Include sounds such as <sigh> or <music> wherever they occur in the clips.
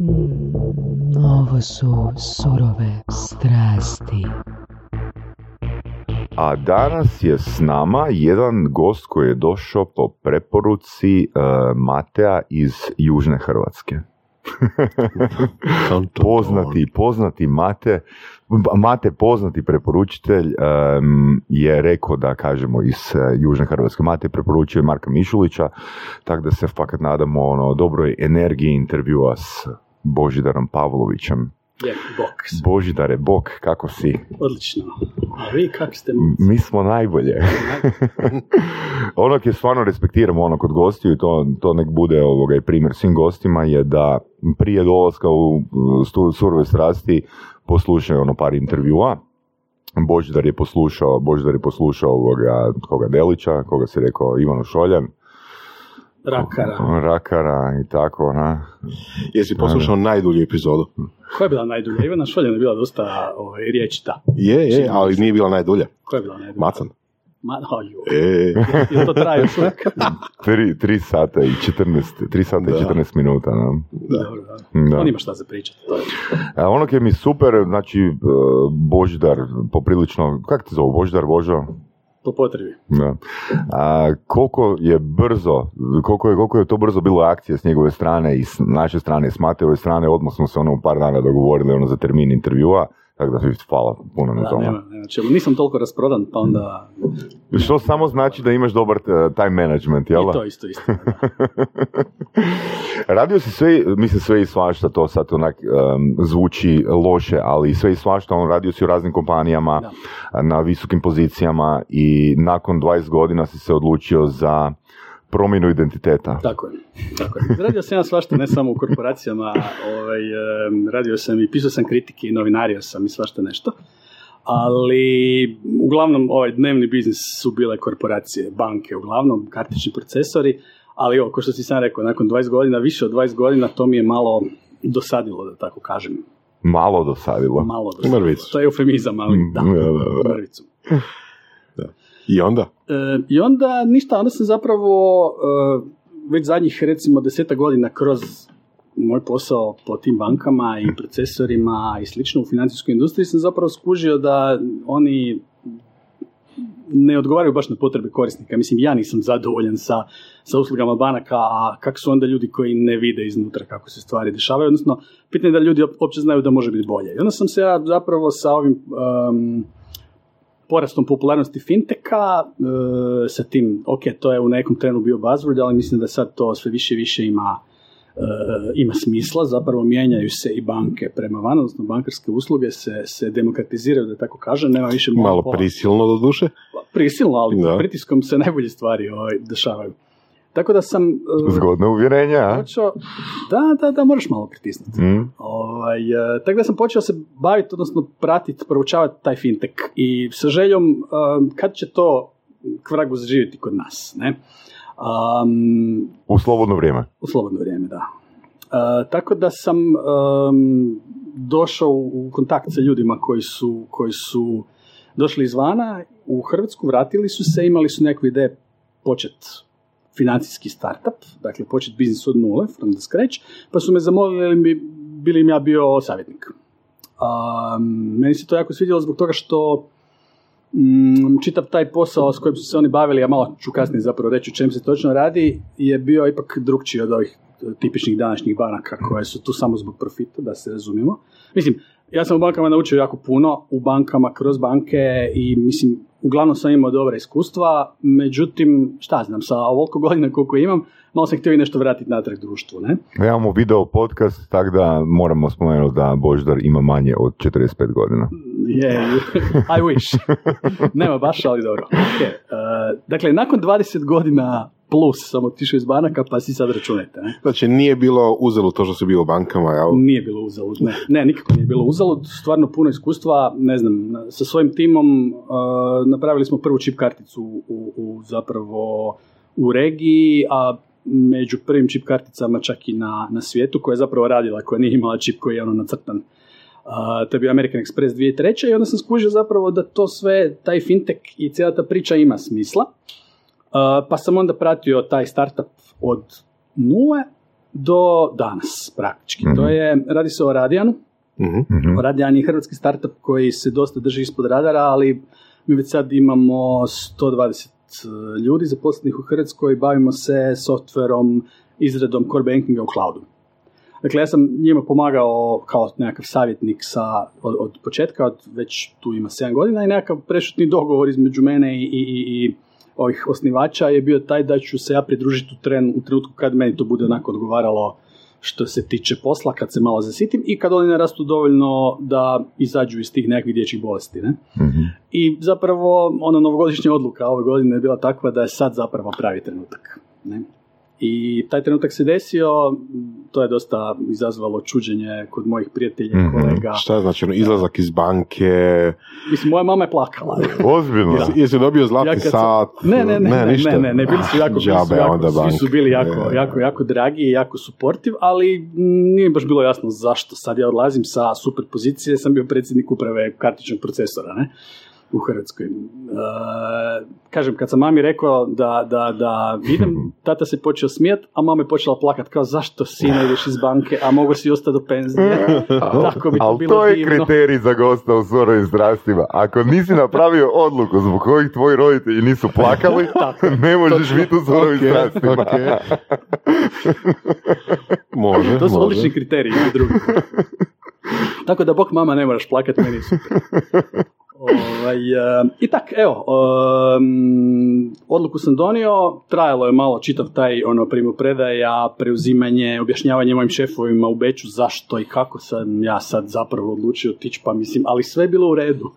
Mm, ovo su surove strasti. A danas je s nama jedan gost koji je došao po preporuci uh, Matea iz Južne Hrvatske. <laughs> poznati, poznati Mate, Mate poznati preporučitelj um, je rekao da kažemo iz uh, Južne Hrvatske. Mate preporučuje Marka Mišulića, tako da se fakat nadamo ono, dobroj energiji intervjua s Božidarom Pavlovićem. Je, bok. Božidare, Bog, kako si? Odlično. A vi kako ste? Mi smo najbolje. <laughs> ono je stvarno respektiramo ono kod gostiju i to, to nek bude ovoga i primjer svim gostima je da prije dolaska u stu, surove strasti poslušaju ono par intervjua. Božidar je poslušao, Božidar je poslušao ovoga, koga Delića, koga se rekao Ivano Šoljan, Rakara. Rakara i tako, na. Jesi poslušao najdulju epizodu? Koja je bila najdulja? Ivana Šoljan je bila dosta ovaj, riječita. Je, je, ali nije bila najdulja. Koja je bila najdulja? Macan. Ma, oh. E, <laughs> Jel to traje još uvijek? <laughs> Tri, tri sata i 14, tri sata i Da. 14 minuta, no. Dobro, da. Da. On ima šta za pričati. To je. A ono je mi super, znači, e, Božidar, poprilično, kako te zovu, Božidar, Božo? Po potrebi. Da. A, koliko je brzo, koliko je, koliko je to brzo bilo akcije s njegove strane i s naše strane, s Mateove strane, odmah smo se ono u par dana dogovorili ono za termin intervjua, tako da hvala puno na tome. nema, nema čemu. Nisam toliko rasprodan, pa onda... Što samo znači da imaš dobar e, time management, jel? I to isto, isto. <laughs> Radio si sve, mislim sve i svašta, to sad onak em, zvuči loše, ali sve i svašta, on radio si u raznim kompanijama, Da. na visokim pozicijama i nakon 20 godina si se odlučio za promjenu identiteta. Tako je. Tako je. Radio sam ja svašta, ne samo u korporacijama, ovaj, radio sam i pisao sam kritike i novinario sam i svašta nešto. Ali uglavnom ovaj dnevni biznis su bile korporacije, banke, uglavnom kartični procesori, ali evo, kao što si sam rekao, nakon 20 godina, više od 20 godina, to mi je malo dosadilo, da tako kažem. Malo dosadilo. Malo dosadilo. Mrvicu. To je eufemizam, ali da, Da, da, da. mrvicu. I onda? E, I onda ništa, onda sam zapravo e, već zadnjih recimo deseta godina kroz moj posao po tim bankama i procesorima i slično u financijskoj industriji sam zapravo skužio da oni ne odgovaraju baš na potrebe korisnika. Mislim, ja nisam zadovoljan sa, sa uslugama banaka, a kako su onda ljudi koji ne vide iznutra kako se stvari dešavaju, odnosno pitanje je da ljudi uopće znaju da može biti bolje. I onda sam se ja zapravo sa ovim um, porastom popularnosti finteka, e, sa tim, ok, to je u nekom trenu bio buzzword, ali mislim da sad to sve više i više ima, e, ima smisla, zapravo mijenjaju se i banke prema van, odnosno bankarske usluge se, se demokratiziraju, da tako kažem, nema više Malo prisilno do duše. Prisilno, ali Da. pod pritiskom se najbolje stvari ovaj, dešavaju. Tako da sam... e, Zgodne uvjerenja, a? počeo, da, da, da, moraš malo pritisnuti. Mm. Ovaj, e, tako da sam počeo se baviti, odnosno pratiti, proučavati taj fintech i sa željom e, kad će to kvragu zaživjeti kod nas, ne? Um, U slobodno vrijeme. u slobodno vrijeme, da. E, tako da sam em, došao u kontakt sa ljudima koji su, koji su došli izvana u Hrvatsku, vratili su se, imali su neku ideje počet financijski startup, dakle počet biznis od nule, from the scratch, pa su me zamolili bi bili im ja bio savjetnik. Um, meni se to jako svidjelo zbog toga što mm, čitav taj posao s kojim su se oni bavili, a malo ću kasnije zapravo reći o čem se točno radi, je bio ipak drugčiji od ovih tipičnih današnjih banaka koje su tu samo zbog profita, da se razumijemo. Mislim, ja sam u bankama naučio jako puno, u bankama, kroz banke i mislim, uglavnom sam imao dobra iskustva, međutim, šta znam, sa ovoliko <laughs> godina koliko imam, malo sam htio i nešto vratiti natrag društvu, ne? Imamo video podcast, tako da moramo spomenuti da Boždar ima manje od 45 godina. Je, I wish. <laughs> Nema baš, ali dobro. Ok, e, dakle, nakon 20 godina plus sam otišao iz banaka, pa si sad računajte. Ne? Znači, nije bilo uzelo to što se bio u bankama, jel? Nije bilo uzalud, ne. Ne, nikako nije bilo uzalud. Stvarno puno iskustva, ne znam, na- sa svojim timom uh, napravili smo prvu čip karticu u, u zapravo u regiji, a među prvim čip karticama čak i na, na svijetu koja je zapravo radila, koja nije imala čip koji je ono nacrtan. Uh, to je bio American Express 2003. i onda sam skužio zapravo da to sve, taj fintech i cijela ta priča ima smisla. Pa sam onda pratio taj startup od nule do danas praktički. Mhm. To je, radi se o Radijanu, Mhm. Mhm. Radijan je hrvatski startup koji se dosta drži ispod radara, ali mi već sad imamo 120 ljudi zaposlenih u Hrvatskoj, bavimo se softverom, izradom core bankinga u cloudu. Dakle, ja sam njima pomagao kao nekakav savjetnik sa, od, od početka, od već tu ima 7 godina i nekakav prešutni dogovor između mene i, i, i, i ovih osnivača je bio taj da ću se ja pridružiti u, tren, u trenutku kad meni to bude onako odgovaralo što se tiče posla, kad se malo zasitim i kad oni narastu dovoljno da izađu iz tih nekakvih dječjih bolesti. Ne? Mhm. I zapravo, ono, novogodišnja odluka ove godine je bila takva da je sad zapravo pravi trenutak. Ne? I taj trenutak se desio, to je dosta izazvalo čuđenje kod mojih prijatelja i Mhm. kolega. Šta znači, ono, izlazak iz banke, Mislim, moja mama je plakala. Ozbiljno. jesi, jesi dobio zlatni Ja kad sam- sat? Ne, ne, ne, ne, ništa. ne, ne, ne, bili su jako, bili su jako, svi su bili jako, Je. jako, jako dragi i jako suportiv, ali nije baš bilo jasno zašto. Sad ja odlazim sa super pozicije, sam bio predsjednik uprave kartičnog procesora, ne? U Hrvatskoj. E, kažem, kad sam mami rekao da, da, da idem, <laughs> tata se počeo smijat, a mama je počela plakat kao zašto sine ideš iz banke, a mogu si ostati do penzije. <laughs> Tako bi to Ali bilo to je divno. kriterij za gosta u surovim strastima. Ako nisi napravio odluku zbog kojih tvoji roditelji nisu plakali, <laughs> ne možeš biti u surovim Ok, strastima. ok. Može, To su može. odlični kriteriji drugi. Tako da, bok mama, ne moraš plakat, meni je super. Ovaj, e, I tak, evo, em, odluku sam donio, trajalo je malo čitav taj ono primopredaja, preuzimanje, objašnjavanje mojim šefovima u Beću zašto i kako sam ja sad zapravo odlučio otići, pa mislim, ali sve je bilo u redu.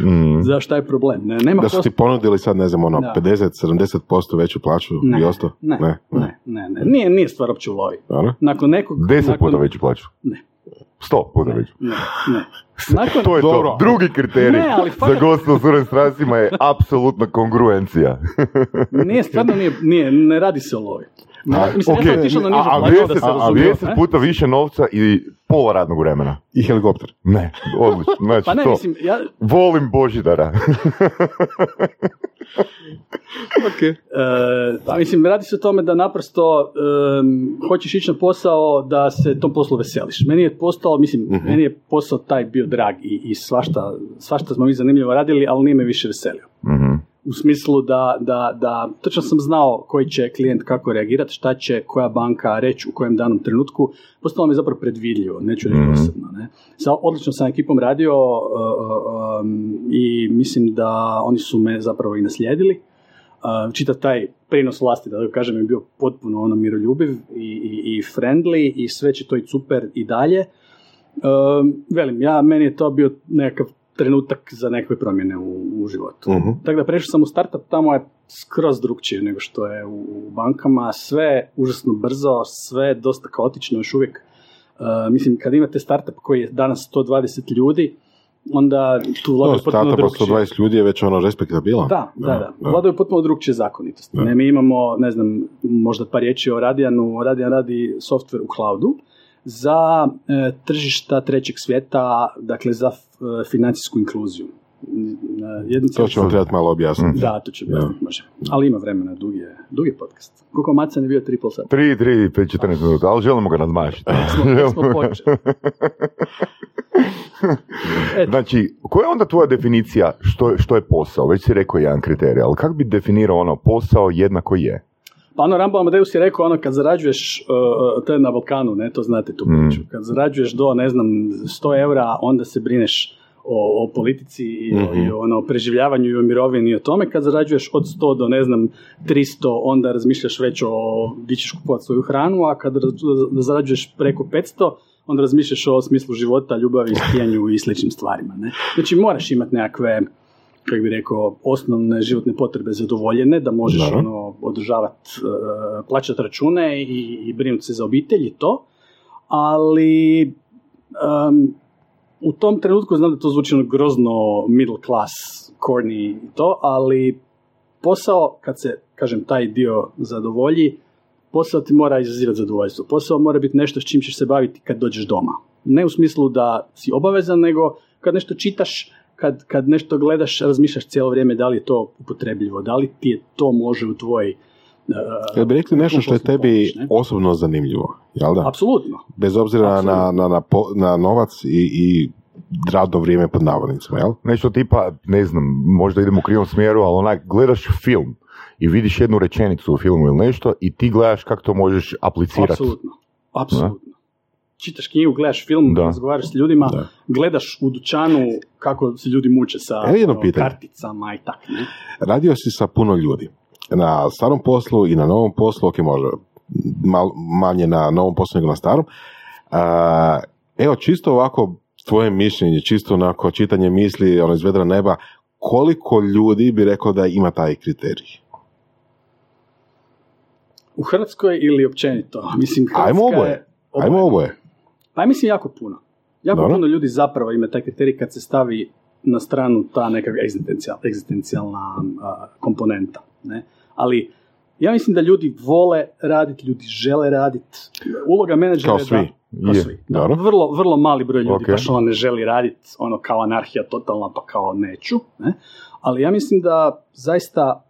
Mm. Zašto je problem? Ne, nema Da su ti ponudili sad, ne znam, ono, Da. 50-70% veću plaću ne, i ostao? ne, ne, ne, ne, Nije, nije stvar opće u lovi. Nakon nekog... Deset nakon, puta veću plaću. Ne. Sto puta ne. Nakon, To je Dobro. to. Drugi kriterij Ne, ali za fakat- gosta u surovim strastima je apsolutna kongruencija. Nije, stvarno nije, nije, ne radi se o lovi. A, mislim, ok, ja otišao na nižu a, a, plaću, da deset, se a razumijemo, deset ne? puta više novca i pola radnog vremena. I helikopter. Ne, odlično. Znači, Pa ne, to. mislim, ja, Volim Božidara. <laughs> Ok. e, pa mislim, radi se o tome da naprosto em, hoćeš ići na posao da se tom poslu veseliš. Meni je postao, mislim, Mhm. meni je posao taj bio drag i, i svašta, svašta smo mi zanimljivo radili, ali nije me više veselio. Mhm. U smislu da, da, da točno sam znao koji će klijent kako reagirati, šta će koja banka reći u kojem danom trenutku, postalo mi je zapravo predvidljivo, neću reći Mhm. dosadno. Ne? Sa, odlično sam ekipom radio uh, uh, um, i mislim da oni su me zapravo i naslijedili. Uh, čitav taj prinos vlasti, da kažem, je bio potpuno ono miroljubiv i, i, i friendly i sve će to i super i dalje. Um, velim, ja, meni je to bio nekakav trenutak za nekakve promjene u, u životu. Mhm. Tako da prešao sam u startup, tamo je skroz drugčije nego što je u, u bankama, sve je užasno brzo, sve je dosta kaotično još uvijek. Uh, mislim, kad imate startup koji je danas 120 ljudi, onda tu No, vladaju potpuno startup od drugčije. 120 ljudi je već ono respektabilan. Da, da, da. Vladaju potpuno drugčije zakonitosti. Ne, mi imamo, ne znam, možda par riječi o Radijanu. Radijan radi software u cloudu za e, tržišta trećeg svijeta, dakle za e, financijsku inkluziju. E, jednu To ćemo trebati malo objasniti. Da, to će objasniti, može. Ali ima vremena, dugi je, dugi podcast. Koliko Macan je bio 3,5 sata? 3, 3, 5, 14 minuta, ali želimo ga nadmašiti. Smo, smo počeli. <laughs> Eto. Znači, koja je onda tvoja definicija što, što je posao? Već si rekao jedan kriterij, ali kako bi definirao ono posao jednako je? Pa ono, Rambo Amadeus je rekao ono, kad zarađuješ, uh, uh, to je na Balkanu, ne, to znate tu Mm. priču, kad zarađuješ do, ne znam, 100 eura, onda se brineš o, o politici i, o, Mhm. i o ono, preživljavanju i o mirovini i o tome, kad zarađuješ od 100 do, ne znam, 300, onda razmišljaš već o di ćeš kupovati svoju hranu, a kad zarađuješ preko 500, onda razmišljaš o smislu života, ljubavi, skijanju i sličnim stvarima, ne. Znači, moraš imati nekakve kako bi rekao, osnovne životne potrebe zadovoljene, da možeš Naravno. ono, održavati, plaćati račune i, i brinuti se za obitelj i to, ali em, u tom trenutku znam da to zvuči ono grozno middle class, corny i to, ali posao, kad se, kažem, taj dio zadovolji, posao ti mora izazivati zadovoljstvo. Posao mora biti nešto s čim ćeš se baviti kad dođeš doma. Ne u smislu da si obavezan, nego kad nešto čitaš, kad, kad nešto gledaš, razmišljaš cijelo vrijeme da li je to upotrebljivo, da li ti je to može u tvoj uh, Jel bi rekli nešto što je tebi pomoć, ne? osobno zanimljivo, jel da? Apsolutno. Bez obzira na, na, na, po- na novac i, i radno vrijeme pod navodnicima, jel? Nešto tipa, ne znam, možda idemo u krivom smjeru, ali onak, gledaš film i vidiš jednu rečenicu u filmu ili nešto i ti gledaš kako to možeš aplicirati. Apsolutno. Apsolutno. Čitaš knjigu, gledaš film, Da. razgovaraš s ljudima, Da. gledaš u dućanu kako se ljudi muče sa Evo jedno ono, karticama i tak. Ne? Radio si sa puno ljudi. Na starom poslu i na novom poslu, ok, može mal, manje na novom poslu nego na starom. A, evo, čisto ovako tvoje mišljenje, čisto onako čitanje misli ono iz vedra neba, koliko ljudi bi rekao da ima taj kriterij? U Hrvatskoj ili općenito? Mislim, Hrvatska Ajmo oboje. je- Ajmo oboje. Pa ja mislim jako puno. Jako Dobro. puno ljudi zapravo ima taj kriterij kad se stavi na stranu ta nekakva egzistencijal, egzistencijalna a, komponenta. Ne? Ali ja mislim da ljudi vole raditi, ljudi žele raditi. Uloga menadžera Kao je da... Kao Je, svi. Da, vrlo, vrlo mali broj ljudi Ok. baš ono ne želi raditi, ono kao anarhija totalna, pa kao neću. Ne? Ali ja mislim da zaista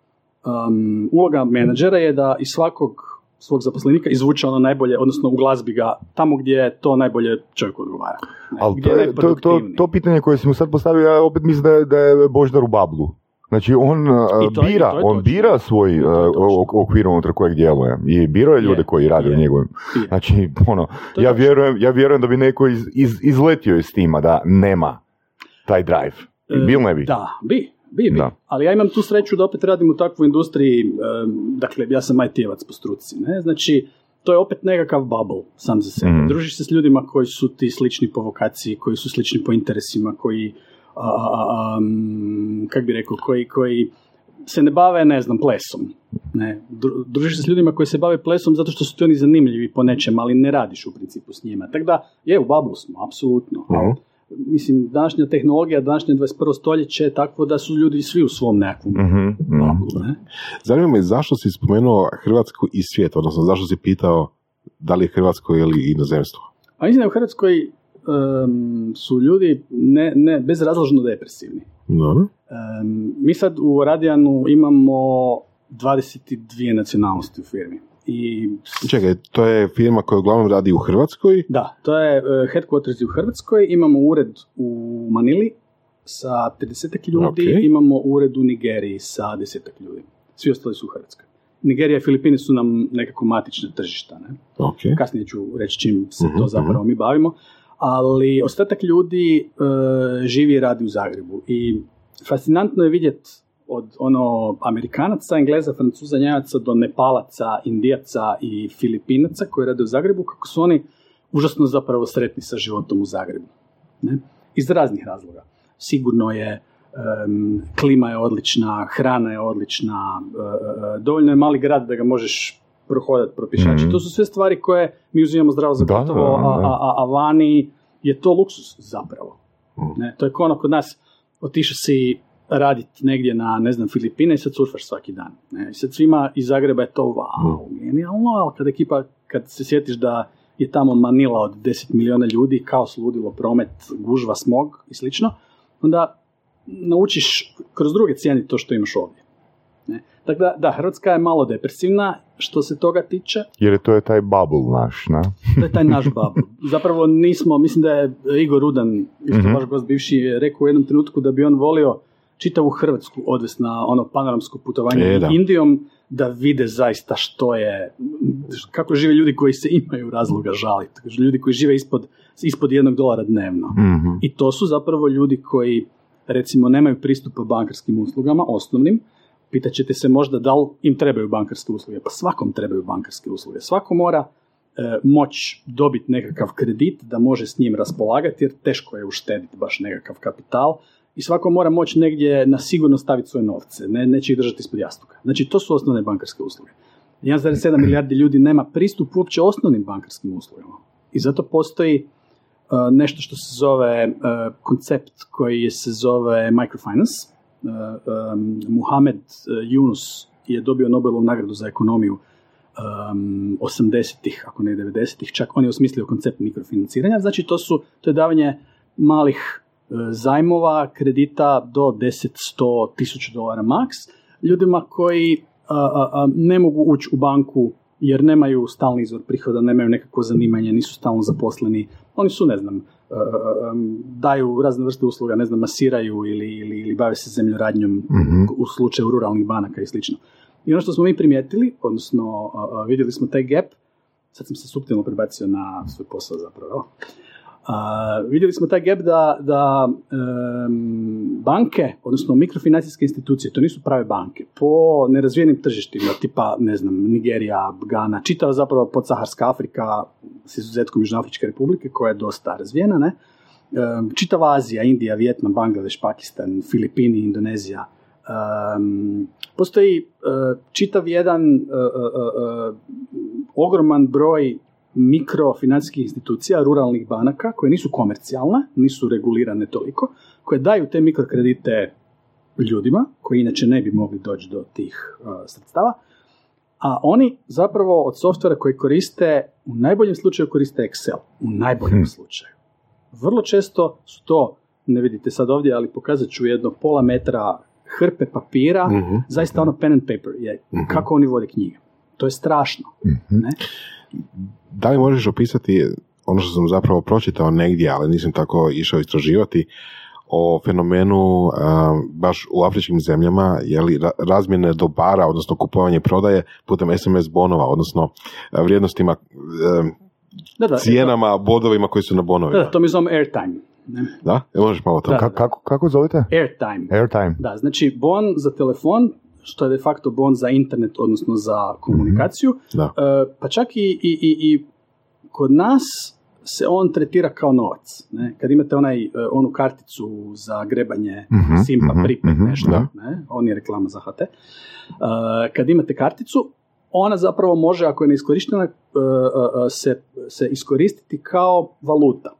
um, uloga menadžera je da iz svakog svog zaposlenika izvuče ono najbolje, odnosno u glazbi ga tamo gdje to najbolje čovjeku odgovara. Ne? Ali to, je je, to, to, to pitanje koje si mu sad postavio, ja opet mislim da je, da je Boždar u bablu. Znači on to je- bira, je on bira svoj uh, je okvir unutar kojeg djeluje. I biro je ljude Je, koji rade u je. njegovim. Je. Znači, ono, je ja vjerujem, ja vjerujem da bi neko iz, iz, izletio iz tima da nema taj drive. E, bil ne bi? Da, bi, bi, bi. Da. Ali ja imam tu sreću da opet radim u takvoj industriji, dakle, ja sam IT-evac po struci, ne? Znači, to je opet nekakav bubble sam za sebe. Mhm. Družiš se s ljudima koji su ti slični po vokaciji, koji su slični po interesima, koji, a, a, a, m, kak bi rekao, koji, koji se ne bave, ne znam, plesom. Ne? Dru- Družiš se s ljudima koji se bave plesom zato što su ti oni zanimljivi po nečem, ali ne radiš u principu s njima. Tako da, je, u bablu smo, apsolutno. Mhm. Mislim, današnja tehnologija, današnje 21. stoljeće je takvo da su ljudi svi u svom nekakvom Mhm, mhm. bablu, ne? Zanima me zašto si spomenuo Hrvatsku i svijet, odnosno zašto si pitao da li je Hrvatsko ili inozemstvo? A mislim da u Hrvatskoj em, su ljudi ne, ne, bezrazložno depresivni. Dobro. Em, mi sad u Radijanu imamo 22 nacionalnosti u firmi. I Čekaj, to je firma koja uglavnom radi u Hrvatskoj, Da, to je uh, headquarters u Hrvatskoj, imamo ured u Manili sa 30 ljudi, Ok. imamo ured u Nigeriji sa 10 ljudi. Svi ostali su u Hrvatskoj. Nigerija i Filipini su nam nekako matične tržišta, ne? ok, Kasnije ću reći čim se Mhm, to zapravo mi bavimo. Ali ostatak ljudi uh, živi i radi u Zagrebu. I fascinantno je vidjeti od ono Amerikanaca, Engleza, Francuza, Njemaca do Nepalaca, Indijaca i Filipinaca koji rade u Zagrebu, kako su oni užasno zapravo sretni sa životom u Zagrebu. Ne? Iz raznih razloga. Sigurno je, em, klima je odlična, hrana je odlična, e, dovoljno je mali grad da ga možeš prohodati, propišači. Mhm. To su sve stvari koje mi uzimamo zdravo za gotovo, a, a, a, a vani je to luksus zapravo. Mhm. Ne? To je kao ono kod nas, otišao si raditi negdje na, ne znam, Filipine i sad surfaš svaki dan. Ne? I sad svima iz Zagreba je to wow, genijalno, ali kad ekipa, kad se sjetiš da je tamo Manila od 10 milijuna ljudi, kao sludilo, promet, gužva, smog i slično, onda naučiš kroz druge cijeniti to što imaš ovdje. Ne? Tako da, da, Hrvatska je malo depresivna što se toga tiče, Jer je to je taj bubble naš, ne? to je taj naš bubble. <laughs> Zapravo nismo, mislim da je Igor Rudan, isto Mhm. vaš gost bivši, rekao u jednom trenutku da bi on volio čitavu Hrvatsku odvesti na ono panoramsko putovanje E, da. Indijom, da vide zaista što je, kako žive ljudi koji se imaju razloga žaliti. Ljudi koji žive ispod, ispod jednog dolara dnevno. Mhm. I to su zapravo ljudi koji recimo nemaju pristupa bankarskim uslugama, osnovnim, pitat ćete se možda da li im trebaju bankarske usluge. Pa svakom trebaju bankarske usluge. Svako mora e, moć dobiti nekakav kredit da može s njim raspolagati jer teško je uštediti baš nekakav kapital i svako mora moći negdje na sigurno staviti svoje novce, ne, neće ih držati ispod jastuka. Znači to su osnovne bankarske usluge. 1,7 milijardi ljudi nema pristup uopće osnovnim bankarskim uslugama. I zato postoji uh, nešto što se zove uh, koncept koji se zove microfinance. Uh, um, Muhamed uh, Yunus je dobio Nobelovu nagradu za ekonomiju um, 80-ih, ako ne 90-ih, čak on je osmislio koncept mikrofinanciranja, znači to su, to je davanje malih zajmova, kredita do 10, 100, 1000 dolara maks, ljudima koji a, a, ne mogu ući u banku jer nemaju stalni izvor prihoda, nemaju nekako zanimanje, nisu stalno zaposleni. Oni su, ne znam, daju razne vrste usluga, ne znam, masiraju ili, ili, ili bave se zemljoradnjom Mhm. u slučaju ruralnih banaka i slično. I ono što smo mi primijetili, odnosno vidjeli smo taj gap, sad sam se suptilno prebacio na svoj posao zapravo? A, vidjeli smo taj gap da, da em, banke, odnosno mikrofinancijske institucije, to nisu prave banke, po nerazvijenim tržištima, tipa, ne znam, Nigerija, Gana, čitava zapravo podsaharska Afrika s izuzetkom Južnoafričke republike, koja je dosta razvijena, ne? Em, čitava Azija, Indija, Vjetnam, Bangladeš, Pakistan, Filipini, Indonezija, Em, postoji e, čitav jedan e, e, ogroman broj mikrofinancijskih institucija, ruralnih banaka, koje nisu komercijalne, nisu regulirane toliko, koje daju te mikrokredite ljudima, koji inače ne bi mogli doći do tih uh, sredstava, a oni zapravo od softvera koji koriste, u najboljem slučaju koriste Excel, u najboljem Hmm. slučaju. Vrlo često su to, ne vidite sad ovdje, ali pokazat ću jedno pola metra hrpe papira, Mhm. zaista ono pen and paper, je Mhm. kako oni vode knjige. To je strašno. Ne? Da li možeš opisati ono što sam zapravo pročitao negdje, ali nisam tako išao istraživati, o fenomenu a, baš u afričkim zemljama, je li ra- razmjene dobara, odnosno kupovanje i prodaje putem SMS bonova, odnosno vrijednostima, e, Da, da, cijenama, bodovima koji su na Da, bonovima. da, to mi zovemo airtime. Ne? Da? E, možeš malo to? Da. Ka- kako, kako zovete? Airtime. Airtime. Da, znači bon za telefon, što je de facto bon za internet, odnosno za komunikaciju, Da. e, pa čak i, i, i, i kod nas se on tretira kao novac. Ne? Kad imate onaj, e, onu karticu za grebanje Mhm, Simpa, mhm, Pripet, mhm, nešto, da. ne? on je reklama za HT. E, kad imate karticu, ona zapravo može, ako je neiskorištena, e, e, se, se iskoristiti kao valuta.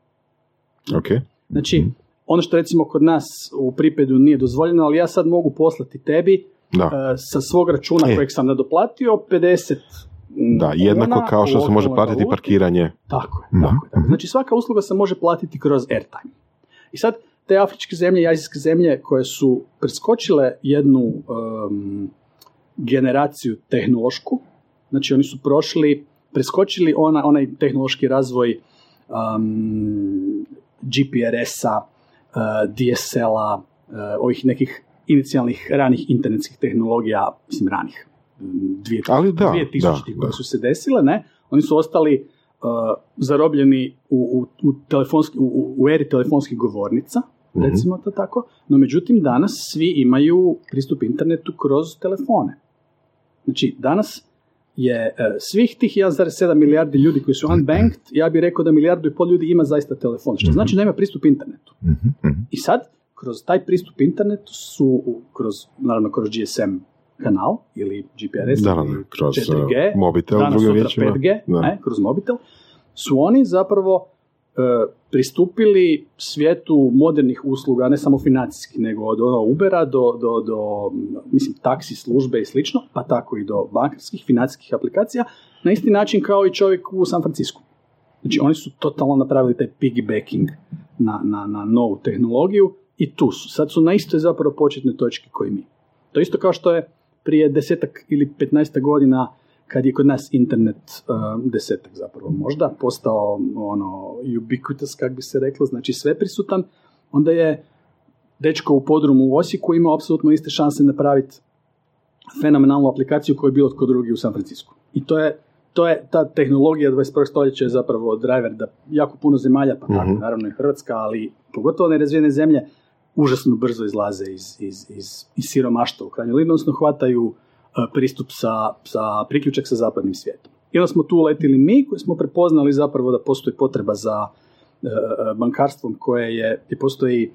Ok. Znači, Mhm. ono što recimo kod nas u pripedu nije dozvoljeno, ali ja sad mogu poslati tebi Da. e, sa svog računa E. kojeg sam nadoplatio 50 mm, Da, jednako kao što se može platiti valuti. parkiranje. Tako je, Mhm. tako je. Tako. je. Znači svaka usluga se može platiti kroz airtime. I sad te afričke zemlje i azijske zemlje koje su preskočile jednu em, generaciju tehnološku, znači oni su prošli, preskočili ona, onaj tehnološki razvoj um, GPRS-a, uh, DSL-a, uh, ovih nekih inicijalnih ranih internetskih tehnologija, mislim ranih, mm, 2000, Ali da, 2000 da, koje su se desile, ne? Oni su ostali uh, zarobljeni u, u, u, telefonski, u, u- eri telefonskih govornica, Mhm. recimo to tako, no međutim danas svi imaju pristup internetu kroz telefone. Znači, danas je e, svih tih 1,7 milijardi ljudi koji su unbanked, ja bih rekao da milijardu i pol ljudi ima zaista telefon, što znači da ima pristup internetu. Mhm, mhm. I sad, kroz taj pristup internetu su, kroz, naravno kroz GSM kanal ili GPRS Da, ili kroz, 4G, uh, mobitel, danas sutra riječima. 5G, Da. ne, kroz mobitel, su oni zapravo e, pristupili svijetu modernih usluga, ne samo financijskih, nego od ono Ubera do, do, do mislim, taksi službe i slično, pa tako i do bankarskih, financijskih aplikacija, na isti način kao i čovjek u San Francisku. Znači, oni su totalno napravili taj piggybacking na, na, na novu tehnologiju i tu su. Sad su na istoj zapravo početnoj točki koji mi. To isto kao što je prije desetak ili petnaestak godina kad je kod nas internet uh, desetak zapravo možda postao ono ubiquitous kak bi se reklo, znači sve prisutan, onda je dečko u podrumu u Osijeku imao apsolutno iste šanse napraviti fenomenalnu aplikaciju koju je bilo tko drugi u San Francisku. I to je, to je ta tehnologija 21. stoljeća je zapravo driver da jako puno zemalja, pa tako Mhm. naravno i Hrvatska, ali pogotovo nerazvijene zemlje, užasno brzo izlaze iz, iz, iz, iz siromaštva u krajnjoj liniji, odnosno hvataju e, pristup sa, sa priključak sa zapadnim svijetom. I onda smo tu uletili mi koji smo prepoznali zapravo da postoji potreba za e, bankarstvom koje je, gdje postoji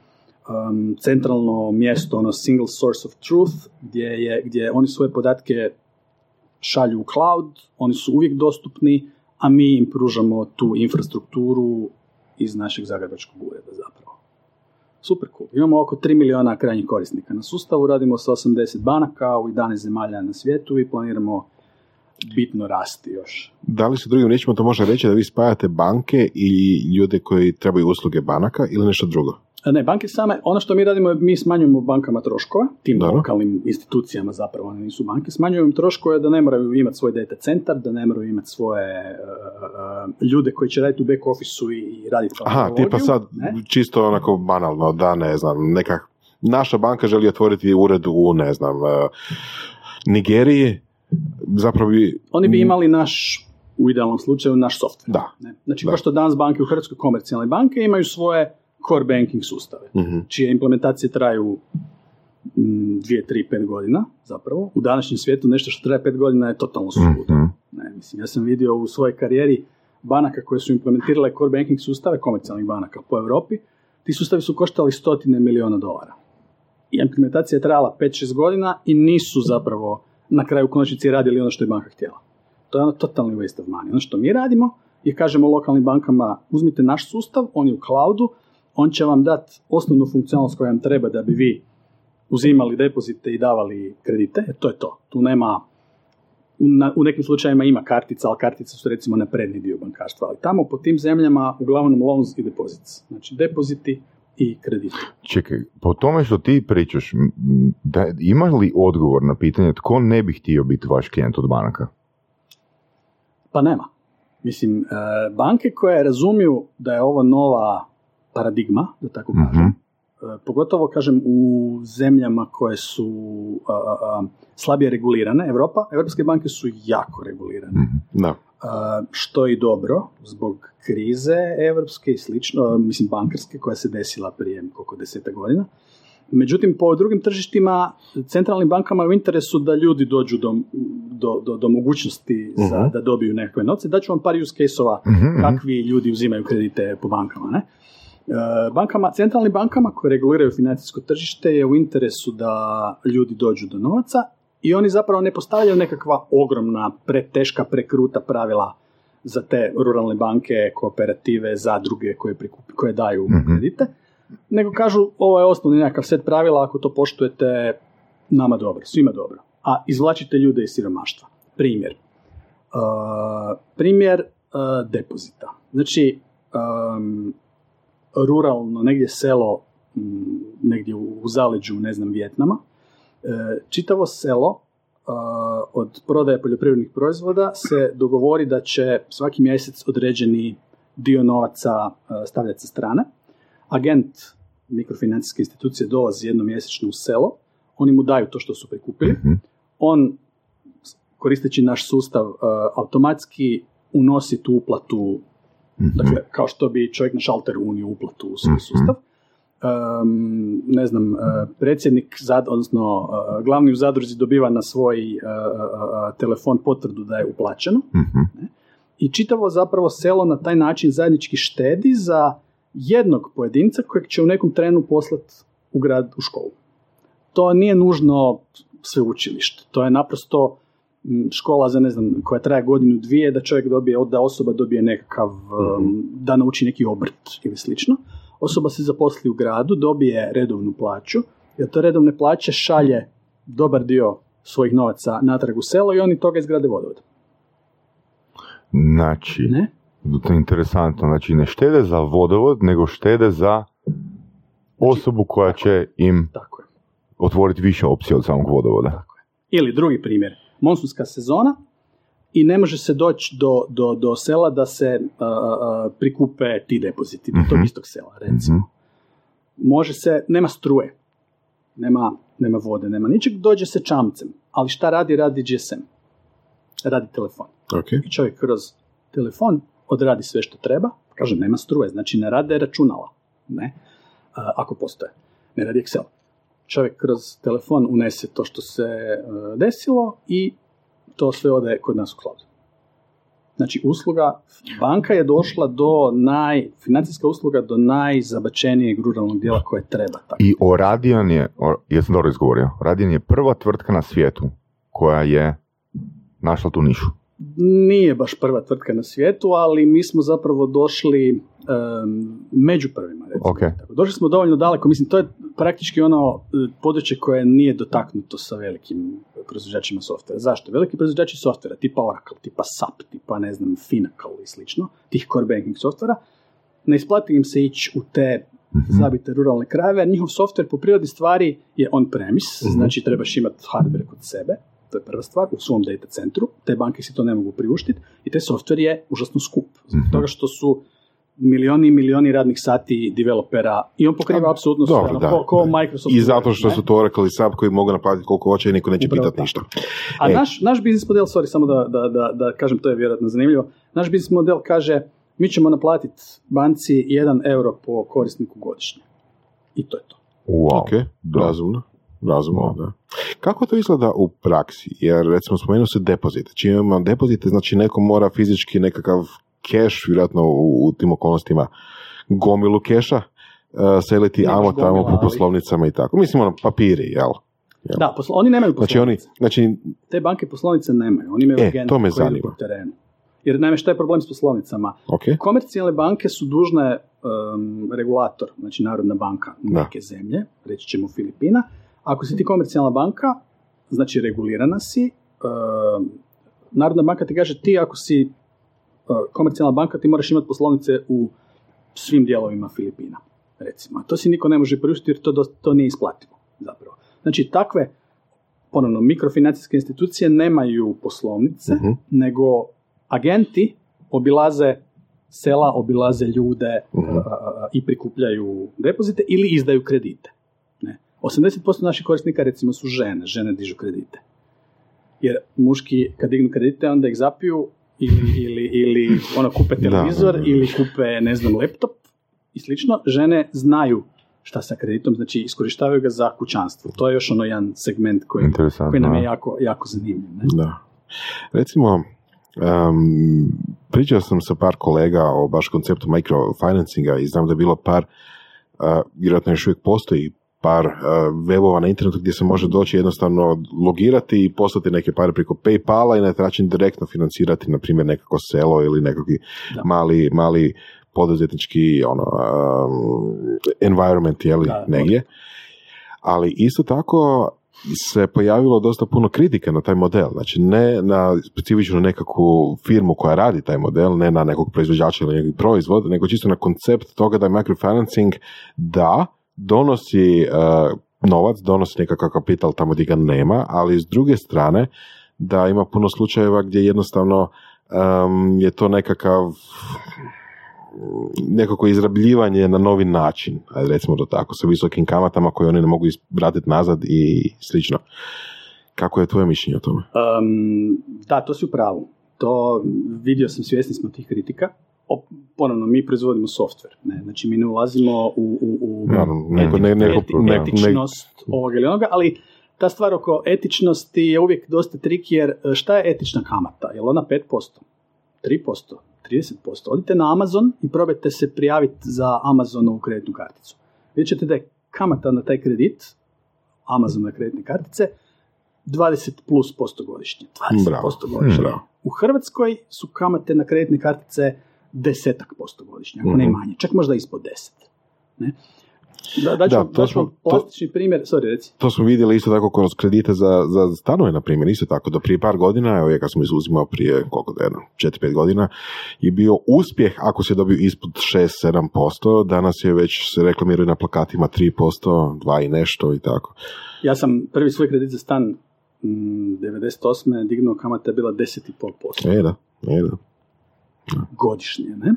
um, centralno mjesto, ono single source of truth, gdje, je, gdje oni svoje podatke šalju u cloud, oni su uvijek dostupni, a mi im pružamo tu infrastrukturu iz našeg zagrebačkog ureda zapravo. Super cool. Imamo oko 3 miliona krajnjih korisnika na sustavu, radimo sa 80 banaka u 11 zemalja na svijetu i planiramo bitno rasti još. Da li se drugim riječima to može reći da vi spajate banke i ljude koji trebaju usluge banaka ili nešto drugo? Ne, banke same, ono što mi radimo, je mi smanjujemo bankama troškove, tim Dobro. lokalnim institucijama zapravo, one nisu banke, smanjujemo im troškove da ne moraju imati svoj data centar, da ne moraju imati svoje uh, uh, ljude koji će raditi u back office i raditi Aha, tipa sad ne? čisto onako banalno, da ne znam, neka naša banka želi otvoriti ured u, ne znam, eh, Nigeriji, zapravo bi... Oni bi imali naš, u idealnom slučaju, naš software. Da. Ne? Znači, Da. kao što danas banke u Hrvatskoj komercijalne banke imaju svoje core banking sustave, Mhm. čije implementacije traju mm, dvije, tri, pet godina, zapravo. U današnjem svijetu nešto što traje pet godina je totalno suludo. Mhm. Ne, mislim, ja sam vidio u svojoj karijeri banaka koje su implementirale core banking sustave, komercijalnih banaka po Europi, ti sustavi su koštali stotine miliona dolara. I implementacija je trajala 5-6 godina i nisu zapravo na kraju u konačnici radili ono što je banka htjela. To je ono totalni waste of money. Ono što mi radimo je kažemo lokalnim bankama uzmite naš sustav, on je u cloudu, on će vam dati osnovnu funkcionalnost koja vam treba da bi vi uzimali depozite i davali kredite, jer to je to. Tu nema, u, na- u nekim slučajevima ima kartica, ali kartice su recimo na prednji dio bankarstva, ali tamo po tim zemljama uglavnom loans i deposits. Znači depoziti i krediti. Čekaj, po tome što ti pričaš, da, imaš li odgovor na pitanje tko ne bi htio biti vaš klijent od banaka? Pa nema. Mislim, e, banke koje razumiju da je ovo nova paradigma, da tako kažem, Mhm. e, pogotovo kažem u zemljama koje su a, a, a, slabije regulirane, Europa, evropske banke su jako regulirane. Mhm. Da. A, što je i dobro zbog krize evropske i slično, mislim bankarske koja se desila prije koliko deseta godina. Međutim, po drugim tržištima, centralnim bankama je u interesu da ljudi dođu do, do, do, do mogućnosti za, Mhm. da dobiju nekakve novce. Daću vam par use case-ova Mhm, mhm. kakvi ljudi uzimaju kredite po bankama. Ne? E, Bankama, centralnim bankama koje reguliraju financijsko tržište je u interesu da ljudi dođu do novaca i oni zapravo ne postavljaju nekakva ogromna, preteška, prekruta pravila za te ruralne banke, kooperative, zadruge koje, prikupi, koje daju Mhm. kredite, nego kažu ovo je osnovni nekakav set pravila, ako to poštujete, nama dobro, svima dobro. A izvlačite ljude iz siromaštva. Primjer. Uh, primjer uh, depozita. Znači, um, ruralno, negdje selo, m, negdje u, u zaleđu, ne znam, Vjetnama, e, čitavo selo uh, od prodaje poljoprivrednih proizvoda se dogovori da će svaki mjesec određeni dio novaca uh, stavljati sa strane. Agent mikrofinancijske institucije dolazi jednom mjesečno u selo, oni mu daju to što su prikupili, Mhm. on koristeći naš sustav automatski unosi tu uplatu. Dakle, kao što bi čovjek na šalteru unio uplatu u svoj Mhm. sustav. Um, ne znam, uh, predsjednik, zad, odnosno uh, glavni u zadruzi dobiva na svoj uh, telefon potvrdu da je uplaćeno Mhm. i čitavo zapravo selo na taj način zajednički štedi za jednog pojedinca kojeg će u nekom trenu poslati u grad u školu. To nije nužno sveučilište, to je naprosto škola za ne znam, koja traje godinu dvije, da čovjek dobije, da osoba dobije nekakav, um, da nauči neki obrt ili slično. Osoba se zaposli u gradu, dobije redovnu plaću, jer to redovne plaće šalje dobar dio svojih novaca natrag u selo i oni toga izgrade vodovod. Znači, Ne? to je interesantno, znači ne štede za vodovod, nego štede za osobu koja će im Tako je. otvoriti više opcija od samog vodovoda. Ili drugi primjer, monsunska sezona i ne može se doći do, do, do sela da se a, prikupe ti depoziti, do tog Mhm. istog sela, recimo. Mhm. Može se, nema struje, nema, nema vode, nema ničeg, dođe se čamcem, ali šta radi, radi GSM, radi telefon. Ok. I čovjek kroz telefon odradi sve što treba, kaže nema struje, znači ne rade računala, ne, a, ako postoje, ne radi Excel. Čovjek kroz telefon unese to što se e, desilo i to sve ode kod nas u cloud. Znači usluga, banka je došla do naj, financijska usluga do najzabačenijeg ruralnog dijela koje treba. Tako. I Oradian je, jesam dobro izgovorio, Oradian je prva tvrtka na svijetu koja je našla tu nišu. Nije baš prva tvrtka na svijetu, ali mi smo zapravo došli em, među prvima. Recimo. Ok. Tako, Došli smo dovoljno daleko, mislim, to je praktički ono e, područje koje nije dotaknuto sa velikim proizvođačima softvera. Zašto? Veliki proizvođači softvera, tipa Oracle, tipa SAP, tipa, ne znam, Finacle i slično, tih core banking softvera, ne isplati im se ići u te zabite ruralne krajeve, njihov software po prirodi stvari je on-premise, znači trebaš imati hardware kod sebe, to je prva stvar, u svom data centru, te banke si to ne mogu priuštiti i taj software je užasno skup, zbog toga što su milioni i milioni radnih sati developera i on pokriva apsolutno sve, Dobro, ono, da, ko, ko da. Microsoft. I zato što ne? su to Oracle i SAP koji mogu naplatiti koliko hoće i niko neće Upravo pitati tako. ništa. A E. naš, naš biznis model, sorry, samo da, da, da, da kažem, to je vjerojatno zanimljivo, naš biznis model kaže mi ćemo naplatiti banci 1 euro po korisniku godišnje. I to je to. Wow. Ok, razumno. Razumno, da. Kako to izgleda u praksi? Jer recimo spomenuo se depozit. Čim imamo depozite, znači neko mora fizički nekakav keš, vjerojatno u, u tim okolnostima gomilu keša, uh, seliti amo tamo gomila, po ali- poslovnicama i tako. Mislim, ono, papiri, jel? Jel? Da, poslo, oni nemaju Znači oni, poslovnice. znači, Te banke poslovnice nemaju. Oni imaju E, agente to me koji zanima. terenu. Jer naime, šta je problem s poslovnicama? ok, Komercijalne banke su dužne um, regulator, znači Narodna banka Da. neke zemlje, reći ćemo Filipina. Ako si ti komercijalna banka, znači regulirana si, um, Narodna banka ti kaže ti ako si komercijalna banka ti moraš imati poslovnice u svim dijelovima Filipina, recimo. To si niko ne može priuštiti jer to, dosta- to nije isplativo, zapravo. Znači, takve, ponovno, mikrofinancijske institucije nemaju poslovnice, Mhm. nego agenti obilaze sela, obilaze ljude a, a, i prikupljaju depozite ili izdaju kredite. Ne. 80% naših korisnika recimo su žene, žene dižu kredite. Jer muški kad dignu kredite onda ih zapiju ili, ili, ili ono kupe televizor da, da. ili kupe ne znam laptop i slično. Žene znaju šta sa kreditom, znači iskorištavaju ga za kućanstvo. To je još ono jedan segment koji, koji nam je jako, jako zanimljiv. Ne? Da. Recimo, um, pričao sam sa par kolega o baš konceptu microfinancinga i znam da je bilo par, uh, vjerojatno još uvijek postoji par uh, webova na internetu gdje se može doći jednostavno logirati i poslati neke pare preko Paypala i na taj način direktno financirati, na primjer, nekako selo ili nekakvi Da. mali, mali poduzetnički ono, um, environment, Da, negdje. Ali isto tako se pojavilo dosta puno kritika na taj model. Znači ne na specifično nekakvu firmu koja radi taj model, ne na nekog proizvođača ili neki proizvod, nego čisto na koncept toga da je microfinancing da donosi uh, novac, donosi nekakav kapital tamo gdje ga nema, ali s druge strane da ima puno slučajeva gdje jednostavno um, je to nekakav nekako izrabljivanje na novi način, recimo to tako, sa visokim kamatama koje oni ne mogu vratiti nazad i slično. Kako je tvoje mišljenje o tome? Um, da, to si u pravu. To vidio sam, svjesni smo tih kritika. O, ponovno, mi proizvodimo software. Ne? Znači, mi ne ulazimo u, u, u Naravno, neko- ne- neko- eti- neko- etičnost ovoga ili onoga, ali ta stvar oko etičnosti je uvijek dosta trik, jer e, šta je etična kamata? Je li ona 5%? 3%? 30%? Odite na Amazon i probajte se prijaviti za Amazonovu kreditnu karticu. Vidjet ćete da je kamata na taj kredit, Amazonove kreditne kartice, 20 plus posto godišnje. 20 Bravo. posto godišnje. Bravo. U Hrvatskoj su kamate na kreditne kartice desetak posto godišnje, ako ne Mhm. manje, čak možda ispod 10. Ne? Da, da, Da, to da ću smo- vam to- plastični primjer, sorry, reci. To smo vidjeli isto tako kroz kredite za, za stanove, na primjer, isto tako. Do prije par godina, evo ja kad sam izuzimao prije, koliko da je, 4-5 godina, je bio uspjeh ako se dobio ispod 6-7%, danas je već se reklamiraju na plakatima 3%, 2 i nešto i tako. Ja sam prvi svoj kredit za stan mm, 98. dignuo kamata je bila 10,5% E da, e da. Godišnje. Ne?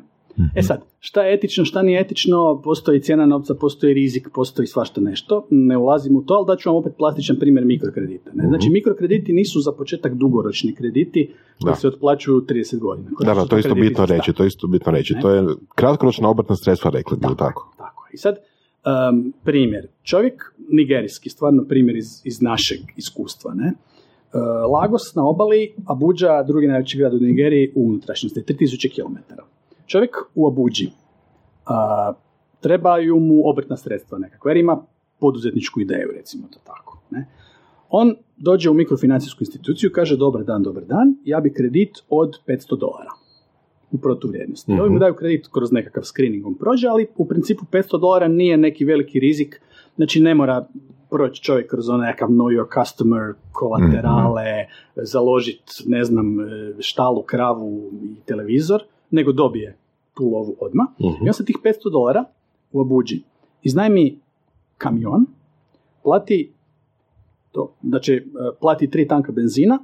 E sad, šta je etično, šta nije etično, postoji cijena novca, postoji rizik, postoji svašta nešto, ne ulazim u to, ali daću vam opet plastičan primjer mikrokredita. Ne? Znači, mikrokrediti nisu za početak dugoročni krediti koji Da. se otplaćuju 30 godina. Da, da, to je isto bitno reći, to je isto bitno reći. Ne? To je kratkoročna obrtna sredstva, rekli bi tako. Tako. I sad, um, primjer. Čovjek, nigerijski, stvarno primjer iz, iz našeg iskustva, ne? Uh, Lagos na obali, Abuja, drugi najveći grad u Nigeriji, u unutrašnjosti, 3000 km. Čovjek u Abuđi, uh, trebaju mu obrtna sredstva nekakva, jer ima poduzetničku ideju, recimo to tako. Ne? On dođe u mikrofinancijsku instituciju, kaže dobar dan, dobar dan, ja bi kredit od 500 dolara u protuvrijednosti. Mhm. Ovi mu daju kredit kroz nekakav screening on prođe, ali u principu 500 dolara nije neki veliki rizik, znači ne mora proći čovjek kroz onaj nekakav know your customer, kolaterale, založiti, ne znam, e, štalu, kravu i televizor, nego dobije tu lovu odmah. Mhm. I on sa tih 500 dolara u Abuđi iznajmi kamion, plati to, znači e, plati tri tanka benzina,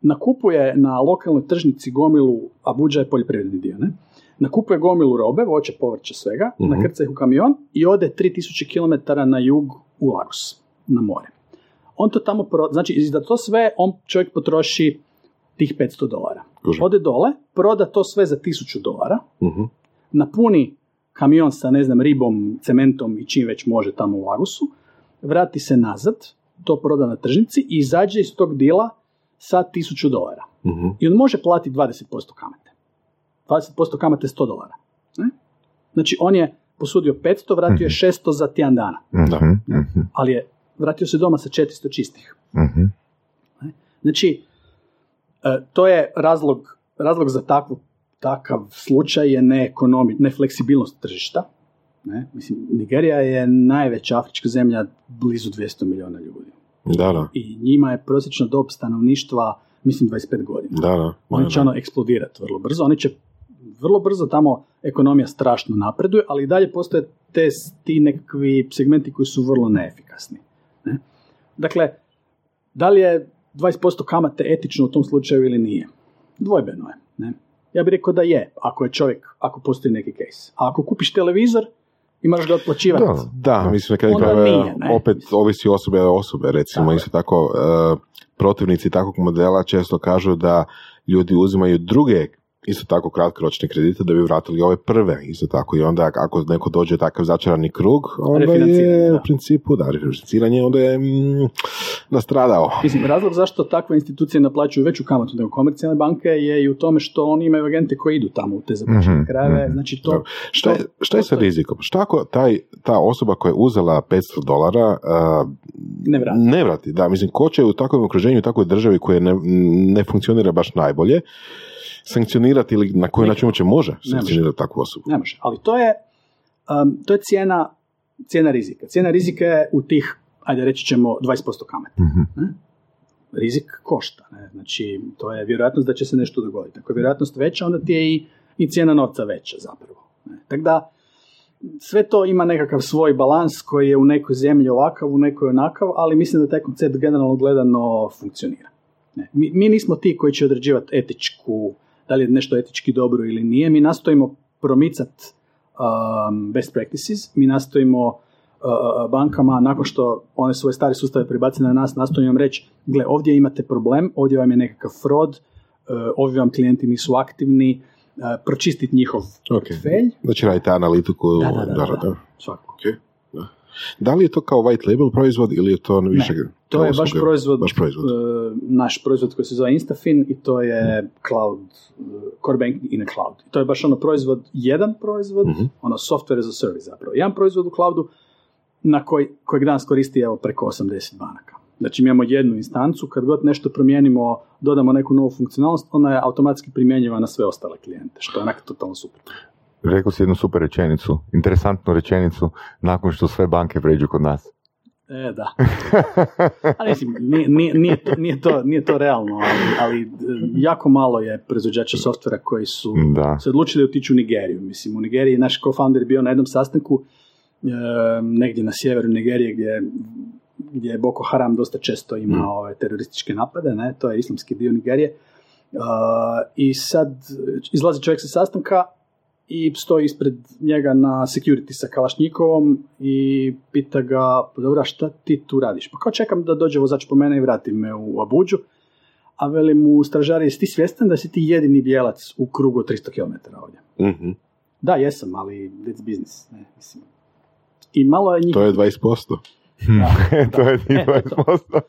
nakupuje na lokalnoj tržnici gomilu, a Buđa je poljoprivredni dio, ne? nakupuje gomilu robe, voće, povrće, svega, Mhm. nakrca ih u kamion i ode 3000 km na jug u Lagos, na more. On to tamo, pro, znači za to sve on čovjek potroši tih 500 dolara. Kužim. Ode dole, proda to sve za 1000 dolara, Mhm. napuni kamion sa, ne znam, ribom, cementom i čim već može tamo u Lagosu, vrati se nazad, to proda na tržnici i izađe iz tog dila sa 1000 dolara. Mhm. I on može platiti 20% kamate. 20% kamate je 100 dolara. Ne? Znači, on je posudio 500, vratio je 600 za tjedan dana. Mhm, mhm, Ali je vratio se doma sa 400 čistih. mhm. Znači, e, to je razlog, razlog za takvu, takav slučaj je neekonomi, nefleksibilnost tržišta. Ne? Mislim, Nigerija je najveća afrička zemlja, blizu 200 milijuna ljudi. Da, da. I njima je prosječna dob stanovništva, mislim, 25 godina. Da, da. Oni će ono eksplodirati vrlo brzo. Oni će vrlo brzo tamo ekonomija strašno napreduje, ali i dalje postoje te, ti nekakvi segmenti koji su vrlo neefikasni. Ne? Dakle, da li je 20% kamate etično u tom slučaju ili nije? Dvojbeno je. Ne? Ja bih rekao da je, ako je čovjek, ako postoji neki case. A ako kupiš televizor i moraš ga otplaćivati, Da. Da, mislim kraju Onda krajeva, nije, ne? opet ovisi osobe od osobe, recimo Tako je. isto tako e, protivnici takvog modela često kažu da ljudi uzimaju druge isto tako kratkoročne kredite da bi vratili ove prve, isto tako i onda ako neko dođe takav začarani krug, onda je da. u principu, da, refinanciranje, onda je mm, nastradao. Mislim, razlog zašto takve institucije naplaćuju veću kamatu nego komercijalne banke je i u tome što oni imaju agente koji idu tamo u te zapuštene Mhm, krajeve. mhm. Znači, to. Šta je, šta je sa rizikom? Šta ako taj, ta osoba koja je uzela 500 dolara uh, Ne vrati. Ne vrati, da. Mislim, ko će u takvom okruženju, u takvoj državi koja ne, ne funkcionira baš najbolje, sankcionirati ili na koji način uopće može sankcionirati takvu osobu? Ne može. Ali to je, um, to je cijena, cijena rizika. Cijena rizika je u tih, ajde reći ćemo, 20% kamate. Mhm. Rizik košta. Ne? Znači, to je vjerojatnost da će se nešto dogoditi. Ako je vjerojatnost veća, onda ti je i, i cijena novca veća zapravo. Ne? Tako da, sve to ima nekakav svoj balans koji je u nekoj zemlji ovakav, u nekoj onakav, ali mislim da taj koncept generalno gledano funkcionira. Ne. Mi, mi nismo ti koji će određivati etičku, da li je nešto etički dobro ili nije, mi nastojimo promicati um, best practices, mi nastojimo uh, uh, bankama, nakon što one svoje stare sustave prebace na nas, nastojimo im reći, gle, ovdje imate problem, ovdje vam je nekakav fraud, uh, ovi vam klijenti nisu aktivni, uh, pročistiti njihov Ok. portfelj. Znači radite analitiku. Da, da, da, da, da. Svakako. Ok, da. Li je to kao white label proizvod ili je to više... To kao je baš proizvod, Baš proizvod. e, naš proizvod koji se zove Instafin i to je cloud, e, core banking in a cloud. To je baš ono proizvod, jedan proizvod, Mhm. ono software as a service zapravo. Jedan proizvod u cloudu na koji, kojeg danas koristi evo preko 80 banaka. Znači mi imamo jednu instancu, kad god nešto promijenimo, dodamo neku novu funkcionalnost, ona je automatski primjenjiva na sve ostale klijente, što je onak totalno super. Rekao si jednu super rečenicu, interesantnu rečenicu, nakon što sve banke pređu kod nas. E, da. <laughs> Ali mislim, nije, nije, nije, to, nije, to, nije to realno, ali, ali e, jako malo je proizvođača softvera koji su Da. se odlučili otići u Nigeriju. Mislim, u Nigeriji naš co-founder je bio na jednom sastanku e, negdje na sjeveru Nigerije gdje, gdje je Boko Haram dosta često ima ove terorističke napade, ne? to je islamski dio Nigerije. E, I sad izlazi čovjek sa sastanka i stoji ispred njega na security sa Kalašnjikovom i pita ga, pa dobro, a šta ti tu radiš? Pa kao čekam da dođe vozač po mene i vrati me u Abuđu, a veli mu stražari, jesi ti svjestan da si ti jedini bijelac u krugu od 300 km ovdje? Mhm. Da, jesam, ali it's business. Ne, mislim. I malo je njih, To je 20%. <laughs> to je tih E, to. 20%.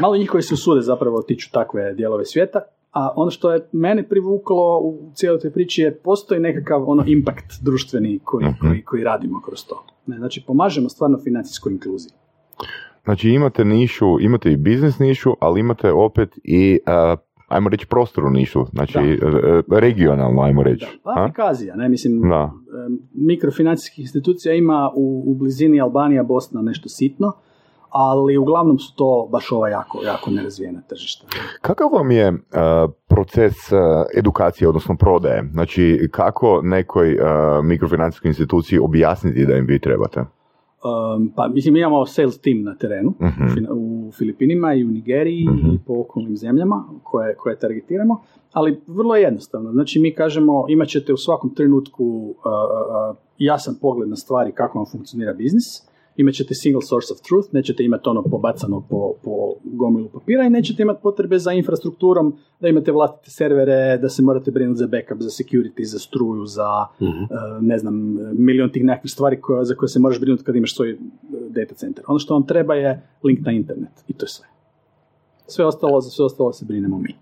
malo njih koji se usude zapravo otiću takve dijelove svijeta, a ono što je mene privuklo u cijeloj toj priči je postoji nekakav ono impact društveni koji, Mhm. koji, koji radimo kroz to. Ne, znači, pomažemo stvarno financijskoj inkluziji. Znači imate nišu, imate i biznis nišu, ali imate opet i, uh, ajmo reći, prostornu nišu, znači uh, regionalno, ajmo reći. Da, pa a? Abhazija, ne, mislim, Da. mikrofinancijskih institucija ima u, u blizini Albanija, Bosna nešto sitno, ali uglavnom su to baš ova jako, jako nerazvijena tržišta. Kakav vam je uh, proces uh, edukacije, odnosno prodaje? Znači, kako nekoj uh, mikrofinancijskoj instituciji objasniti da im vi trebate? Um, pa mislim, mi imamo sales team na terenu. Fina- u Filipinima i u Nigeriji Mhm. i po okolnim zemljama koje, koje targetiramo, ali vrlo je jednostavno. Znači mi kažemo imat ćete u svakom trenutku uh, uh, jasan pogled na stvari kako vam funkcionira biznis, imat ćete single source of truth, nećete imati ono pobacano po, po gomilu papira i nećete imati potrebe za infrastrukturom, da imate vlastite servere, da se morate brinuti za backup, za security, za struju, za Mhm. uh, ne znam, milion tih nekakvih stvari koje, za koje se moraš brinuti kad imaš svoj uh, data center. Ono što vam treba je link na internet i to je sve. Sve ostalo, za sve ostalo se brinemo mi.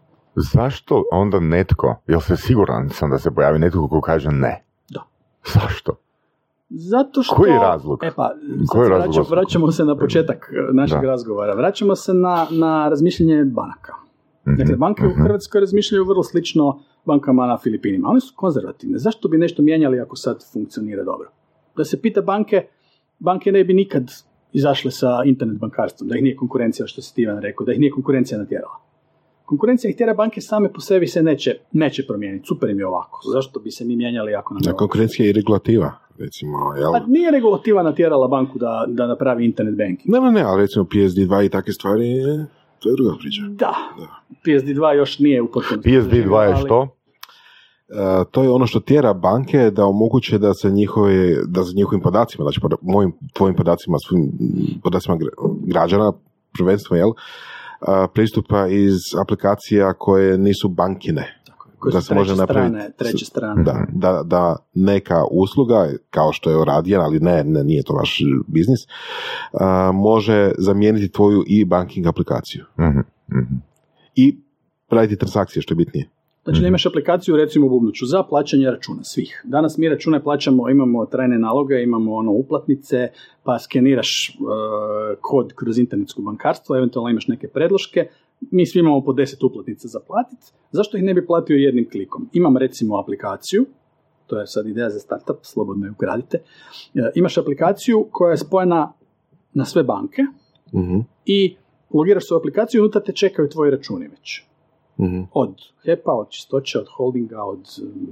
Zašto onda netko, jel se siguran sam da se pojavi netko ko kaže ne? Da. Zašto? Zato što... Koji je razlog? E pa, Koji je razlog vraćamo, vraćamo se na početak e, našeg Da. razgovora. Vraćamo se na, na razmišljanje banaka. Dakle, Mhm, banke u mhm. Hrvatskoj razmišljaju vrlo slično bankama na Filipinima. One su konzervativne. Zašto bi nešto mijenjali ako sad funkcionira dobro? Da se pita banke, banke ne bi nikad izašle sa internet bankarstvom, da ih nije konkurencija, što si Steven rekao, da ih nije konkurencija natjerala. Konkurencija ih tjera banke same po sebi se neće, neće promijeniti. Super im je ovako. Zašto bi se mi mijenjali ako nam je Da, ovako? konkurencija i regulativa, recimo, jel? Pa nije regulativa natjerala banku da, da napravi internet banking. Ne, ne, ne, ali recimo PSD2 i takve stvari, to je druga priča. Da, PSD2 još nije u potpunosti. PSD2 je što? E, to je ono što tjera banke da omoguće da se njihove, da se njihovim podacima, znači poda- mojim, tvojim podacima, svim podacima gra- građana, prvenstveno, jel, a, pristupa iz aplikacija koje nisu bankine. Koje da su se može treće napraviti- strane, treće strane. Da, da, da neka usluga, kao što je Radijan, ali ne, ne, nije to vaš biznis, a, može zamijeniti tvoju i banking aplikaciju. Mhm, mhm. I raditi transakcije, što je bitnije. Znači da imaš aplikaciju recimo u Bubnuću za plaćanje računa svih. Danas mi račune plaćamo, imamo trajne naloge, imamo ono uplatnice, pa skeniraš e, kod kroz internetsko bankarstvo, eventualno imaš neke predloške, mi svi imamo po 10 uplatnica za platiti, zašto ih ne bi platio jednim klikom? Imam recimo aplikaciju, to je sad ideja za startup, slobodno je ugradite, E, imaš aplikaciju koja je spojena na sve banke Mhm, i logiraš se u aplikaciju i unutra te čekaju tvoji računi već. Mhm. od HEP-a, od Čistoće, od Holdinga, od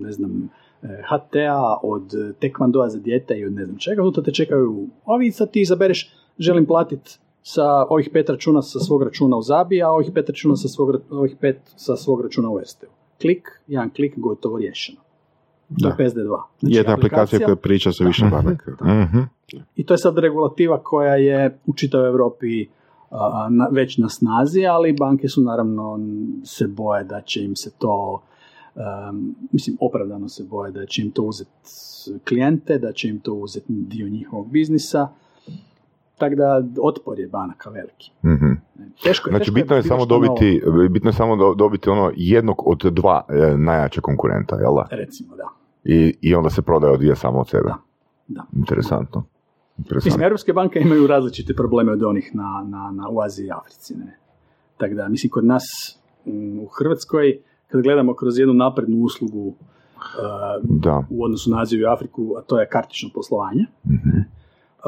ne znam, eh, HT-a, od Tekvandoa za dijete i od ne znam čega, unutra te čekaju ovi i sad ti izabereš želim platiti sa ovih pet računa sa svog računa u Zabi, a ovih pet računa sa svog, ovih pet sa svog računa u Ersteu. Klik, jedan klik, gotovo riješeno. To Da. je PSD2. Znači, Jedna aplikacija koja priča sa više banaka. <laughs> Mhm. I to je sad regulativa koja je u čitavoj Europi a, na, već na snazi, ali banke su naravno se boje da će im se to, um, mislim opravdano se boje da će im to uzeti klijente, da će im to uzeti dio njihovog biznisa. Tako da otpor je banaka veliki. Mhm. Teško, Znači teško bitno je bilo samo novo, dobiti, bitno je samo do- dobiti ono jednog od dva e, najjača konkurenta, jel da? Recimo, da. I, I onda se prodaje odvija samo od sebe. Da, da. Interesantno. Mislim, Interesantno. europske banke imaju različite probleme od onih na, na, na u Aziji i Africi. Ne? Tako da, mislim, kod nas mm, u Hrvatskoj, kad gledamo kroz jednu naprednu uslugu uh, Da. u odnosu na Aziju i Afriku, a to je kartično poslovanje. Mhm. Uh,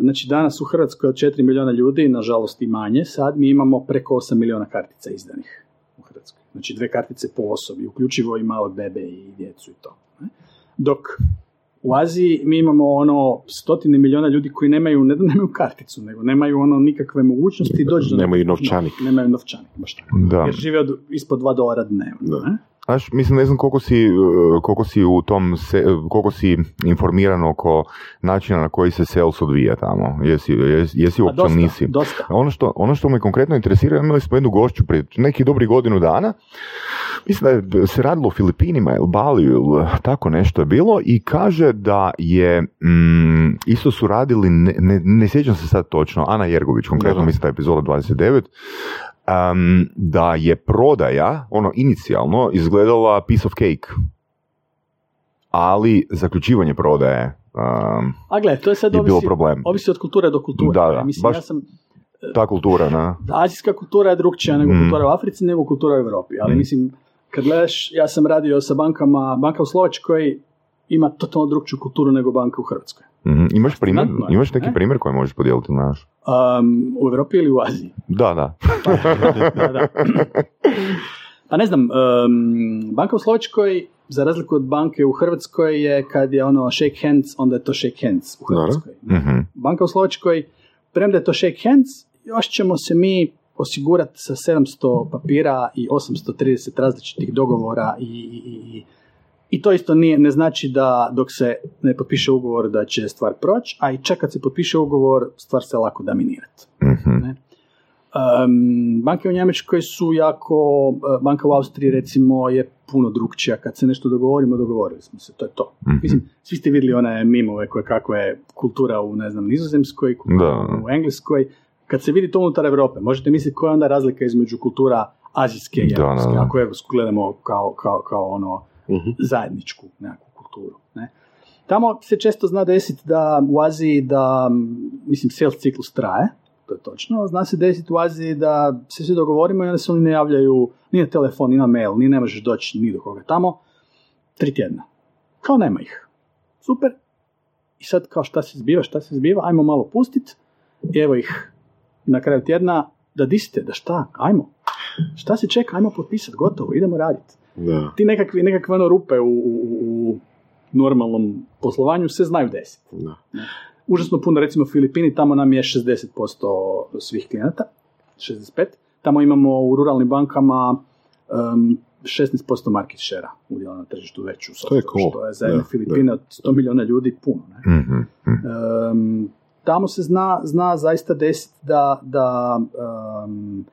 znači, danas u Hrvatskoj od 4 milijuna ljudi, nažalost i manje, sad mi imamo preko 8 milijuna kartica izdanih u Hrvatskoj. Znači, dve kartice po osobi, uključivo i male bebe i djecu i to. ne? Dok u Aziji mi imamo ono stotine milijuna ljudi koji nemaju, ne da nemaju karticu, nego nemaju ono nikakve mogućnosti doći do Nemaju novčanik. No, nemaju novčanik, baš tako. Da. Jer žive od, ispod 2 dolara dnevno. Da. ne? Znaš, mislim, ne znam koliko si, e, koliko si u tom, se, koliko si informiran oko načina na koji se sales odvija tamo. Jesi, jesi, jesi Pa uopće dosta, nisi? dosta. Ono što, ono što me konkretno interesira, imali smo jednu gošću prije neki dobri godinu dana, mislim da je se radilo o Filipinima ili Baliju ili tako nešto je bilo i kaže da je, mm, isto su radili, ne, ne, ne sjećam se sad točno, Ana Jergović konkretno, mislim da je epizoda 29, um, da je prodaja, ono inicijalno, izgledala piece of cake. Ali zaključivanje prodaje um, A gle, to je sad je bilo ovisi, problem. ovisi od kulture do kulture. Da, da, Mislim, baš- ja sam, Ta kultura, na. azijska kultura je drugčija nego Mm. kultura u Africi, nego kultura u Europi. Ali Mm. mislim, kad gledaš, ja sam radio sa bankama, banka u Slovačkoj ima totalno drugčiju kulturu nego banka u Hrvatskoj. Mhm. Imaš primjer, je, imaš neki ne? primjer koji možeš podijeliti naš? Um, u Europi ili u Aziji? Da, da. <laughs> da, da. Pa ne znam, um, banka u Slovačkoj za razliku od banke u Hrvatskoj je kad je ono shake hands, onda je to shake hands u Hrvatskoj. Mhm. Banka u Slovačkoj, premda je to shake hands, još ćemo se mi osigurati sa 700 papira i 830 različitih dogovora i, i, i, i to isto nije, ne znači da dok se ne potpiše ugovor da će stvar proći, a i čak kad se potpiše ugovor stvar se lako da minirati. Mhm. Ne? Um, banke u Njemačkoj su jako, uh, banka u Austriji recimo je puno drugčija, kad se nešto dogovorimo, dogovorili smo se, to je to. Mhm. Mislim, svi ste vidjeli one mimove koje kako je kultura u, ne znam, nizozemskoj, kultura Da. u engleskoj, kad se vidi to unutar Europe, možete misliti koja je onda razlika između kultura azijske i europske, ako europsku gledamo kao, kao, kao ono Mhm. zajedničku nekakvu kulturu. Ne? Tamo se često zna desiti da u Aziji da, mislim, sales ciklus traje, to je točno, zna se desiti u Aziji da se svi dogovorimo i onda se oni ne javljaju ni na telefon, ni na mail, ni ne možeš doći ni do koga tamo, tri tjedna. Kao nema ih. Super. I sad kao šta se zbiva, šta se zbiva, ajmo malo pustit i evo ih na kraju tjedna, da diste, da šta, ajmo. Šta se čeka, ajmo potpisati, gotovo, idemo raditi Da. ti nekakvi, nekakve ono rupe u, u, u normalnom poslovanju se znaju desiti. Da. Užasno puno, recimo Filipini, tamo nam je 60% svih klijenata, 65. Tamo imamo u ruralnim bankama um, 16% market share udjela na tržištu veću. To je cool. Što je za jedne Filipine od 100 milijuna ljudi puno. Ne? Mhm, mhm. Um, tamo se zna, zna zaista desiti da, da um,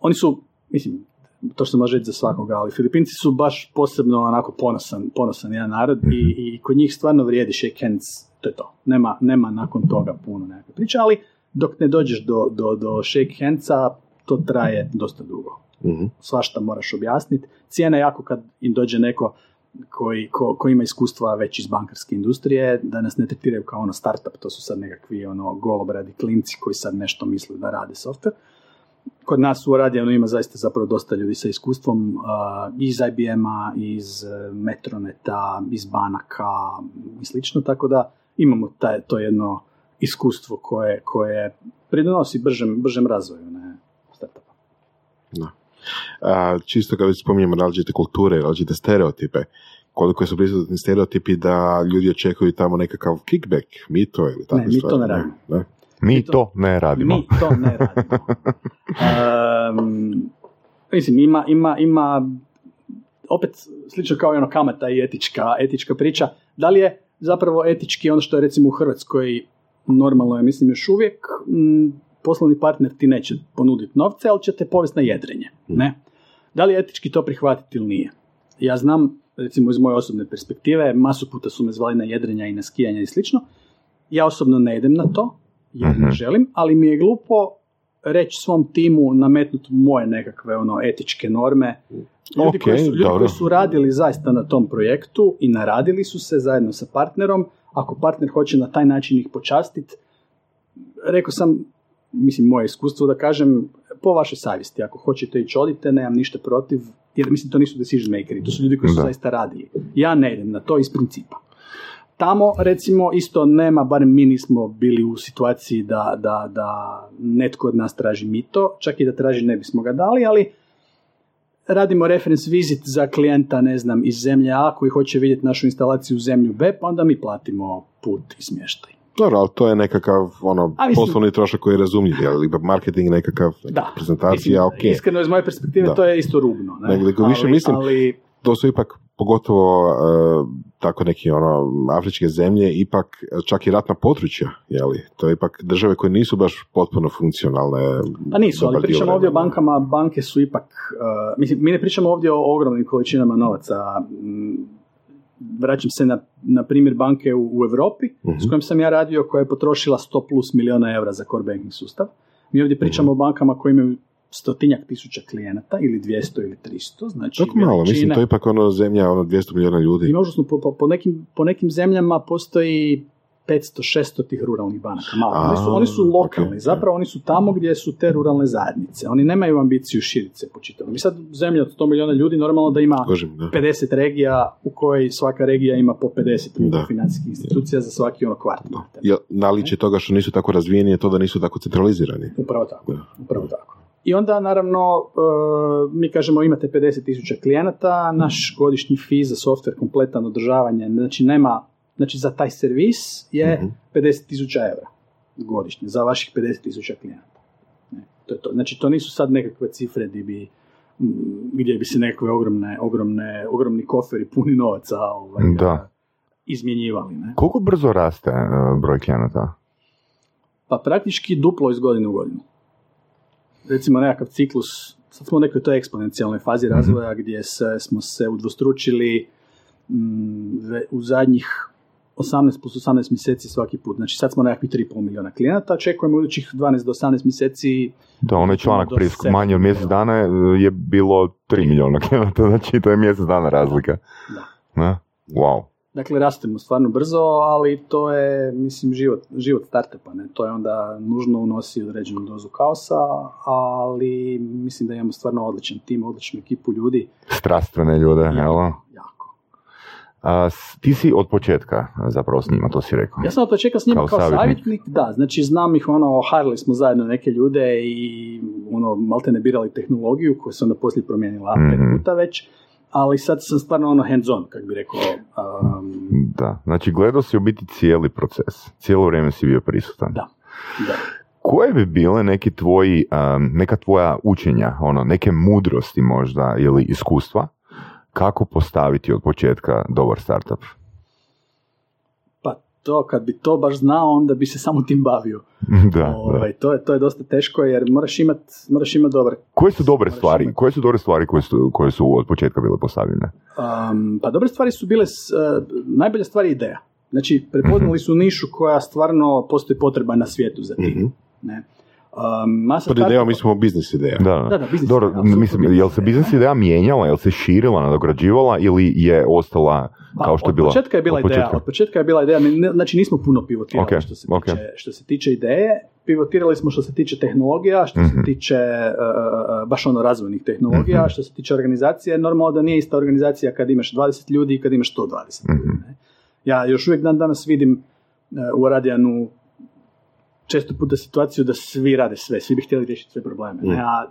oni su, mislim, to što se može reći za svakoga, ali Filipinci su baš posebno onako ponosan, ponosan jedan narod i, i kod njih stvarno vrijedi shake hands, to je to. Nema, nema nakon toga puno nekakve priče, ali dok ne dođeš do, do, do shake handsa, to traje dosta dugo Mhm. svašta moraš objasniti. Cijena je jako kad im dođe neko koji, ko, ko ima iskustva već iz bankarske industrije, da nas ne tretiraju kao ono startup, to su sad nekakvi ono golobradi klinci koji sad nešto misle da rade software. Kod nas u Radijanu ima zaista zapravo dosta ljudi sa iskustvom a, iz IBM-a, iz e, Metroneta, iz banaka i slično, tako da imamo taj, to jedno iskustvo koje, koje pridonosi bržem, bržem razvoju ne, startupa. A, čisto kad već spominjemo različite kulture, različite stereotipe, koliko su prisutni stereotipi da ljudi očekuju tamo nekakav kickback, mito ili takve mi to ne radimo. Ne? Mi to- to ne radimo. Mi to ne radimo. Um, mislim, ima, ima, ima opet slično kao i ono kamata i etička, etička priča. Da li je zapravo etički ono što je recimo u Hrvatskoj normalno je, mislim, još uvijek m, poslovni partner ti neće ponuditi novce, ali će te povesti na jedrenje. Ne? Da li je etički to prihvatiti ili nije? Ja znam, recimo iz moje osobne perspektive, masu puta su me zvali na jedrenja i na skijanja i slično. Ja osobno ne idem na to, jer ne Mhm. želim, ali mi je glupo reći svom timu nametnuti moje nekakve ono etičke norme. Ljudi, Ok, koji, su, ljudi koji su radili zaista na tom projektu i naradili su se zajedno sa partnerom, ako partner hoće na taj način ih počastiti, rekao sam, mislim moje iskustvo da kažem, po vašoj savjesti, ako hoćete ići odite, nemam ništa protiv, jer mislim to nisu decision makeri, to su ljudi koji su Da. zaista radili. Ja ne idem na to iz principa. Tamo, recimo, isto nema, barem mi nismo bili u situaciji da, da, da netko od nas traži mito, čak i da traži ne bismo ga dali, ali radimo reference visit za klijenta, ne znam, iz zemlje A koji hoće vidjeti našu instalaciju u zemlju B, pa onda mi platimo put i smještaj. Dobro, ali to je nekakav ono, mislim- poslovni trošak koji je razumljiv, ali marketing nekakav, Da. prezentacija, Mislim, ok. Iskreno, iz moje perspektive, Da. to je isto rubno. Ne? Nego- nego više ali, mislim- Ali, To su ipak, pogotovo uh, tako neki ono, afričke zemlje, ipak čak i ratna područja, jeli? To je ipak države koje nisu baš potpuno funkcionalne. pa nisu, ali pričamo ovdje o bankama, banke su ipak, uh, mislim, mi ne pričamo ovdje o ogromnim količinama novaca. Mm, Vraćam se na, na primjer banke u, u Europi, Mhm. s kojim sam ja radio, koja je potrošila 100 plus milijuna eura za core banking sustav. Mi ovdje pričamo Mhm. o bankama koje imaju stotinjak tisuća klijenata, ili 200 ili 300, znači Tako malo, mislim, veličine- to je ipak ono zemlja, ono 200 milijuna ljudi. Ima užasno, po, po, po, nekim, po nekim zemljama postoji 500-600 tih ruralnih banaka. Malo. Oni, su, oni su lokalni, ok. zapravo oni su tamo gdje su te ruralne zajednice. Oni nemaju ambiciju širiti se po čitavom. Mi sad zemlja od 100 milijuna ljudi normalno da ima Kažem, da. 50 regija u kojoj svaka regija ima po 50 Da. financijskih institucija za svaki ono kvart. Jel, naličje toga što nisu tako razvijeni je to da nisu tako centralizirani. Upravo tako. Da. Upravo tako. I onda naravno e, mi kažemo imate 50.000 klijenata, naš godišnji fee za software kompletan održavanje, znači nema, znači za taj servis je Mhm. 50.000 eura godišnje za vaših 50.000 klijenata. To je to. Znači to nisu sad nekakve cifre gdje bi gdje bi se nekakve ogromne, ogromne, ogromni koferi puni novaca ovaj, Da. izmjenjivali. Ne? Koliko brzo raste e, broj klijenata? Pa praktički duplo iz godine u godinu. Recimo nekakav ciklus, sad smo u nekoj toj eksponencijalnoj fazi razvoja gdje se, smo se udvostručili mm, u zadnjih 18 plus 18 mjeseci svaki put. Znači sad smo na nekakvih 3,5 milijuna klijenata, očekujemo u idućih 12 do 18 mjeseci Da, onaj članak prije manje od mjesec dana je bilo 3 milijuna klijenata, <laughs> znači to je mjesec dana razlika. Da. Ne? Wow. Dakle, rastemo stvarno brzo, ali to je, mislim, život, život startupa, ne? To je onda nužno unosi određenu dozu kaosa, ali mislim da imamo stvarno odličan tim, odličnu ekipu ljudi. Strastvene ljude, jel? Jako. A, ti si od početka zapravo s njima, to si rekao. Ja sam od početka s njima Kao kao, savjetnik. savjetnik. da, znači znam ih, ono, harili smo zajedno neke ljude i ono, malte ne birali tehnologiju koja se onda poslije promijenila Mhm. pet puta već, ali sad sam stvarno ono hands on, kako bi rekao, um, Da, znači gledao si u biti cijeli proces, cijelo vrijeme si bio prisutan. da, da. Koje bi bile neki tvoji, um, neka tvoja učenja, ono, neke mudrosti možda ili iskustva, kako postaviti od početka dobar startup? To, kad bi to baš znao, onda bi se samo tim bavio. <laughs> da, da. Ovaj, to, je, to je dosta teško jer moraš imat, moraš imat dobar... Koje su dobre Moraš stvari, imat- koje su dobre stvari koje su, koje su od početka bile postavljene? Um, pa dobre stvari su bile, uh, najbolja stvar je ideja. Znači, prepoznali su nišu koja stvarno postoji potreba na svijetu za tim. Mhm. Ne? Um, masa Pod idejom startupa- mislimo biznis ideja. Da, Da, da, biznis Dobro, ideja, mislim, jel se ideja. biznis ideja mijenjala, jel se širila, nadograđivala ili je ostala Pa, kao što je od bila? početka je bila od ideja, početka? od početka je bila ideja, znači nismo puno pivotirali Ok, što, se ok. tiče, što se tiče ideje, pivotirali smo što se tiče tehnologija, što Mhm. se tiče uh, baš ono razvojnih tehnologija, Mhm. što se tiče organizacije, normalno da nije ista organizacija kad imaš 20 ljudi i kad imaš 120 ljudi. Mhm. ne. Ja još uvijek dan danas vidim uh, u Radijanu često puta situaciju da svi rade sve, svi bi htjeli riješiti sve probleme. Ne? Mhm. A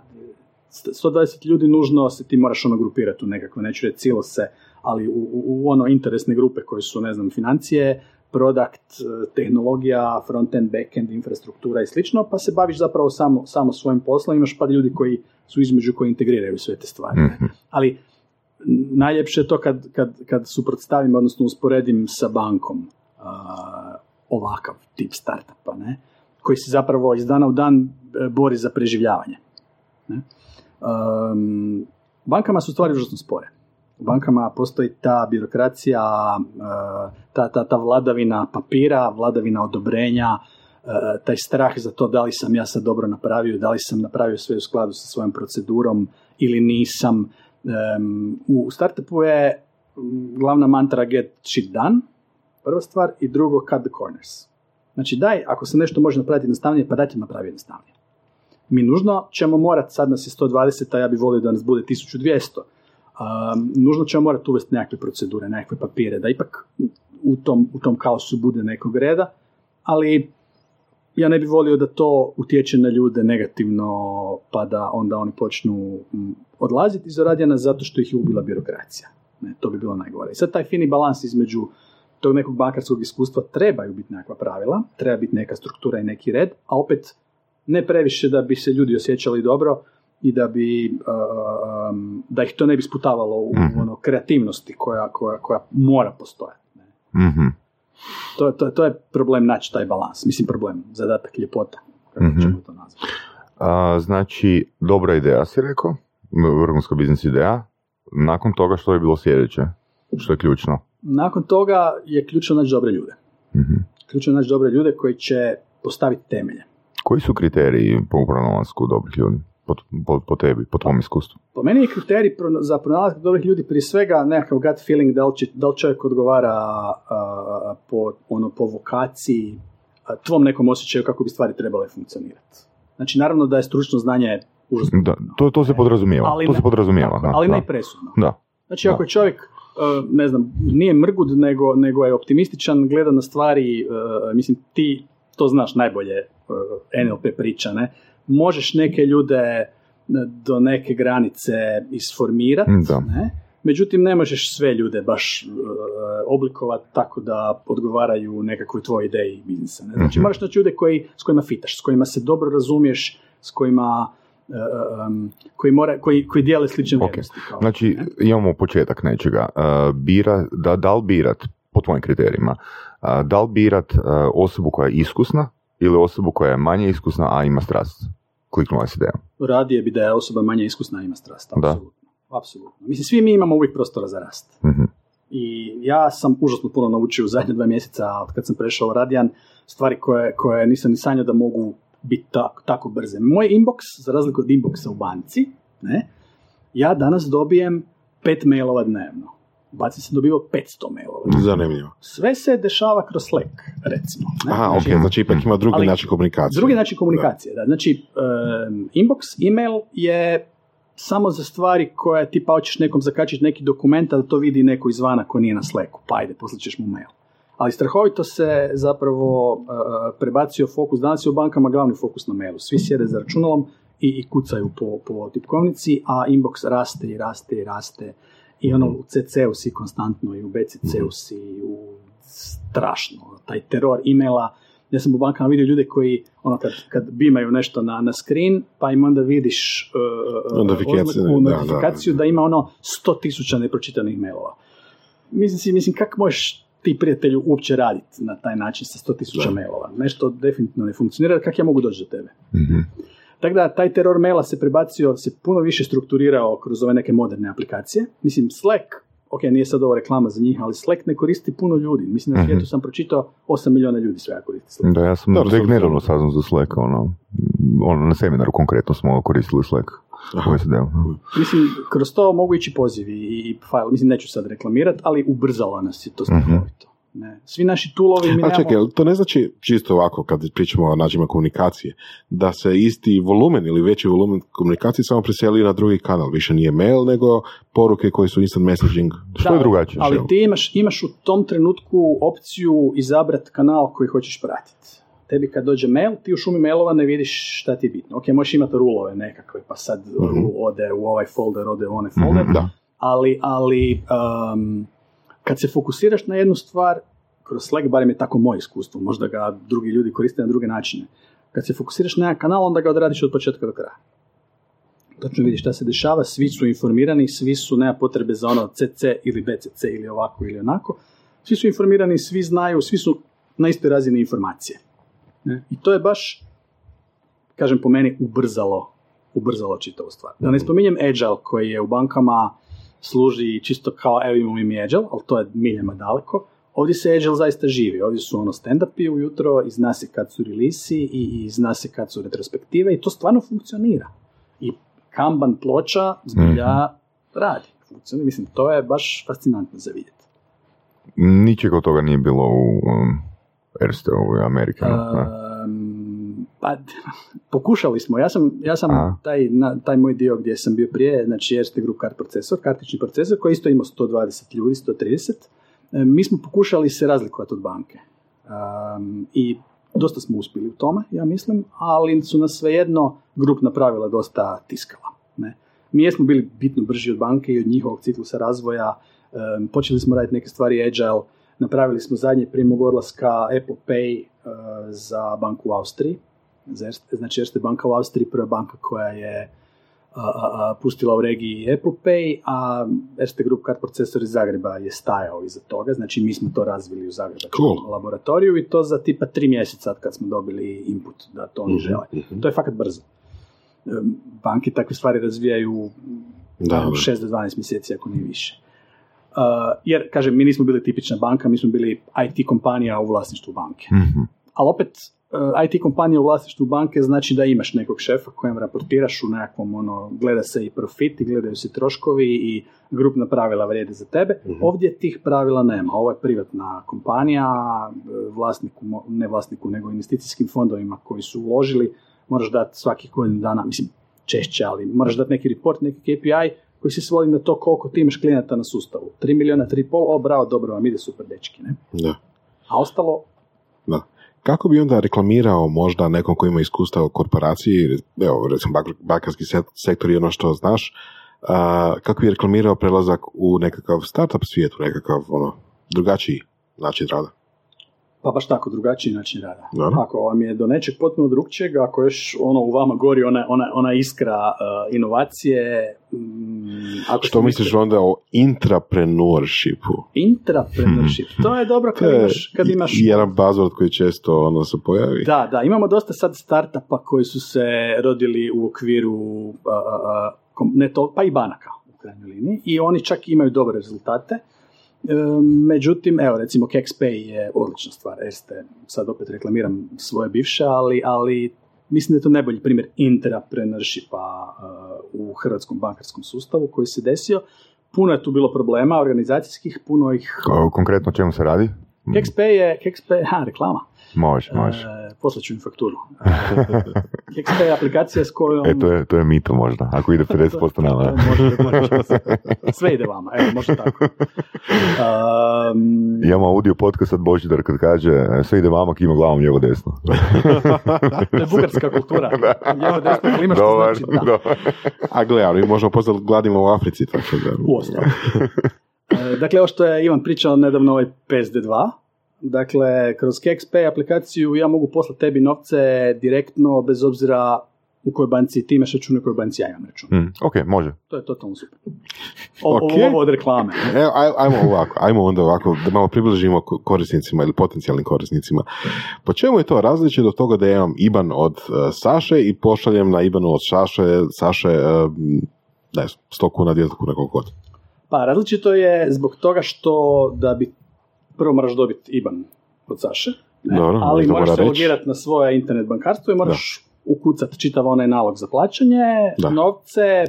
120 ljudi nužno se ti moraš ono grupirati u nekakve, neću reći cijelo se, ali u, u, u ono interesne grupe koje su, ne znam, financije, product, eh, tehnologija, front-end, back-end, infrastruktura i slično, pa se baviš zapravo samo, samo svojim poslom, imaš par ljudi koji su između koji integriraju sve te stvari. Mhm. Ali najljepše je to kad, kad, kad suprotstavim, odnosno usporedim sa bankom a, ovakav tip startupa, ne? Koji se zapravo iz dana u dan e, bori za preživljavanje. Ne? Um, bankama su stvari užasno spore. U bankama postoji ta birokracija, e, ta, ta, ta vladavina papira, vladavina odobrenja, e, taj strah za to da li sam ja sad dobro napravio, da li sam napravio sve u skladu sa svojom procedurom ili nisam. U startupu je glavna mantra get shit done, prva stvar, i drugo cut the corners. Znači daj, ako se nešto može napraviti jednostavnije, pa dajte napravi jednostavnije. Mi nužno ćemo morati, sad nas je 120, a ja bih volio da nas bude 1200. Um, nužno ćemo morati uvesti nekakve procedure, nekakve papire, da ipak u tom, u tom kaosu bude nekog reda, ali ja ne bih volio da to utječe na ljude negativno, pa da onda oni počnu odlaziti iz Radijana zato što ih je ubila birokracija. Ne, to bi bilo najgore. I sad taj fini balans između tog nekog bankarskog iskustva trebaju biti nekakva pravila, treba biti neka struktura i neki red, a opet ne previše da bi se ljudi osjećali dobro i da bi um, da ih to ne bi sputavalo u Mhm. ono kreativnosti koja, koja, koja mora postojati. ne. Mhm. To, to, to je problem naći taj balans. Mislim problem, zadatak ljepota, kako Mhm. ćemo to nazvati. A, znači, dobra ideja si rekao, vrhunska biznis ideja. Nakon toga što je bilo sljedeće? Što je ključno? Nakon toga je ključno naći dobre ljude. Mhm. Ključno naći dobre ljude koji će postaviti temelje. Koji su kriteriji po pronalasku dobrih ljudi? Po, po, po tebi, po tvom iskustvu? Po meni je kriterij za pronalazak dobrih ljudi prije svega nekakav gut feeling da li, će, da li čovjek odgovara a, po, ono, po vokaciji, a, tvom nekom osjećaju kako bi stvari trebale funkcionirati. Znači, naravno da je stručno znanje užasno Da, to, to se podrazumijeva. Ali to se podrazumijeva. da, ali da. ne presudno. Da. Znači, Da. ako je čovjek, ne znam, nije mrgud, nego, nego je optimističan, gleda na stvari, e, mislim, ti to znaš najbolje, e, NLP priča, ne? Možeš neke ljude do neke granice isformirati, Da. ne? međutim ne možeš sve ljude baš e, oblikovati tako da odgovaraju nekakvoj tvojoj ideji biznisa. Ne? Znači Mhm. moraš naći ljude koji, s kojima fitaš, s kojima se dobro razumiješ, s kojima koji, mora, koji, koji dijele slične vrijednosti. Kao, Znači, ne? imamo početak nečega. Uh, bira, da, da li birat, po tvojim kriterijima, uh, da li birat uh, osobu koja je iskusna ili osobu koja je manje iskusna, a ima strast? Kliknula si idejom. radije bi da je osoba manje iskusna, a ima strast. Da. Apsolutno. Apsolutno. Mislim, svi mi imamo uvijek prostora za rast. Mhm. I ja sam užasno puno naučio u zadnje dva mjeseca od kad sam prešao Radijan, stvari koje, koje nisam ni sanjao da mogu biti tako, tako brze. Moj inbox, za razliku od inboxa u banci, ne, ja danas dobijem pet mailova dnevno. U banci sam dobivao 500 mailova. Zanimljivo. Sve se dešava kroz Slack, recimo. Ne? Aha, Znači, ok, znači ipak ima drugi Ali- način komunikacije. Drugi način komunikacije, da. Znači, em, inbox, email je samo za stvari koje ti pa hoćeš nekom zakačiti neki dokument, da to vidi neko izvana ko nije na Slacku, pa ajde, poslaćeš mu mail. Ali strahovito se zapravo e, prebacio fokus, danas je u bankama glavni fokus na mailu. Svi sjede za računalom i, i kucaju po, po tipkovnici, a inbox raste i raste i raste. I ono u CC-u si konstantno i u BCC-u si u strašno. Taj teror emaila. Ja sam u bankama vidio ljude koji, ono, kad, kad bimaju nešto na, na screen, pa im onda vidiš uh, Notifikaciju, oznaku, da, da. notifikaciju da, ima ono 100.000 nepročitanih mailova. Mislim si, mislim, kako možeš ti prijatelju uopće raditi na taj način sa 100.000 Da. mailova? Nešto definitivno ne funkcionira, kako ja mogu doći do tebe? Mhm. Tako da, taj teror maila se prebacio, se puno više strukturirao kroz ove neke moderne aplikacije. Mislim, Slack, ok, nije sad ovo reklama za njih, ali Slack ne koristi puno ljudi. Mislim, na Mhm. svijetu sam pročitao 8 milijuna ljudi svega koristi Slack. Da, ja sam tek sam- nedavno saznam za Slack, ono, ono, na seminaru konkretno smo koristili Slack. Mislim, kroz to mogu ići pozivi i, i file, mislim, neću sad reklamirati, ali ubrzalo nas je to strahovito. Ne. Svi naši toolovi, mi A nemamo... čekaj, jel to ne znači čisto ovako kad pričamo o načinima komunikacije, da se isti volumen ili veći volumen komunikacije samo preseli na drugi kanal, više nije mail nego poruke koje su instant messaging. Što je drugačije? Ali ti imaš, imaš u tom trenutku opciju izabrati kanal koji hoćeš pratiti. Tebi kad dođe mail, ti u šumi mailova ne vidiš šta ti je bitno. Ok, možeš imati rulove nekakve, pa sad rul ode u ovaj folder, ode u onaj folder, Mhm, da. ali, ali um, kad se fokusiraš na jednu stvar, kroz Slack, barem je tako moje iskustvo, možda ga drugi ljudi koriste na druge načine. Kad se fokusiraš na jedan kanal, onda ga odradiš od početka do kraja. Točno vidiš šta se dešava, svi su informirani, svi su, nema potrebe za ono CC ili BCC ili ovako ili onako. Svi su informirani, svi znaju, svi su na istoj razini informacije. Ne? I to je baš, kažem po meni, ubrzalo, ubrzalo čitavu stvar. Da ne spominjem Agile koji je u bankama služi čisto kao evo imamo mi Agile, ali to je miljama daleko. Ovdje se Agile zaista živi. Ovdje su ono stand-upi ujutro i zna se kad su release i, i zna se kad su retrospektive i to stvarno funkcionira. I Kanban ploča zbilja radi. Funkcionira. Mislim, to je baš fascinantno za vidjeti. Ničeg od toga nije bilo u um, Erste, u da. Um, pa, pokušali smo. Ja sam, ja sam taj, na, taj moj dio gdje sam bio prije, znači Erste Group Card procesor, kartični procesor, koji isto ima 120 ljudi, 130. E, Mi smo pokušali se razlikovati od banke. Um, I dosta smo uspjeli u tome, ja mislim, ali su nas svejedno grupna pravila dosta tiskala. Ne? Mi jesmo bili bitno brži od banke i od njihovog ciklusa razvoja. Um, počeli smo raditi neke stvari agile, napravili smo zadnje prije mog odlaska Apple Pay uh, za banku u Austriji. Znači Erste banka u Austriji prva banka koja je a, a, pustila u regiji Apple Pay, a Erste Group Card procesor iz Zagreba je stajao iza toga, znači mi smo to razvili u Zagrebačkom Cool. laboratoriju i to za tipa tri mjeseca od kad smo dobili input da to oni žele. To je fakat brzo. Banke takve stvari razvijaju Da, da. 6 do 12 mjeseci ako nije više. Uh, jer, kažem, mi nismo bili tipična banka, mi smo bili IT kompanija u vlasništvu banke. Mhm. Ali opet, uh, IT kompanija u vlasništvu banke znači da imaš nekog šefa kojem raportiraš u nekakvom, ono, gleda se i profit i gledaju se troškovi i grupna pravila vrijede za tebe. Ovdje tih pravila nema. Ovo je privatna kompanija, vlasniku, ne vlasniku, nego investicijskim fondovima koji su uložili, moraš dati svakih godinu dana, mislim, češće, ali moraš dati neki report, neki KPI koji se svodi na to koliko ti imaš klijenata na sustavu. 3 milijuna, 3,5, o bravo, dobro vam ide super dečki, ne? Da. A ostalo, Da. kako bi onda reklamirao možda nekom ko ima iskustva u korporaciji, evo recimo bankarski se- sektor je ono što znaš, a, kako bi reklamirao prelazak u nekakav startup svijet, u nekakav ono, drugačiji način rada? Pa baš tako, drugačiji način rada. Dobro. Ako vam je do nečeg potpuno drugčijeg, ako još ono u vama gori ona, ona, ona iskra uh, inovacije, mm, ako Što misliš mislili- onda o intrapreneurshipu? Intrapreneurship. To je dobro kad je imaš, kad imaš jedan buzzword koji često ono se pojavi. Da, da, imamo dosta sad startupa koji su se rodili u okviru a, kom- ne to, pa i banaka u krajnjoj liniji i oni čak imaju dobre rezultate. E, međutim, evo recimo KexPay je odlična stvar, Erste, sad opet reklamiram svoje bivše, ali, ali mislim da je to najbolji primjer intrapreneurshipa a, u hrvatskom bankarskom sustavu koji se desio. Puno je tu bilo problema organizacijskih, puno ih... Ko- Konkretno čemu se radi? KexPay je, KexPay, ha, reklama. Može, može. E, poslat ću im fakturu. <laughs> KXP je aplikacija s kojom... E, to je, to je mito možda, ako ide <laughs> 50% nama. <laughs> Može, može. Sve ide vama, evo, može tako. Um, Imamo audio podcast od Božidar kad kaže sve ide vama, kima glavom lijevo desno. to je bugarska kultura. Lijevo desno klimaš, to Dobar, znači da. dobar. A gle, ali možemo postati gladimo u Africi, tako da... Uostalom. E, Dakle, ovo što je Ivan pričao nedavno ovaj PSD2, dakle, kroz KXP aplikaciju ja mogu poslati tebi novce direktno, bez obzira u kojoj banci ti imaš račun u kojoj banci ja imam račun. Mm, ok, može. To je totalno super. O, Ok. Ovo od reklame. Evo, aj- ajmo ovako, ajmo onda ovako, da malo približimo ko- korisnicima ili potencijalnim korisnicima. Po čemu je to različito od toga da ja imam IBAN od e, Saše i pošaljem na IBANu od Saše, Saše, e, ne znam, 100 kuna, 200 kuna, koliko god. Pa različito je zbog toga što da bi prvo moraš dobiti IBAN od Saše, ne? Dobro, ali moraš mora se logirati na svoje internet bankarstvo i moraš ukucati čitav onaj nalog za plaćanje, Da. novce,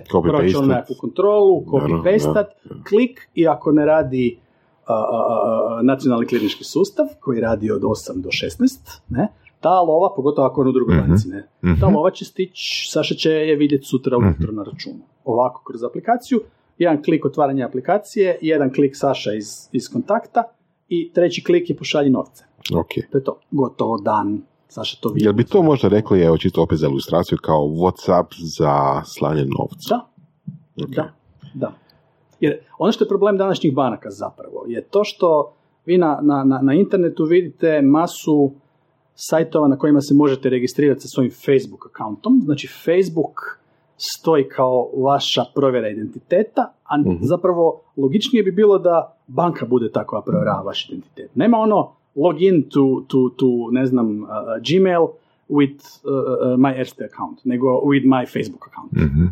pastat. nekakvu kontrolu, Naravno, copy pastat, klik i ako ne radi a, a, a, a, nacionalni klinički sustav koji radi od 8 do 16, ne? ta lova, pogotovo ako je on u drugoj Mhm. banci, ne? ta Mhm. lova će stići, Saša će je vidjeti sutra ujutro na računu. Ovako kroz aplikaciju, jedan klik otvaranja aplikacije, jedan klik Saša iz, iz kontakta i treći klik je pošalji novce. Ok. To je to. Gotovo dan. Saša to vidi. Jel bi to možda rekli, evo čisto opet za ilustraciju, kao Whatsapp za slanje novca? Da, da, da. Jer ono što je problem današnjih banaka zapravo je to što vi na, na, na, na internetu vidite masu sajtova na kojima se možete registrirati sa svojim Facebook akauntom. Znači Facebook stoji kao vaša provjera identiteta, a Mhm. zapravo logičnije bi bilo da banka bude ta koja provjerava vaš identitet. Nema ono login to, to, to ne znam, uh, Gmail with uh, uh, my Erste account, nego with my Facebook account. Mhm.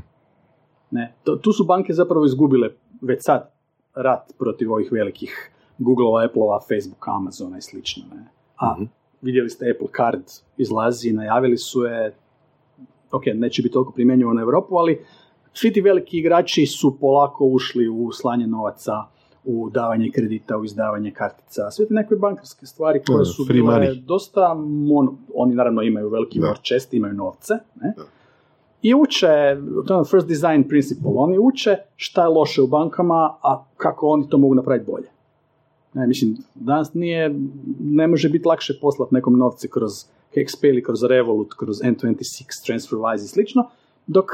Ne, to, tu su banke zapravo izgubile već sad rat protiv ovih velikih Google-ova, Apple-ova, Facebooka, Amazona i slično. Ne. A Mhm. vidjeli ste Apple Card izlazi, najavili su je, ok, neće biti toliko primjenjivo na Europu, ali svi ti veliki igrači su polako ušli u slanje novaca, u davanje kredita, u izdavanje kartica, sve te neke bankarske stvari koje su free bile money. dosta, mon, oni naravno imaju veliki Da. chest, imaju novce, ne? Da. I uče, to je ono first design principle, oni uče šta je loše u bankama, a kako oni to mogu napraviti bolje. Ne, mislim, danas nije, ne može biti lakše poslati nekom novce kroz XP ili kroz Revolut, kroz N26, TransferWise i slično, dok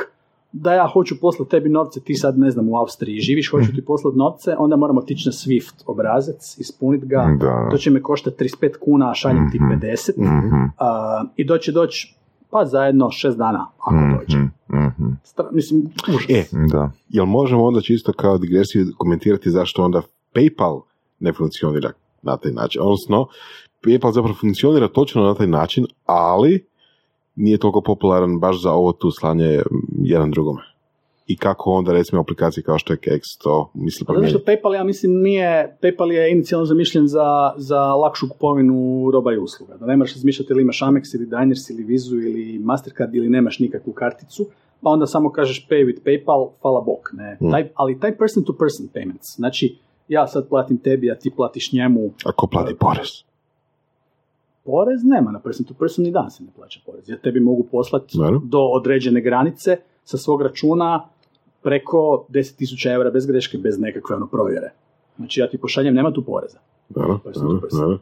da ja hoću poslati tebi novce, ti sad ne znam u Austriji živiš, hoću ti poslati novce, onda moramo otići na Swift obrazac, ispuniti ga, Da. to će me koštati 35 kuna, a šaljem ti Mhm. 50, Mhm. a, i doći doći pa zajedno šest dana, ako dođe. Mhm. Mhm. Stra- mislim, užas. E, Da. jel možemo onda čisto kao digresiju komentirati zašto onda PayPal ne funkcionira na taj način? Odnosno, PayPal zapravo funkcionira točno na taj način, ali nije toliko popularan baš za ovo tu slanje jedan drugome. I kako onda recimo aplikacije kao što je Kex to misli Pa zato što? PayPal, ja mislim, nije, PayPal je inicijalno zamišljen za, za lakšu kupovinu roba i usluga. Da ne moraš razmišljati ili imaš Amex ili Diners ili Vizu ili Mastercard ili nemaš nikakvu karticu, pa onda samo kažeš pay with PayPal, hvala bog. Ne? Mm. Taj, ali taj person to person payments, znači ja sad platim tebi, a ti platiš njemu Ako plati porez. Porez, nema na person to person, ni dan se ne plaća porez. Ja tebi mogu poslati Naravno. do određene granice sa svog računa preko 10.000 eura bez greške, bez nekakve ono provjere. Znači ja ti pošaljem, nema tu poreza. Naravno, Person to naravno, person. naravno.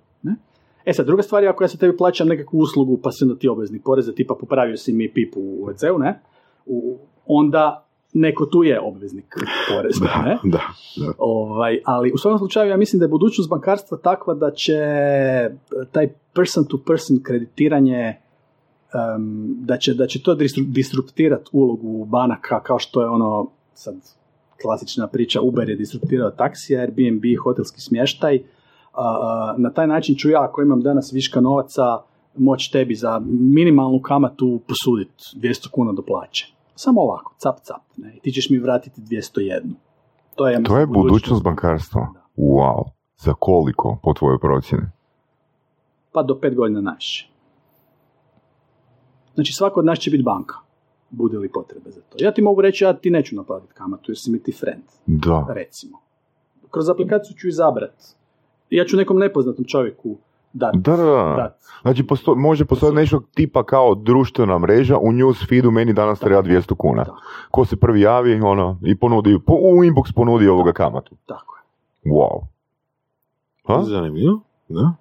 E sad, druga stvar je ako ja sad tebi plaćam nekakvu uslugu pa si onda ti obvezni poreza, tipa popravio si mi pipu u WC-u, ne? U, onda neko tu je obveznik poreza, ne? Da, da. Ovaj, ali u svakom slučaju ja mislim da je budućnost bankarstva takva da će taj person to person kreditiranje em, da, će, da će to disruptirati ulogu banaka kao što je ono sad klasična priča Uber je disruptirao taksija, Airbnb hotelski smještaj. A, na taj način ću ja ako imam danas viška novaca moći tebi za minimalnu kamatu posuditi 200 kuna do plaće. Samo ovako, cap cap. Ne? I ti ćeš mi vratiti 201. To je, ja To je budućnost bankarstva. Wow. Za koliko, po tvojoj procjeni? pa do pet godina najviše. Znači svako od nas će biti banka, bude li potrebe za to. Ja ti mogu reći, ja ti neću naplatiti kamatu jer si mi ti friend, Da. recimo. Kroz aplikaciju ću izabrat. Ja ću nekom nepoznatom čovjeku dati. Da, da, da. dat. Znači, posto, može postojati nešto tipa kao društvena mreža, u news feedu meni danas treba 200 kuna. Tako. Ko se prvi javi, ono, i ponudi, po, u inbox ponudi ovoga kamatu. Tako je. Wow. Ha? Zanimljivo, da.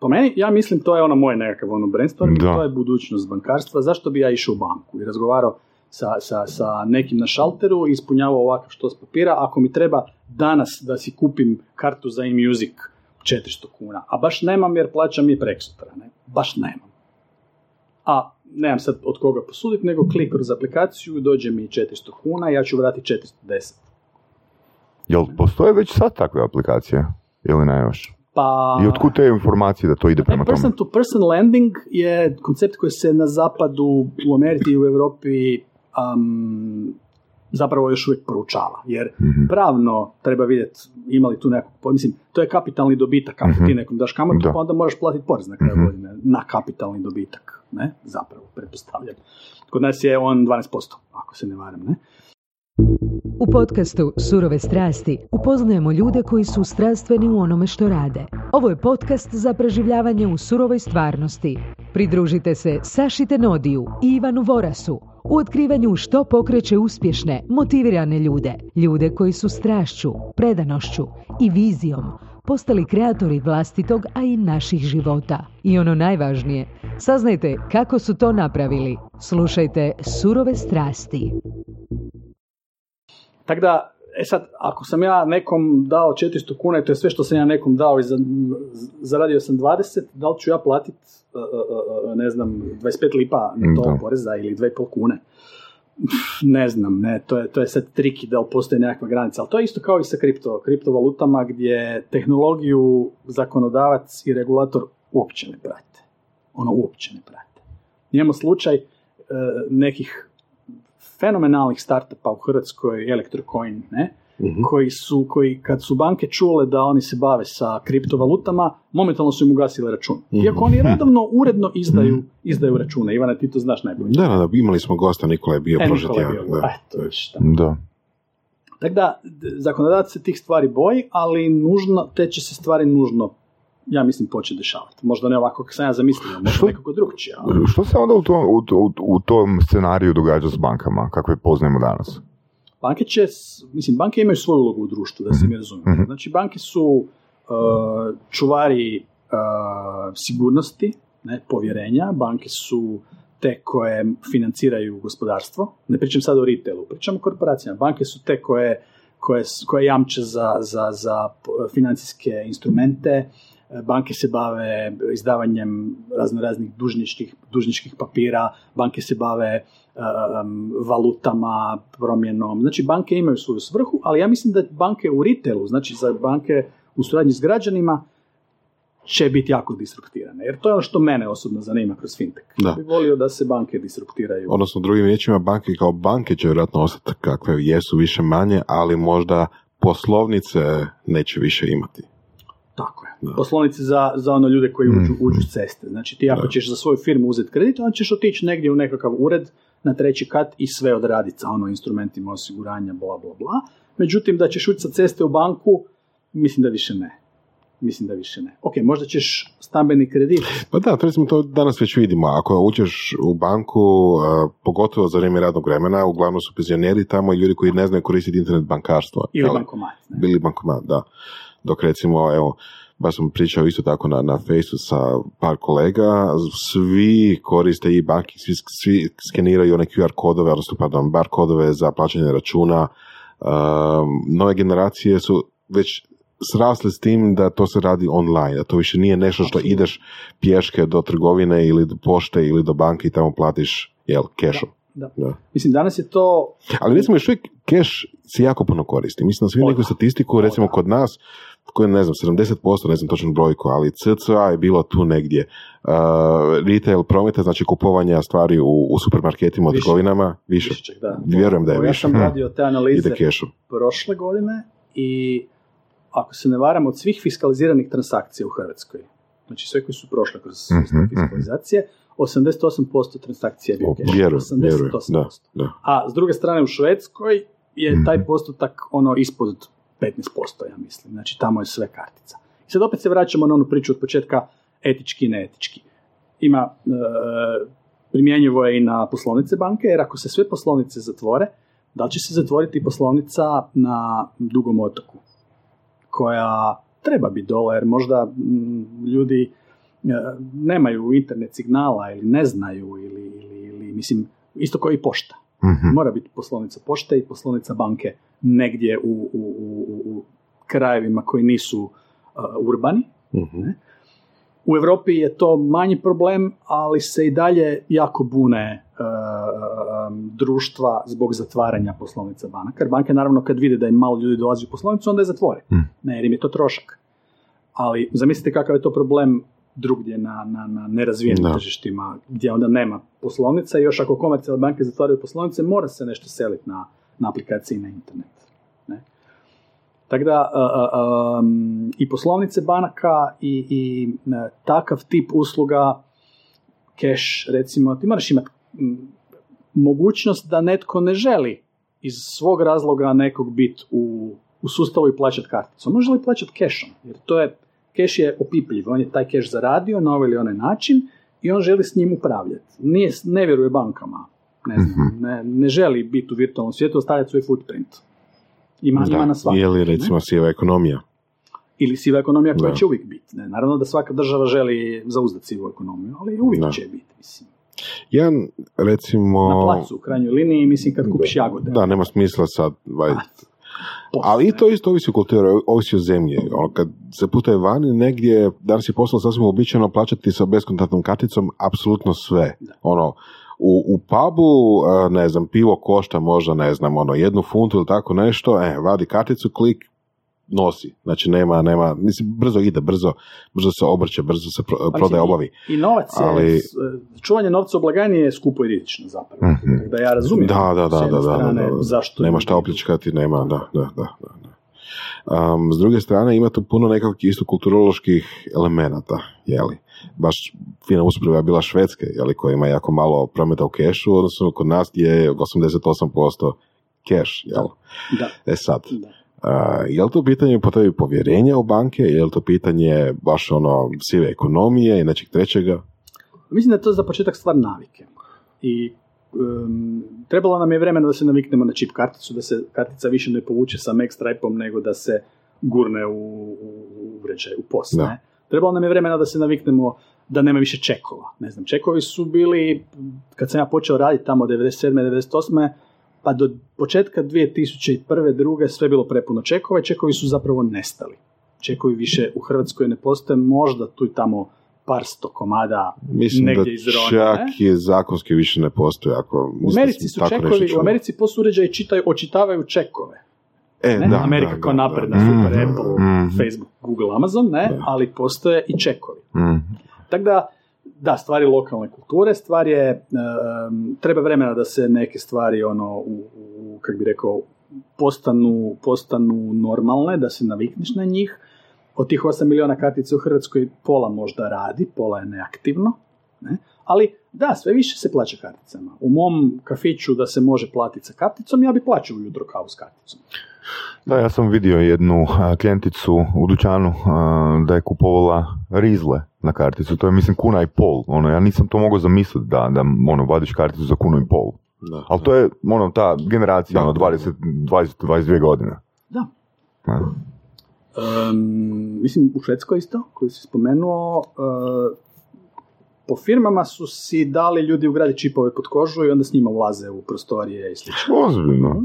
Po meni, ja mislim, to je ono moje nekakav ono brainstorming, Da. to je budućnost bankarstva. Zašto bi ja išao u banku i razgovarao sa, sa, sa nekim na šalteru i ispunjavao ovakav što s papira, ako mi treba danas da si kupim kartu za e-music 400 kuna, a baš nemam jer plaćam je preksutra, ne? Baš nemam. A nemam sad od koga posuditi, nego klik kroz aplikaciju, dođe mi 400 kuna, ja ću vratiti 410. Jel postoje već sad takve aplikacije? Ili ne još? Pa... I otkud te informacije da to ide Taj prema tome? person to person lending je koncept koji se na zapadu, u Americi i u Europi um, zapravo još uvijek proučava. Jer Mhm. pravno treba vidjeti ima li tu nekog, mislim, to je kapitalni dobitak ako Mhm. ti nekom daš kamatu, Da. pa onda moraš platiti porez na kraju Mhm. godine na kapitalni dobitak, ne? Zapravo, pretpostavljam. Kod nas je on 12%, ako se ne varam, ne? U podcastu Surove strasti upoznajemo ljude koji su strastveni u onome što rade. Ovo je podcast za preživljavanje u surovoj stvarnosti. Pridružite se Saši Tenodiju i Ivanu Vorasu u otkrivanju što pokreće uspješne, motivirane ljude. Ljude koji su strašću, predanošću i vizijom postali kreatori vlastitog, a i naših života. I ono najvažnije, saznajte kako su to napravili. Slušajte Surove strasti. Tako da, e sad, ako sam ja nekom dao 400 kuna i to je sve što sam ja nekom dao i za, zaradio sam 20, da li ću ja platiti, ne znam, 25 lipa na to Da. poreza ili 2,5 kune? Ne znam, ne, to je, to je sad triki da li postoji nekakva granica, ali to je isto kao i sa kripto, kriptovalutama gdje tehnologiju zakonodavac i regulator uopće ne prate. Ono uopće ne prate. Imamo slučaj e, nekih fenomenalnih startupa u Hrvatskoj, Electrocoin, ne? Mhm. koji su, koji kad su banke čule da oni se bave sa kriptovalutama, momentalno su im ugasile račun. Iako oni redovno, uredno izdaju, izdaju račune. Ivana, ti to znaš najbolje. Da, da, da, imali smo gosta, Nikola je bio E, Nikola je bio, da. eto, da. Tako da, zakonodavac se tih stvari boji, ali nužno, te će se stvari nužno, ja mislim, početi dešavati. Možda ne ovako kako sam ja zamislio, možda Što- nekako drugčije. ali- Što se onda u, to, u, to- u tom scenariju događa s bankama, kakve poznajemo danas? Banke će, mislim, banke imaju svoju ulogu u društvu, da se mi razumijemo. Mhm. Znači, banke su uh, čuvari uh, sigurnosti, ne, povjerenja, banke su te koje financiraju gospodarstvo. Ne pričam sad o retailu, pričam o korporacijama. Banke su te koje, koje, koje jamče za, za, za p- financijske instrumente, banke se bave izdavanjem razno raznih dužničkih, dužničkih papira, banke se bave valutama, promjenom. Znači, banke imaju svoju svrhu, ali ja mislim da banke u retailu, znači za banke u suradnji s građanima, će biti jako disruptirane. Jer to je ono što mene osobno zanima kroz fintech. Da. Bi volio da se banke disruptiraju. Odnosno, drugim riječima, banke kao banke će vjerojatno ostati kakve jesu više manje, ali možda poslovnice neće više imati. Tako je. Da. Poslovnice za, za ono ljude koji uđu, Mhm. uđu s ceste. Znači ti ako Da. ćeš za svoju firmu uzeti kredit, onda ćeš otići negdje u nekakav ured na treći kat i sve odraditi sa ono instrumentima osiguranja, bla, bla, bla. Međutim, da ćeš ući sa ceste u banku, mislim da više ne. Mislim da više ne. Ok, možda ćeš stambeni kredit. Pa da, to recimo to danas već vidimo. Ako uđeš u banku, a, pogotovo za vrijeme radnog vremena, uglavnom su penzioneri tamo i ljudi koji ne znaju koristiti internet bankarstvo. Ili bankomat. Ne? Bili bankomat, da. Dok recimo, evo, baš sam pričao isto tako na, na Faceu sa par kolega, svi koriste i banki, svi, svi skeniraju one QR kodove, odnosno pardon, bar kodove za plaćanje računa. Um, nove generacije su već srasli s tim da to se radi online, da to više nije nešto što ideš pješke do trgovine ili do pošte ili do banke i tamo platiš, jel, cashom. Da. Mislim, danas je to... Ali recimo još uvijek cash se jako puno koristi. Mislim da svi neku statistiku, recimo kod nas, koje ne znam, 70%, ne znam točnu brojku, ali CCA je bilo tu negdje. Uh, retail prometa, znači kupovanja stvari u, u supermarketima, u trgovinama, više. više čak, da. Vjerujem da je Ja više. sam radio te analize prošle godine i ako se ne varam od svih fiskaliziranih transakcija u Hrvatskoj, znači sve koji su prošle kroz Mhm, mhm. fiskalizacije, 88% transakcija je bio cash. Vjerujem, vjerujem, 88%. da, da. A s druge strane u Švedskoj je taj postotak ono ispod 15%, ja mislim. Znači tamo je sve kartica. I sad opet se vraćamo na onu priču od početka etički i neetički. Ima, e, primjenjivo je i na poslovnice banke, jer ako se sve poslovnice zatvore, da li će se zatvoriti poslovnica na dugom otoku, koja treba biti dole, jer možda mm, ljudi e, nemaju internet signala ili ne znaju ili, ili, ili mislim, isto kao i pošta. Mhm. Mora biti poslovnica pošte i poslovnica banke negdje u, u, u, u krajevima koji nisu uh, urbani. Mhm. U Europi je to manji problem, ali se i dalje jako bune uh, um, društva zbog zatvaranja poslovnica banaka. Jer banke naravno kad vide da im malo ljudi dolazi u poslovnicu, onda je zatvore. Mm. Ne, jer im je to trošak. Ali zamislite kakav je to problem drugdje na, na, na nerazvijenim Da. tržištima gdje onda nema poslovnica i još ako komercijalne banke zatvaraju poslovnice mora se nešto seliti na, na aplikaciji na internet. Ne? Tako da a, a, a, um, i poslovnice banaka i, i e, takav tip usluga cash recimo ti moraš imati mogućnost da netko ne želi iz svog razloga nekog biti u, u sustavu i plaćati karticom. Može li plaćati cashom? Jer to je, cash je opipljiv. On je taj cash zaradio na ovaj ili onaj način i on želi s njim upravljati. Nije, ne vjeruje bankama. Ne, znam, ne, ne želi biti u virtualnom svijetu, ostavljati svoj footprint. Ima, ima na Da. svakom. Je li ne? recimo siva ekonomija? Ili siva ekonomija koja Da. će uvijek biti. Ne? Naravno da svaka država želi zauzdati sivu ekonomiju, ali uvijek Da. će biti. Mislim. Jedan, recimo... Na placu, u krajnjoj liniji, mislim kad kupiš jagode. Da, nema smisla sad vadit. Ali i to isto ovisi o kulturi, ovisi o zemlji. Ono, kad se putuje vani, negdje, danas je postalo sasvim uobičajeno plaćati sa beskontaktnom karticom apsolutno sve. Ono, u, u pubu, a, ne znam, pivo košta možda, ne znam, ono, jednu funtu ili tako nešto, e, vadi karticu, klik, nosi. Znači, nema, nema, mislim, brzo ide, brzo, brzo se obrće, brzo se pro, Pa prodaje obavi. I novac Ali- s- čuvanje novca u blagajni je skupo i rizično zapravo. Mhm. Tako da ja razumijem Da, da, da, da, da, da, da. zašto Nema šta idu. opljačkati, nema, da, da, da. da. Um, s druge strane, ima tu puno nekakvih isto kulturoloških elemenata, jeli. Baš fina je bila Švedske, jeli, koja ima jako malo prometa u kešu, odnosno kod nas je 88% keš, jel? Da, E sad, da. Je li to pitanje po tebi povjerenja u banke, je li to pitanje baš ono sive ekonomije i nečeg trećega? Mislim da je to za početak stvar navike. I um, trebalo nam je vremena da se naviknemo na čip karticu, da se kartica više ne povuče sa Mac Stripe-om, nego da se gurne u, u uređaj, u post. Da. Ne? Trebalo nam je vremena da se naviknemo da nema više čekova. Ne znam, čekovi su bili, kad sam ja počeo raditi tamo 97. 98. pa do početka 2001. druge sve bilo prepuno čekova i čekovi su zapravo nestali. Čekovi više u Hrvatskoj ne postoje, možda tu i tamo par sto komada Mislim negdje da čak ne? i zakonski više ne postoji. Ako, U Americi su čekovi, u. Americi POS uređaji čitaju, očitavaju čekove. E, Ne? da, Amerika da, kao da, napredna, super, Mhm, Apple, mhm. Facebook, Google, Amazon, ne, Da. ali postoje i čekovi. Mhm. Tako da, da, stvari lokalne kulture, stvar je, treba vremena da se neke stvari, ono, u, u kak bi rekao, postanu, postanu normalne, da se navikneš na njih. Od tih 8 miliona kartica u Hrvatskoj pola možda radi, pola je neaktivno, ne? ali da, sve više se plaća karticama. U mom kafiću da se može platiti sa karticom, ja bi plaćao ujutro kavu s karticom. Da, ja sam vidio jednu klijenticu u dućanu da je kupovala rizle na karticu. To je mislim kuna i pol. Ono, ja nisam to mogao zamisliti da, da ono, vadiš karticu za kunu i pol. Da, Ali to je ono, ta generacija, Da. ono, 20, 20, 22 godine. Da. Da. Um, mislim, u Švedskoj isto, koju si spomenuo, uh, po firmama su si dali ljudi ugradi čipove pod kožu i onda s njima ulaze u prostorije i slično. Ozbiljno.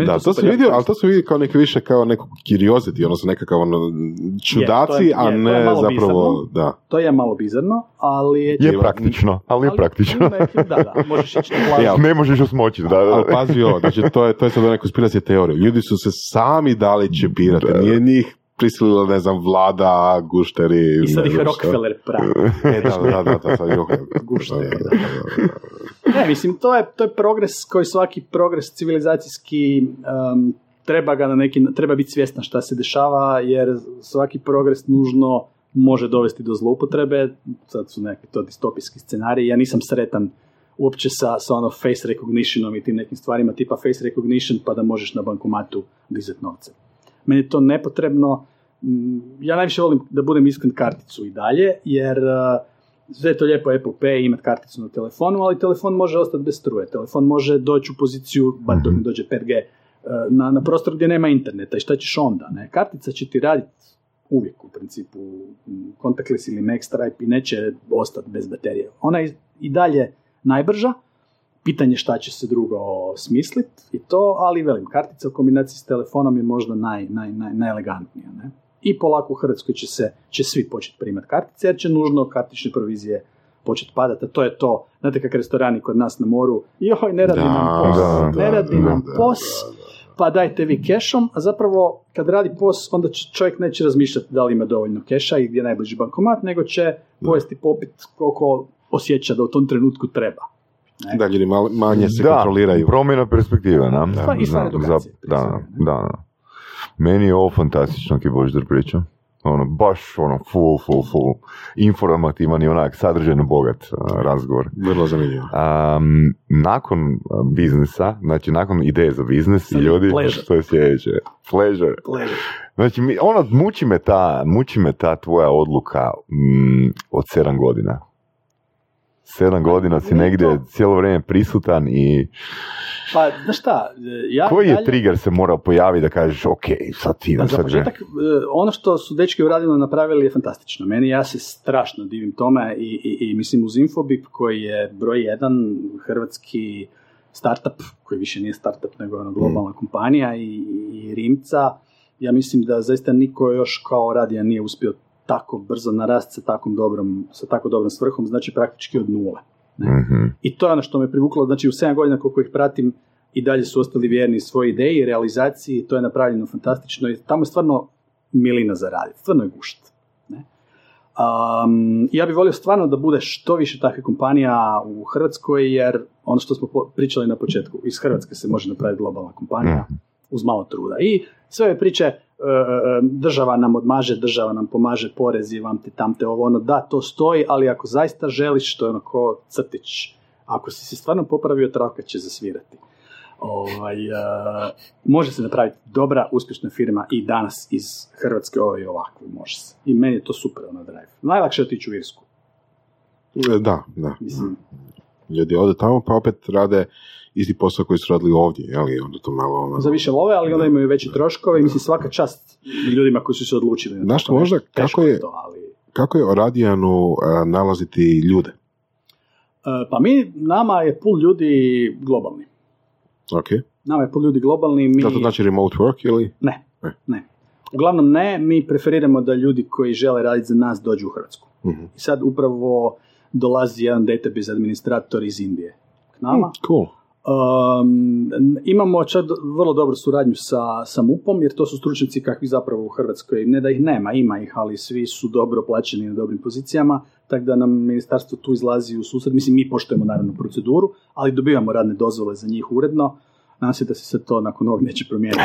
Meni da, to super sam vidio, jako ali to sam vidio kao neki više kao neko curiosity, odnosno nekakav ono, čudaci, je- a je, to je ne malo zapravo, bizarno. da. To je malo bizarno, ali je... Je praktično, ali je ali- praktično. neki- da, da, možeš ići na <laughs> plažu. Ja, Ne možeš usmočiti, da, da. Ali pazi ovo, znači to je, to je sad konspiracija teorija. Ljudi su se sami dali čepirati, nije njih prisilila, ne znam, vlada, gušteri. I sad ih. Rockefeller pravi. <laughs> E, da, da, da, da, sad Gušteri, Da, da, da, da. Ne, mislim, to je, to je progres koji svaki progres civilizacijski um, treba ga na neki, treba biti svjestan šta se dešava, jer svaki progres nužno može dovesti do zloupotrebe, sad su neki to distopijski scenariji, ja nisam sretan uopće sa, sa ono face recognitionom i tim nekim stvarima tipa face recognition pa da možeš na bankomatu dizati novce. Meni je to nepotrebno, ja najviše volim da budem iskren karticu i dalje, jer uh, sve je to lijepo Apple Pay, imati karticu na telefonu, ali telefon može ostati bez struje. Telefon može doći u poziciju, bar dok ne dođe 5G, uh, na, na prostor gdje nema interneta i šta ćeš onda? Ne? Kartica će ti raditi uvijek u principu mm, contactless ili Maxstripe i neće ostati bez baterije. Ona je i dalje najbrža, pitanje šta će se drugo smislit i to, ali velim, kartica u kombinaciji s telefonom je možda naj, naj, naj, najelegantnija. Ne? I polako u Hrvatskoj će, se, će svi početi primati kartice, jer će nužno kartične provizije početi padati, a to je to, znate kak restorani kod nas na moru, joj, ne radi Da, nam POS, da, ne da, radi da, nam da, POS, da, pa dajte vi kešom, a zapravo kad radi POS, onda će, čovjek neće razmišljati da li ima dovoljno keša i gdje je najbliži bankomat, nego će pojesti popit koliko osjeća da u tom trenutku treba. Ne? Da, ljudi manje se da, kontroliraju. promjena perspektive, na. Pa i stvar Da, edukacije, Da, ne? da, da. Meni je ovo fantastično ki Božidar priča. Ono, baš ono, full, full, full, informativan i onak sadržajno bogat uh, razgovor. Vrlo zanimljivo. Um, nakon biznisa, znači nakon ideje za biznis i ljudi, pleasure. što je sljedeće? Pleasure. Pleasure. Znači, mi, ono, muči me ta, muči me ta tvoja odluka mm, od sedam godina. Sedam godina si negdje to- cijelo vrijeme prisutan i Pa, znaš šta, ja koji je dalje- trigger se morao pojaviti da kažeš ok, sad ti idem sad početak, e, ono što su dečki u Radinu napravili je fantastično. Meni ja se strašno divim tome i, i, i mislim uz Infobip koji je broj jedan hrvatski startup, koji više nije startup nego je ono globalna kompanija i, i Rimca, ja mislim da zaista niko još kao Radija nije uspio tako brzo narast sa takvom dobrom, sa tako dobrom svrhom, znači praktički od nule. Mhm. I to je ono što me privuklo, znači u 7 godina koliko ih pratim i dalje su ostali vjerni svojoj ideji i realizaciji, to je napravljeno fantastično i tamo je stvarno milina za raditi, stvarno je gušt. Ne? Um, ja bih volio stvarno da bude što više takvih kompanija u Hrvatskoj, jer ono što smo pričali na početku, iz Hrvatske se može napraviti globalna kompanija Mhm. uz malo truda. I sve ove priče, e, e, država nam odmaže, država nam pomaže, porezi vam te tamte ovo, ono, da, to stoji, ali ako zaista želiš, to je ono ko crtić. Ako si se stvarno popravio, traka će zasvirati. Ovaj, e, može se napraviti dobra, uspješna firma i danas iz Hrvatske ovo i ovako, može se. I meni je to super, ono, drive. Najlakše je otići u Irsku, E, Da, da. mislim. Ljudi ode tamo pa opet rade isti posao koji su radili ovdje, jeli, onda to malo... ono- Za više love, ali onda imaju veće troškove i mislim svaka čast ljudima koji su se odlučili. na Znaš tako možda kako je- to, ali... Kako je o Radijanu e, nalaziti ljude? E, Pa mi, nama je pul ljudi globalni. Ok. Nama je pol ljudi globalni, mi... Da to znači remote work ili? Ne, Ne. ne. Uglavnom ne, mi preferiramo da ljudi koji žele raditi za nas dođu u Hrvatsku. Mhm. I sad upravo dolazi jedan database administrator iz Indije k nama. Cool. Um, imamo čak vrlo dobru suradnju sa, sa MUP-om, jer to su stručnjaci kakvi zapravo u Hrvatskoj, ne da ih nema, ima ih, ali svi su dobro plaćeni na dobrim pozicijama, tako da nam ministarstvo tu izlazi u susret. Mislim, mi poštujemo naravno proceduru, ali dobivamo radne dozvole za njih uredno. Nadam se da se sad to nakon ovog neće promijeniti.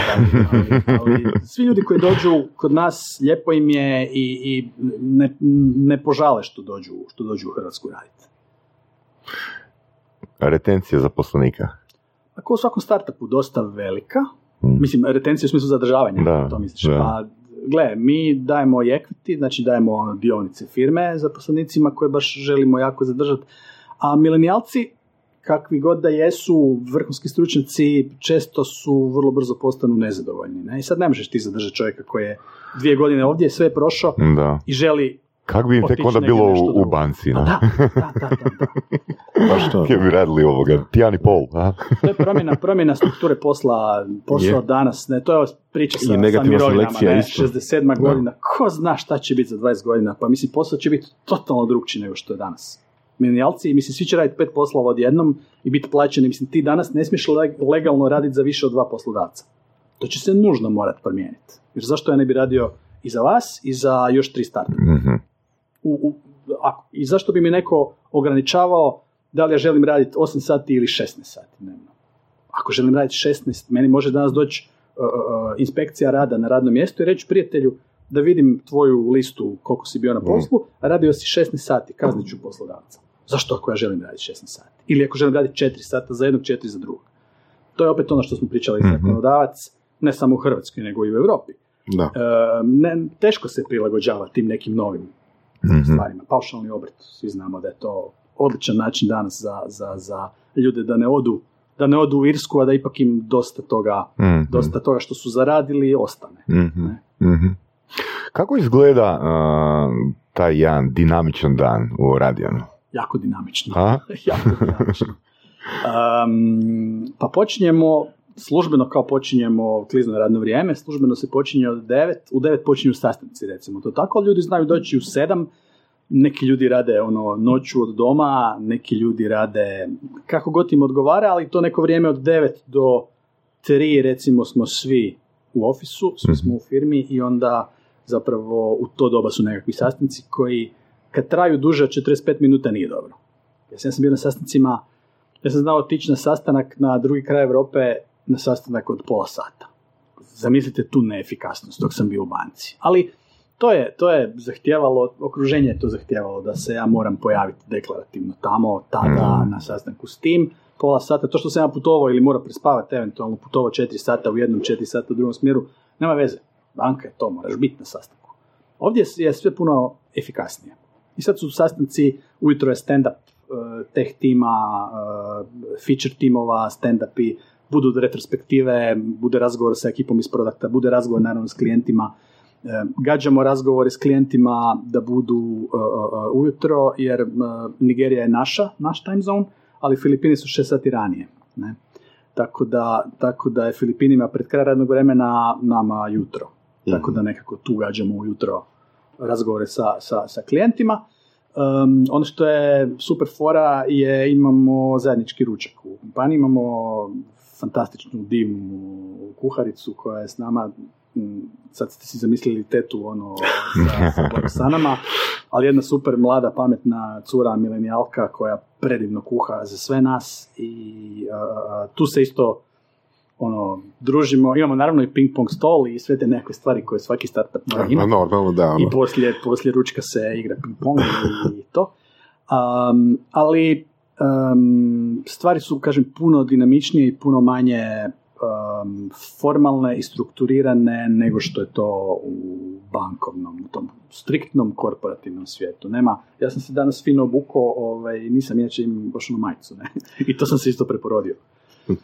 Ali, ali svi ljudi koji dođu kod nas, lijepo im je i, i ne, ne požale što dođu, što dođu u Hrvatsku raditi. Retencija zaposlenika. Ako u svakom startupu dosta velika, Mm. mislim, retencija u smislu zadržavanja, Da, to misliš. da. Pa, gle, mi dajemo equity, znači dajemo ono, dionice firme zaposlenicima koje baš želimo jako zadržati, a milenijalci, kakvi god da jesu, vrhunski stručnjaci često su vrlo brzo postanu nezadovoljni. Ne? I sad ne možeš ti zadržati čovjeka koji je dvije godine ovdje, sve je prošao Da. i želi Kako bi im tek onda bilo u, u banci, Pa ne? da, da, da, da. <laughs> Kaj bi radili ovoga? Tijan i pol, a? <laughs> To je promjena, promjena strukture posla, posao Je. danas. Ne, to je priča sa, I sa negativna mirovinama, selekcija ne, isto. 67. godina. Ko zna šta će biti za 20 godina? Pa mislim, posao će biti totalno drugčiji nego što je danas. Milenijalci, mislim, svi će raditi pet poslova odjednom i biti plaćeni. Mislim, ti danas ne smiješ leg- legalno raditi za više od dva poslodavca. To će se nužno morati promijeniti. Jer zašto ja ne bi radio i za vas i za još tri starta? Mhm. u, u, ako, i zašto bi mi neko ograničavao da li ja želim raditi 8 sati ili 16 sati dnevno. Ako želim raditi 16, meni može danas doći uh, uh, inspekcija rada na radnom mjestu i reći prijatelju da vidim tvoju listu koliko si bio na poslu, a radio si 16 sati, kaznit ću poslodavca. Zašto ako ja želim raditi 16 sati? Ili ako želim raditi 4 sata za jednog, 4 za drugog. To je opet ono što smo pričali Mhm. zakonodavac, ne samo u Hrvatskoj, nego i u Europi. Da. E, ne, teško se prilagođava tim nekim novim Mhm. stvarima. Paušalni obrt, svi znamo da je to odličan način danas za, za, za ljude da ne odu da ne odu u Irsku, a da ipak im dosta toga, Mhm. dosta toga što su zaradili ostane. Mhm. Ne? Mhm. Kako izgleda uh, taj jedan dinamičan dan u Radijanu? Jako dinamično. <laughs> Jako dinamično. Um, pa počinjemo službeno kao počinjemo klizno radno vrijeme, službeno se počinje od 9, u 9 počinju sastanci recimo to tako, ljudi znaju doći u 7, neki ljudi rade ono noću od doma, neki ljudi rade kako god im odgovara, ali to neko vrijeme od 9 do 3 recimo smo svi u ofisu, svi smo u firmi i onda zapravo u to doba su nekakvi sastanci koji kad traju duže od 45 minuta nije dobro. Ja sam bio na sastancima, ja sam znao otići na sastanak na drugi kraj Europe na sastanak od pola sata. Zamislite tu neefikasnost dok sam bio u banci. Ali to je, to je zahtijevalo, okruženje je to zahtijevalo da se ja moram pojaviti deklarativno tamo, tada, na sastanku s tim. Pola sata, to što sam ja putovao ili morao prespavati, eventualno putovao četiri sata u jednom, četiri sata u drugom smjeru, nema veze. Banka je to, moraš biti na sastanku. Ovdje je sve puno efikasnije. I sad su sastanci, ujutro je stand-up eh, tech tima, eh, feature timova, stand-upi, budu retrospektive, bude razgovor sa ekipom iz produkta, bude razgovor naravno s klijentima, eh, gađamo razgovore s klijentima da budu ujutro, jer Nigerija je naša, naš time zone, ali Filipini su šest sati ranije. Ne? Tako, da, tako da je Filipinima pred kraj radnog vremena nama jutro. Tako da nekako tu gađamo ujutro razgovore sa, sa, sa klijentima. Um, ono što je super fora je imamo zajednički ručak u kompaniji, imamo fantastičnu divnu kuharicu koja je s nama sad ste si zamislili tetu ono <laughs> sa, sa ali jedna super mlada pametna cura milenijalka koja predivno kuha za sve nas i uh, tu se isto ono, družimo, imamo naravno i ping pong stol i sve te nekakve stvari koje svaki startup mora Ma, imati Normalno, da. i Ono. poslije, poslije ručka se igra ping pong i to. Um, ali um, stvari su, kažem, puno dinamičnije i puno manje um, formalne i strukturirane nego što je to u bankovnom, u tom striktnom korporativnom svijetu. Nema, ja sam se danas fino obukao, ovaj, nisam inače imam baš majicu, ne? <laughs> I to sam se isto preporodio. <laughs>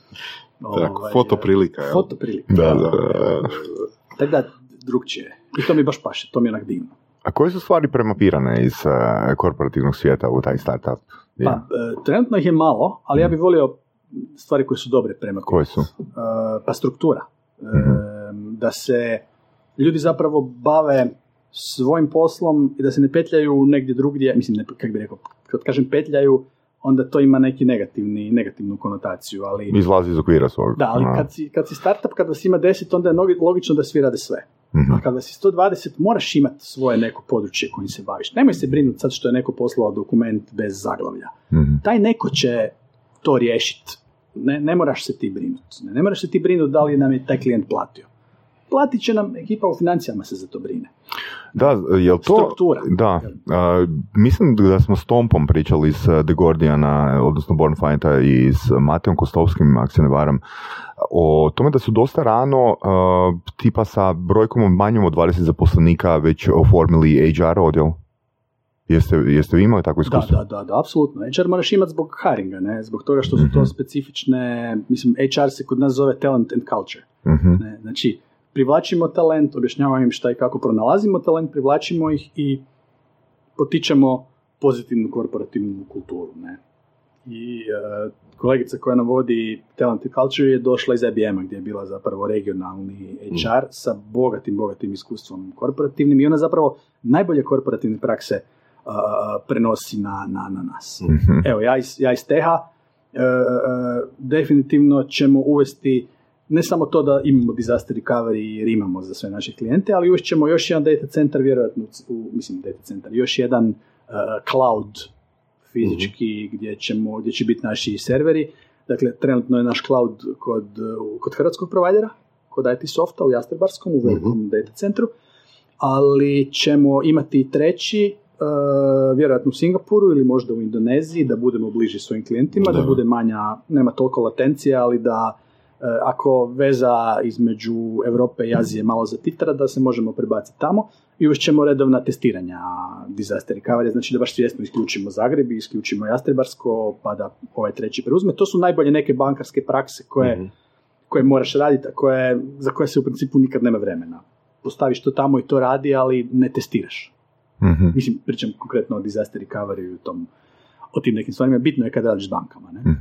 Tako, Ovaj, foto prilika. jel? Foto prilika. Da, Da, da. da. Tako da, drugčije. I to mi baš paše, to mi je onak divno. A koje su stvari premapirane iz uh, korporativnog svijeta u taj startup? Pa, e, trenutno ih je malo, ali ja bih volio stvari koje su dobre prema Koje su? E, pa struktura. E, Da se ljudi zapravo bave svojim poslom i da se ne petljaju negdje drugdje, mislim, ne, kako bi rekao, kad kažem petljaju, onda to ima neki negativni, negativnu konotaciju, ali... Izlazi iz okvira svog. Da, ali kad si, kad si startup, kad vas ima 10, onda je logično da svi rade sve. mhm. A kad vas je 120, moraš imati svoje neko područje kojim se baviš. Nemoj se brinuti sad što je neko poslao dokument bez zaglavlja. Mhm. Taj neko će to riješiti. Ne, ne moraš se ti brinuti. Ne, ne moraš se ti brinuti da li nam je taj klijent platio. Platit će nam, ekipa u financijama se za to brine. Da, jel to... Struktura. Da, a, mislim da smo s Tompom pričali iz The Guardiana, odnosno Born Fighta i s Mateom Kostovskim, ako se ne varam, o tome da su dosta rano, uh, tipa sa brojkom manjom od 20 zaposlenika, već oformili HR odjel. Jeste, jeste vi imali takvo iskustvo? da, da, da, apsolutno. HR moraš imati zbog hiringa, ne? Zbog toga što su to Mhm. specifične, mislim, HR se kod nas zove talent and culture. Mhm. Ne? Znači, privlačimo talent, objašnjavamo im šta i kako pronalazimo talent, privlačimo ih i potičemo pozitivnu korporativnu kulturu. Ne? I e, kolegica koja nam vodi Talent Culture je došla iz IBM-a gdje je bila zapravo regionalni HR sa bogatim, bogatim iskustvom korporativnim i ona zapravo najbolje korporativne prakse a, prenosi na, na, na nas. Mhm. Evo, ja iz, ja iz Teha e, e, definitivno ćemo uvesti ne samo to da imamo disaster recovery jer imamo za sve naše klijente, ali uvest ćemo još jedan data centar, vjerojatno, u, mislim data centar, još jedan e, cloud fizički gdje, ćemo, gdje će biti naši serveri. Dakle, trenutno je naš cloud kod, kod hrvatskog provajdera, kod IT softa u Jasterbarskom, u velikom data centru, ali ćemo imati i treći, uh, vjerojatno u Singapuru ili možda u Indoneziji, da budemo bliži svojim klijentima, da, Da. bude manja, nema toliko latencije, ali da uh, ako veza između Europe i Azije malo zatitra, da se možemo prebaciti tamo i još ćemo redovna testiranja disaster recovery, znači da baš svjesno isključimo Zagreb i isključimo Jastrebarsko, pa da ovaj treći preuzme. To su najbolje neke bankarske prakse koje, Mhm. koje moraš raditi, a koje, za koje se u principu nikad nema vremena. Postaviš to tamo i to radi, ali ne testiraš. Mhm. Mislim, pričam konkretno o disaster recovery i o tom, o tim nekim stvarima. Bitno je kad radiš s bankama, ne?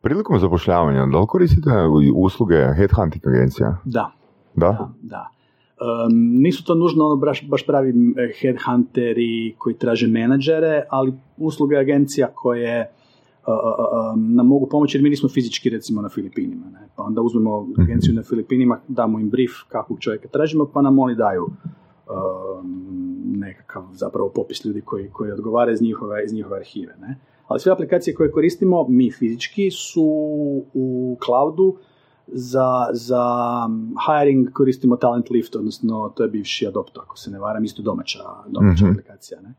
Prilikom zapošljavanja, da li koristite usluge headhunting agencija? Da, Da? da, da. Um, nisu to nužno ono baš, baš pravi eh, headhunteri koji traže menadžere, ali usluge agencija koje uh, um, nam mogu pomoći jer mi nismo fizički recimo na Filipinima. Ne? Pa onda uzmemo agenciju na Filipinima, damo im brief kakvog čovjeka tražimo, pa nam oni daju nekakav zapravo popis ljudi koji, koji odgovara iz njihove, iz njihove arhive. Ne? Ali sve aplikacije koje koristimo, mi fizički, su u cloudu, za, za hiring koristimo Talent Lift, odnosno to je bivši Adopt, ako se ne varam, isto domaća, domaća Mhm. aplikacija. Ne?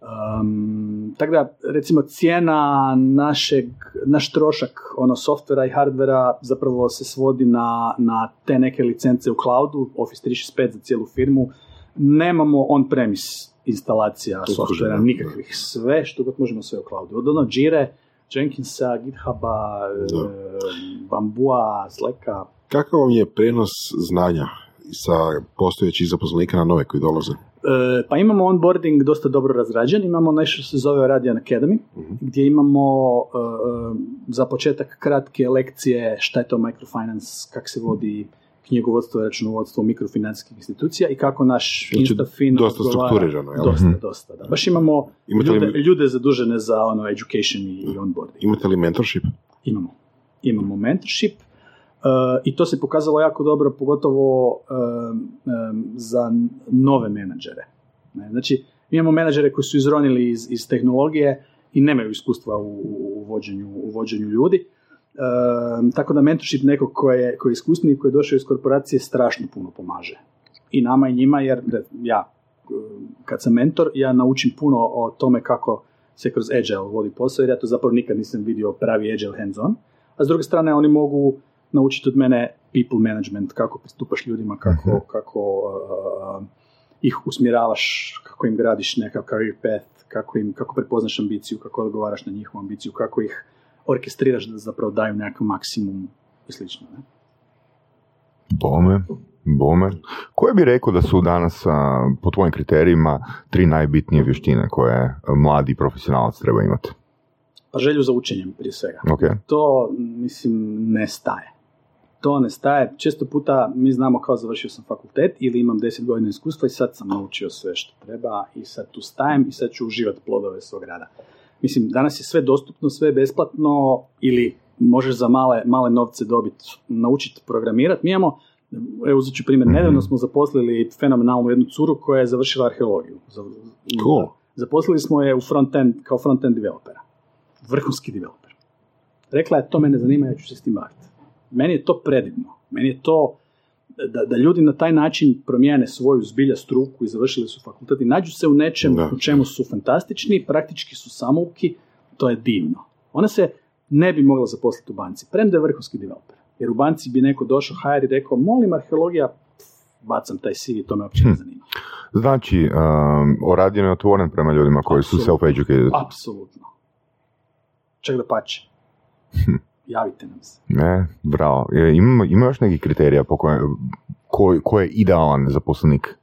Um, tako da, recimo, cijena našeg, naš trošak ono, softvera i hardvera zapravo se svodi na, na te neke licence u cloudu, Office 365 za cijelu firmu. Nemamo on-premise instalacija softvera, nikakvih. Sve što god možemo sve u cloudu. Od ono Jire, Jenkinsa, GitHuba, Da. Bambua, Slacka. Kakav vam je prenos znanja sa postojećih zaposlenika na nove koji dolaze? E, pa imamo onboarding dosta dobro razrađen, imamo nešto što se zove Radian Academy, Mhm. gdje imamo e, za početak kratke lekcije šta je to microfinance, kako se vodi knjigovodstvo računovodstvo mikrofinancijskih institucija i kako naš Znači, Instafin dosta odgovara- strukturirano, jel? Dosta, Mhm. dosta, da. Baš imamo Imate li- ljude, ljude zadužene za ono education i, onboarding. Imate li mentorship? Imamo. Imamo mentorship uh, i to se pokazalo jako dobro, pogotovo za nove menadžere. Znači, mi imamo menadžere koji su izronili iz, iz tehnologije i nemaju iskustva u, u, vođenju, u vođenju ljudi. Um, tako da mentorship nekog koji je, koji je iskusniji, koji je došao iz korporacije, strašno puno pomaže. I nama i njima, jer ja, kad sam mentor, ja naučim puno o tome kako se kroz Agile vodi posao, jer ja to zapravo nikad nisam vidio pravi Agile hands-on. A s druge strane, oni mogu naučiti od mene people management, kako pristupaš ljudima, kako, kako uh, ih usmjeravaš, kako im gradiš nekakav career path, kako, im, kako prepoznaš ambiciju, kako odgovaraš na njihovu ambiciju, kako ih orkestriraš da zapravo daju nekakav maksimum i slično. Ne? Bome, bome. Koje bi rekao da su danas, a, po tvojim kriterijima, tri najbitnije vještine koje mladi profesionalac treba imati? Pa želju za učenjem prije svega. Ok. To, mislim, ne staje. To ne staje. Često puta mi znamo kao završio sam fakultet ili imam 10 godina iskustva i sad sam naučio sve što treba i sad tu stajem i sad ću uživati plodove svog rada. Mislim, danas je sve dostupno, sve je besplatno ili možeš za male, male novce dobiti, naučiti programirati. Mi imamo, evo uzet ću primjer, nedavno smo zaposlili fenomenalnu jednu curu koja je završila arheologiju. Cool. Zaposlili smo je u front-end, kao front-end developera. Vrhunski developer. Rekla je, to mene zanima, ja ću se s tim baviti. Meni je to predivno. Meni je to da, da ljudi na taj način promijene svoju zbilja struku i završili su fakultet i nađu se u nečem Da. u čemu su fantastični, praktički su samouki, to je divno. Ona se ne bi mogla zaposliti u banci, premda je vrhunski developer. Jer u banci bi neko došao HR i rekao, molim arheologija, bacam taj CV, to me uopće ne zanima. Znači, um, Oradion je otvoren prema ljudima koji su Apsolutno. self-educated. Apsolutno. Čak da pače. Javite nam se. Ne, bravo. E, Ima, ima još nekih kriterija po koje, ko, ko je idealan zaposlenik?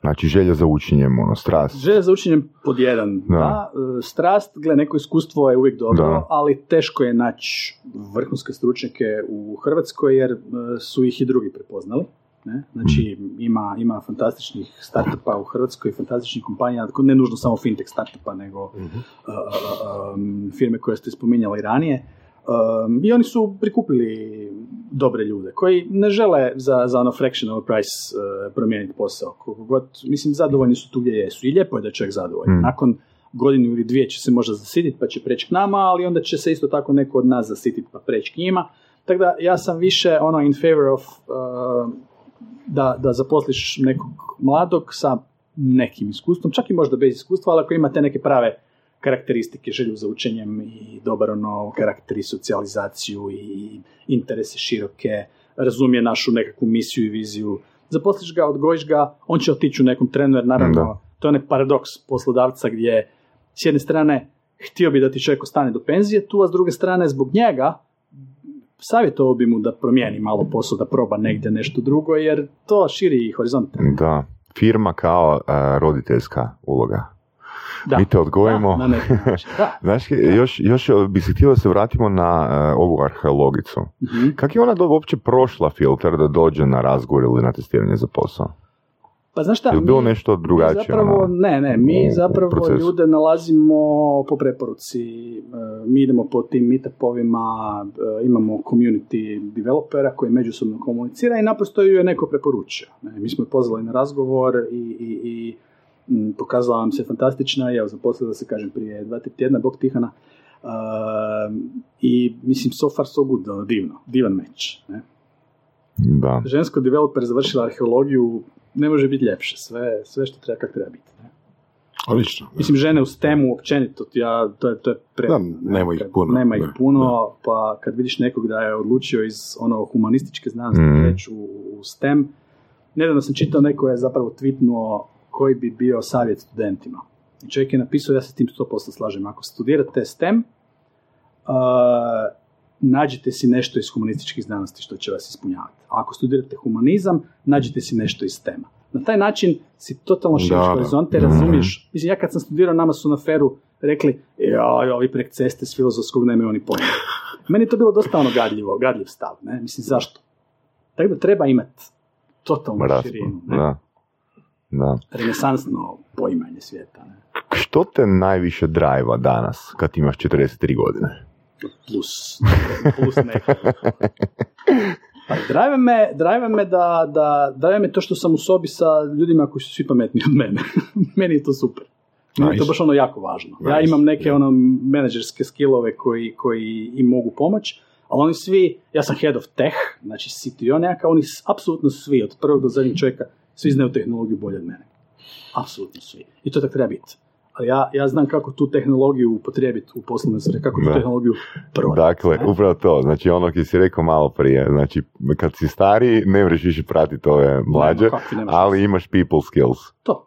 Znači, želja za učenjem, ono, strast. Želja za učenjem pod jedan, Da. da. E, Strast, gle, neko iskustvo je uvijek dobro, Da. ali teško je naći vrhunske stručnjake u Hrvatskoj jer e, su ih i drugi prepoznali. Ne? Znači, ima, ima fantastičnih startupa u Hrvatskoj, fantastičnih kompanija, ne nužno samo fintech startupa, nego Mhm. uh, uh, um, firme koje ste spominjali ranije. Um, I oni su prikupili dobre ljude koji ne žele za, za ono fractional price uh, promijeniti posao. Koliko god, mislim, zadovoljni su tu gdje jesu. I lijepo je da je čovjek zadovoljan. Mm. Nakon godinu ili dvije će se možda zasititi pa će preći k nama, ali onda će se isto tako neko od nas zasititi pa preći k njima. Tako da ja sam više ono in favor of uh, da, da zaposliš nekog mladog sa nekim iskustvom, čak i možda bez iskustva, ali ako ima te neke prave karakteristike, želju za učenjem i dobar ono karakter i socijalizaciju i interese široke, razumije našu nekakvu misiju i viziju, zaposliš ga, odgojiš ga, on će otići u nekom trenu, jer naravno Da. to je onaj paradoks poslodavca gdje s jedne strane htio bi da ti čovjek ostane do penzije tu, a s druge strane zbog njega savjetovao bi mu da promijeni malo posao, da proba negdje nešto drugo, jer to širi horizonte. Da. Firma kao a, roditeljska uloga. Da. Mi te odgojimo. Da, na. Da. <laughs> Znaš, još, još bi se htio da se vratimo na a, ovu arheologicu. Mhm. Kako je ona do, uopće prošla filter da dođe na razgovor ili na testiranje za posao? Pa znaš šta, Je bilo mi- nešto drugačije? Zapravo, ono? ne, ne, mi u zapravo procesu? ljude nalazimo po preporuci, e, mi idemo po tim meetupovima, e, imamo community developera koji međusobno komunicira i naprosto ju je neko preporučio. Ne, mi smo je pozvali na razgovor i, i, i pokazala nam se fantastična, i evo zaposlila da se kažem prije dva, tri tjedna, bog Tihana, e, i mislim so far so good, ono, divno, divan meč. Ne? Da. Žensko developer završila arheologiju, ne može biti ljepše, sve, sve što treba, kako treba biti. Ne? Odlično. Mislim, žene u STEM-u općenito, ja, to je, to je pre... Da, nema ih puno, Nema ih da, puno, pa kad vidiš nekog da je odlučio iz ono humanističke znanosti Mhm. preći u, u STEM, nedavno sam čitao, neko je zapravo tweetnuo koji bi bio savjet studentima. I čovjek je napisao, ja se s tim 100% slažem, ako studirate STEM, uh, nađite si nešto iz humanističkih znanosti što će vas ispunjavati. A ako studirate humanizam, nađite si nešto iz STEM-a. Na taj način si totalno širiš horizonte, Mhm. razumiješ. Mislim, ja kad sam studirao, nama su na feru rekli, ja, ovi prek ceste s filozofskog nemaju oni pojma. Meni je to bilo dosta ono gadljivo, gadljiv stav, ne? Mislim, zašto? Tako da treba imati totalnu Raspon, širinu, ne? Da. Da. renesansno poimanje svijeta. Ne? Što te najviše drajva danas kad imaš 43 godine? Plus, plus neko. <laughs> Pa drive me, drive me da, da, drive me to što sam u sobi sa ljudima koji su svi pametniji od mene. <laughs> Meni je to super. Meni je to Nice. baš ono jako važno. Ja Nice, imam neke ono menadžerske skillove koji, koji im mogu pomoći, ali oni svi, ja sam head of tech, znači CTO nekakav, oni apsolutno svi, od prvog do zadnjeg čovjeka, svi znaju tehnologiju bolje od mene. Apsolutno svi. I to tako treba biti. Ali ja, ja znam kako tu tehnologiju upotrijebiti u poslovne svrhe, kako tu Da. tehnologiju prodati. Dakle, ne? upravo to, znači ono ki si rekao malo prije, znači kad si stariji ne možeš više pratiti ove mlađe, Nema, ali imaš people skills, To,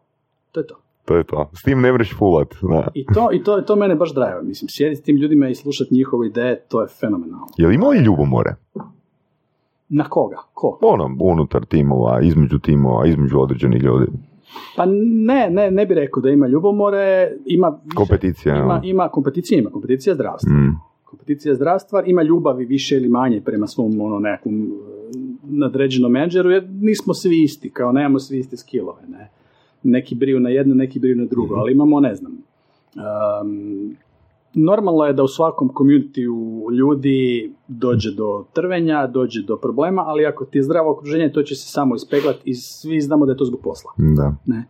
to je to. to je to. S tim ne možeš fulat, da. I to, i to, to mene baš drive. Mislim, sjediti s tim ljudima i slušati njihove ideje, to je fenomenalno. Jel imao i ljubomore? Na koga? Ko? Ono, unutar timova, između timova, između određenih ljudi. Pa ne, ne, ne bi rekao da ima ljubomore, ima više- Kompeticija, Ima, ima kompeticija, ima kompeticija zdravstva. Mm. Kompeticija zdravstva, ima ljubavi više ili manje prema svom ono, nekakvom e, nadređenom menadžeru, jer nismo svi isti, kao nemamo svi iste skillove, ne. Neki briju na jedno, neki briju na drugo, ali imamo, ne znam, um, normalno je da u svakom communityu ljudi dođe do trvenja, dođe do problema, ali ako ti je zdravo okruženje, to će se samo ispeglati i svi znamo da je to zbog posla. Da. Ne.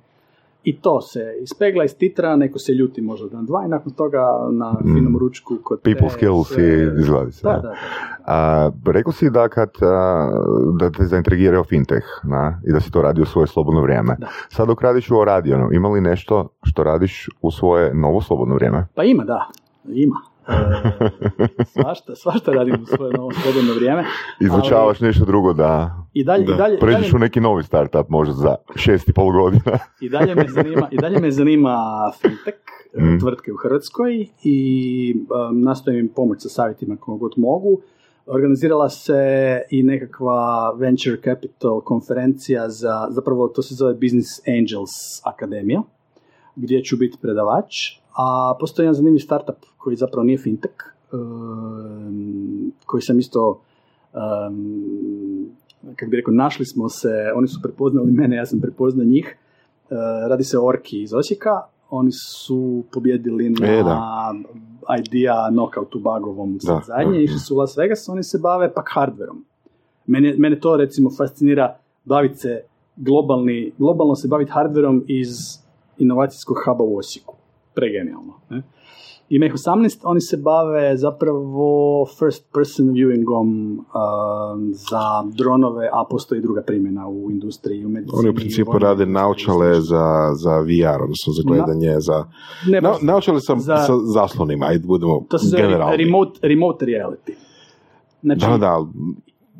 I to se ispegla iz titra, neko se ljuti možda dan dva i nakon toga na finom ručku kod te People skills sve- i izgledi se. Da, da, da. A, rekao si da kad, a, da te zaintrigirao fintech na, i da si to radi u svoje slobodno vrijeme. Da. Sad dok radiš u Oradionu, ima li nešto što radiš u svoje novo slobodno vrijeme? Pa ima, da. Ima. E, <laughs> svašta, svašta radim u svoje novo slobodno vrijeme. Izučavaš nešto drugo da, I dalje, Da. i dalje, i pređeš dalje, u neki novi startup možda za šest i pol godina. <laughs> i dalje me zanima, i dalje me zanima fintech, e, Mm. tvrtke u Hrvatskoj i um, nastojim im pomoći sa savjetima kako god mogu. Organizirala se i nekakva venture capital konferencija za, zapravo to se zove Business Angels Akademija, gdje ću biti predavač, a postoji jedan zanimljiv startup koji zapravo nije fintech, um, koji sam isto um, kako bi rekao, našli smo se, oni su prepoznali mene, ja sam prepoznao njih. E, radi se o Orki iz Osijeka, oni su pobjedili na E, da. Idea Knockout u Bagovom sad zadnje, išli su u Las Vegas, oni se bave pak hardverom. Mene, mene to recimo fascinira baviti se globalni, globalno se baviti hardverom iz inovacijskog huba u Osijeku. Pregenijalno. Ne? Ima ih 18, oni se bave zapravo first person viewingom um, za dronove, a postoji druga primjena u industriji, u medicini. Oni u principu vojnoj rade slično. za, za VR, odnosno za gledanje, za... Ne, Na, naočale sam za- sa zaslonima, ajde budemo to se zove generalni. remote, remote reality. Znači, Da, da,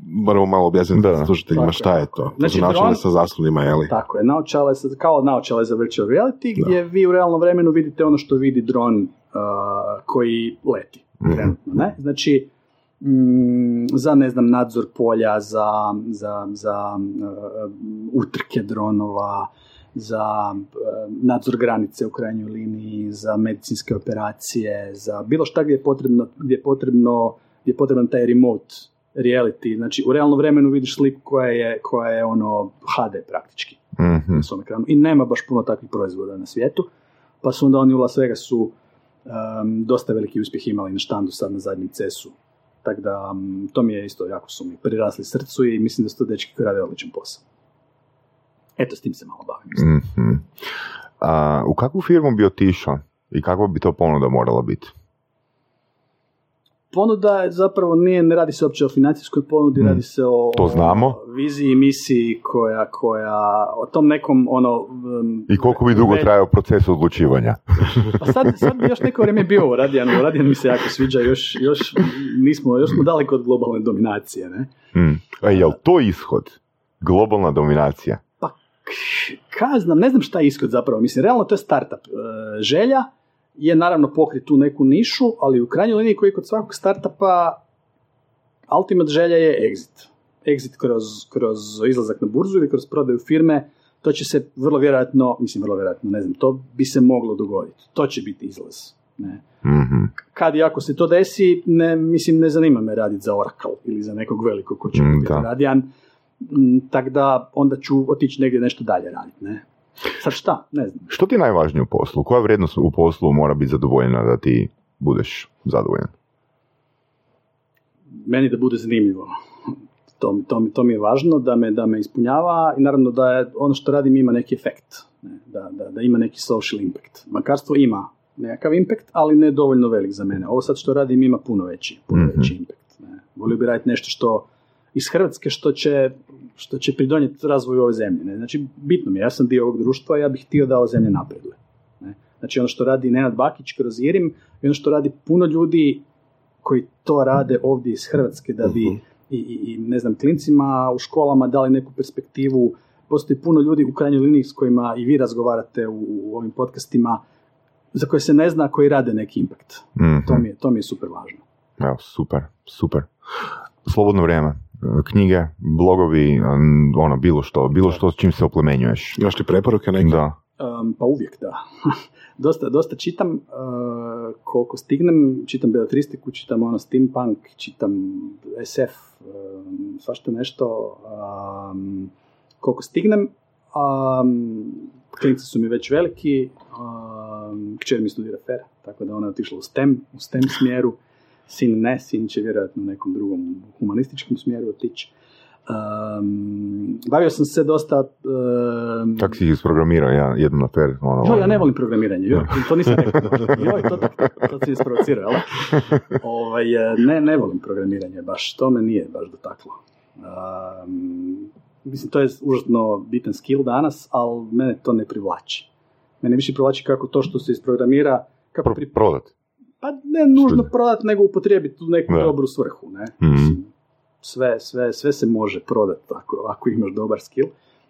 moramo malo objasniti Da. slušateljima Tako šta je. je to. Znači, su naočale dron- sa zaslonima, je li? Tako je, naočale, sa- kao naočale za virtual reality, Da. gdje vi u realnom vremenu vidite ono što vidi dron uh, koji leti. Mhm. Trenutno, ne? Znači, mm, za, ne znam, nadzor polja, za, za, za uh, utrke dronova, za uh, nadzor granice u krajnjoj liniji, za medicinske operacije, za bilo šta gdje je potrebno, gdje je potrebno, gdje je potreban taj remote reality. Znači, u realnom vremenu vidiš sliku koja je, koja je ono HD praktički Mhm. na svom ekranu. I nema baš puno takvih proizvoda na svijetu. Pa su onda oni u Las Vegasu um, dosta veliki uspjeh imali na štandu sad na zadnjem cesu. Tako da um, to mi je isto jako su mi prirasli srcu i mislim da su to dečki koji rade odličan posao. Eto, s tim se malo bavim. Mhm. A, u kakvu firmu bi otišao i kakva bi to ponuda morala biti? Ponuda zapravo nije, ne radi se uopće o financijskoj ponudi, Mm. radi se o, To znamo. o viziji, misiji koja, koja, o tom nekom ono... um, I koliko bi dugo ve- trajao proces odlučivanja? Pa sad, sad bi još neko vrijeme bio u Radijanu, Radijan mi se jako sviđa, još, još, nismo, još smo daleko od globalne dominacije, ne? Mm. A jel to ishod? Globalna dominacija? Pa, ka znam, ne znam šta je ishod zapravo, mislim, realno to je startup. E, želja je naravno pokriti tu neku nišu, ali u krajnjoj liniji koji kod svakog startupa ultimate želja je exit. Exit kroz, kroz izlazak na burzu ili kroz prodaju firme, to će se vrlo vjerojatno, mislim vrlo vjerojatno, ne znam, to bi se moglo dogoditi. To će biti izlaz. Ne. Mhm. kad i ako se to desi, ne, mislim, ne zanima me raditi za Oracle ili za nekog velikog ko će Mm, da. Radijan, Mm, tak da onda ću otići negdje nešto dalje raditi, ne. Sad šta? Ne znam. Što ti je najvažnije u poslu? Koja vrijednost u poslu mora biti zadovoljena da ti budeš zadovoljan? Meni da bude zanimljivo. To, to, to mi je važno, da me, da me ispunjava i naravno da je ono što radim ima neki efekt, ne, da, da, da ima neki social impact. Bankarstvo ima nekakav impact, ali ne dovoljno velik za mene. Ovo sad što radim ima puno veći, puno Mhm. veći impact. Ne. Volio bi raditi nešto što iz Hrvatske što će, što će pridonijeti razvoju ove zemlje. Ne. Znači, bitno mi je, ja sam dio ovog društva, ja bih htio da ova zemlja napreduje. Ne. Znači, ono što radi Nenad Bakić kroz Irim i ono što radi puno ljudi koji to rade ovdje iz Hrvatske da bi Mhm. i, i, i, ne znam, klincima u školama dali neku perspektivu. Postoji puno ljudi u krajnjoj liniji s kojima i vi razgovarate u, u ovim podcastima za koje se ne zna koji rade neki impact. Mhm. To mi je, to mi je super važno. Evo, super, super. Slobodno vrijeme. Knjige, blogovi, ono, bilo što, bilo što s čim se oplemenjuješ. Imaš li preporuke neke? Da. Um, pa uvijek da. <laughs> dosta, dosta čitam uh, koliko stignem, čitam beletristiku, čitam ono steampunk, čitam SF, um, svašta nešto, um, koliko stignem. Um, klinci su mi već veliki, um, kćer mi studira FER, tako da ona je otišla u STEM, u STEM smjeru, sin ne, sin će vjerojatno u nekom drugom humanističkom smjeru otići. Um, bavio sam se dosta um, Kako si isprogramirao ja, jednu na per? Ono, Joj, ja ne volim programiranje, joj, to nisam rekao. <laughs> Joj, to, to, to si isprovocirao, jel? Ovaj, e, ne, ne volim programiranje, baš, to me nije baš dotaklo. Um, mislim, to je užasno bitan skill danas, ali mene to ne privlači. Mene više privlači kako to što se isprogramira, kako pri, prodat. Pa ne nužno prodati, nego upotrijebiti u neku Da. dobru svrhu, ne? Mhm. Mislim, sve, sve, sve se može prodati ako, ako imaš dobar skill.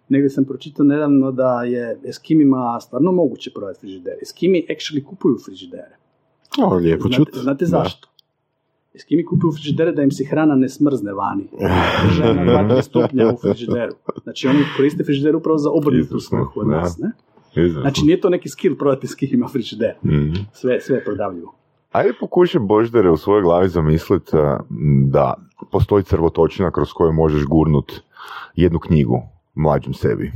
Negdje sam pročitao nedavno da je Eskimima stvarno moguće prodati frižidere. Eskimi actually kupuju frižidere. O, lijepo Znate, znate Da. zašto? Eskimi kupuju frižidere da im se hrana ne smrzne vani. Drže na dva, tri <laughs> stupnja u frižideru. Znači oni koriste frižider upravo za obrnutu svrhu od nas. Ne? Znači nije to neki skill prodati Eskimima frižider. Mhm. Sve, sve je prodavljivo. Ajde pokušaj Boždare u svojoj glavi zamisliti da postoji crvotočina kroz koju možeš gurnut jednu knjigu mlađem sebi.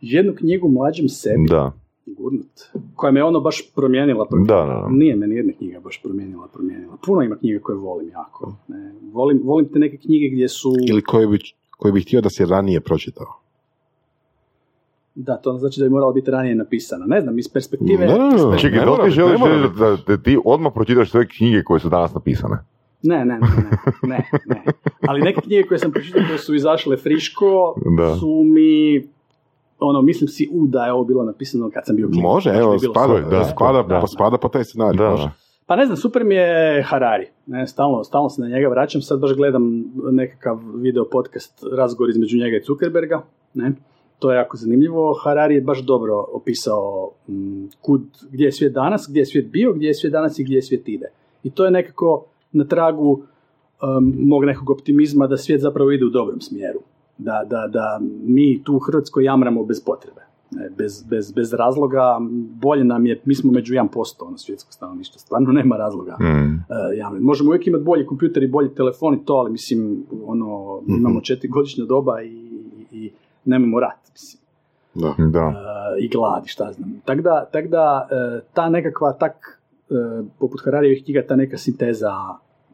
Jednu knjigu mlađem sebi Da, gurnut, koja me ono baš promijenila. da, da. Nije me nijedna knjiga baš promijenila, promijenila. Puno ima knjiga koje volim jako. Ne, volim, volim te neke knjige gdje su... Ili koji bi, koji bi htio da si ranije pročitao. Da, to znači da bi morala biti ranije napisana. Ne znam, iz perspektive... Ne, ne, ne, Čekaj, ne da li želiš ne biti. da, da ti odmah pročitaš sve knjige koje su danas napisane? Ne, ne, ne, ne, ne, ne. Ali neke knjige koje sam pročitao koje su izašle friško Da. su mi ono, mislim si, u, da je ovo bilo napisano kad sam bio klinac. Može, Baš evo, je spada, super. da, spada, da. pa spada po taj scenarij. Da, može. da. Pa ne znam, super mi je Harari. Ne, stalno, stalno se na njega vraćam. Sad baš gledam nekakav video podcast, razgovor između njega i Zuckerberga. Ne? To je jako zanimljivo. Harari je baš dobro opisao mm, kud, gdje je svijet danas, gdje je svijet bio, gdje je svijet danas i gdje je svijet ide. I to je nekako na tragu um, mog nekog optimizma da svijet zapravo ide u dobrom smjeru. Da, da, da mi tu u Hrvatskoj jamramo bez potrebe. Ne, bez, bez, bez razloga, bolje nam je, mi smo među 1% ono svjetskog stanovništva, stvarno nema razloga. Mm. E, javno. Možemo uvijek imati bolji kompjuter i bolji telefon i to, ali mislim, ono, imamo četiri godišnja doba i, i, i nemamo rat, mislim, Da. Da. e, i glad i šta znam. Tako da, tak da e, ta nekakva, tak, e, poput Hararijevih knjiga, ta neka sinteza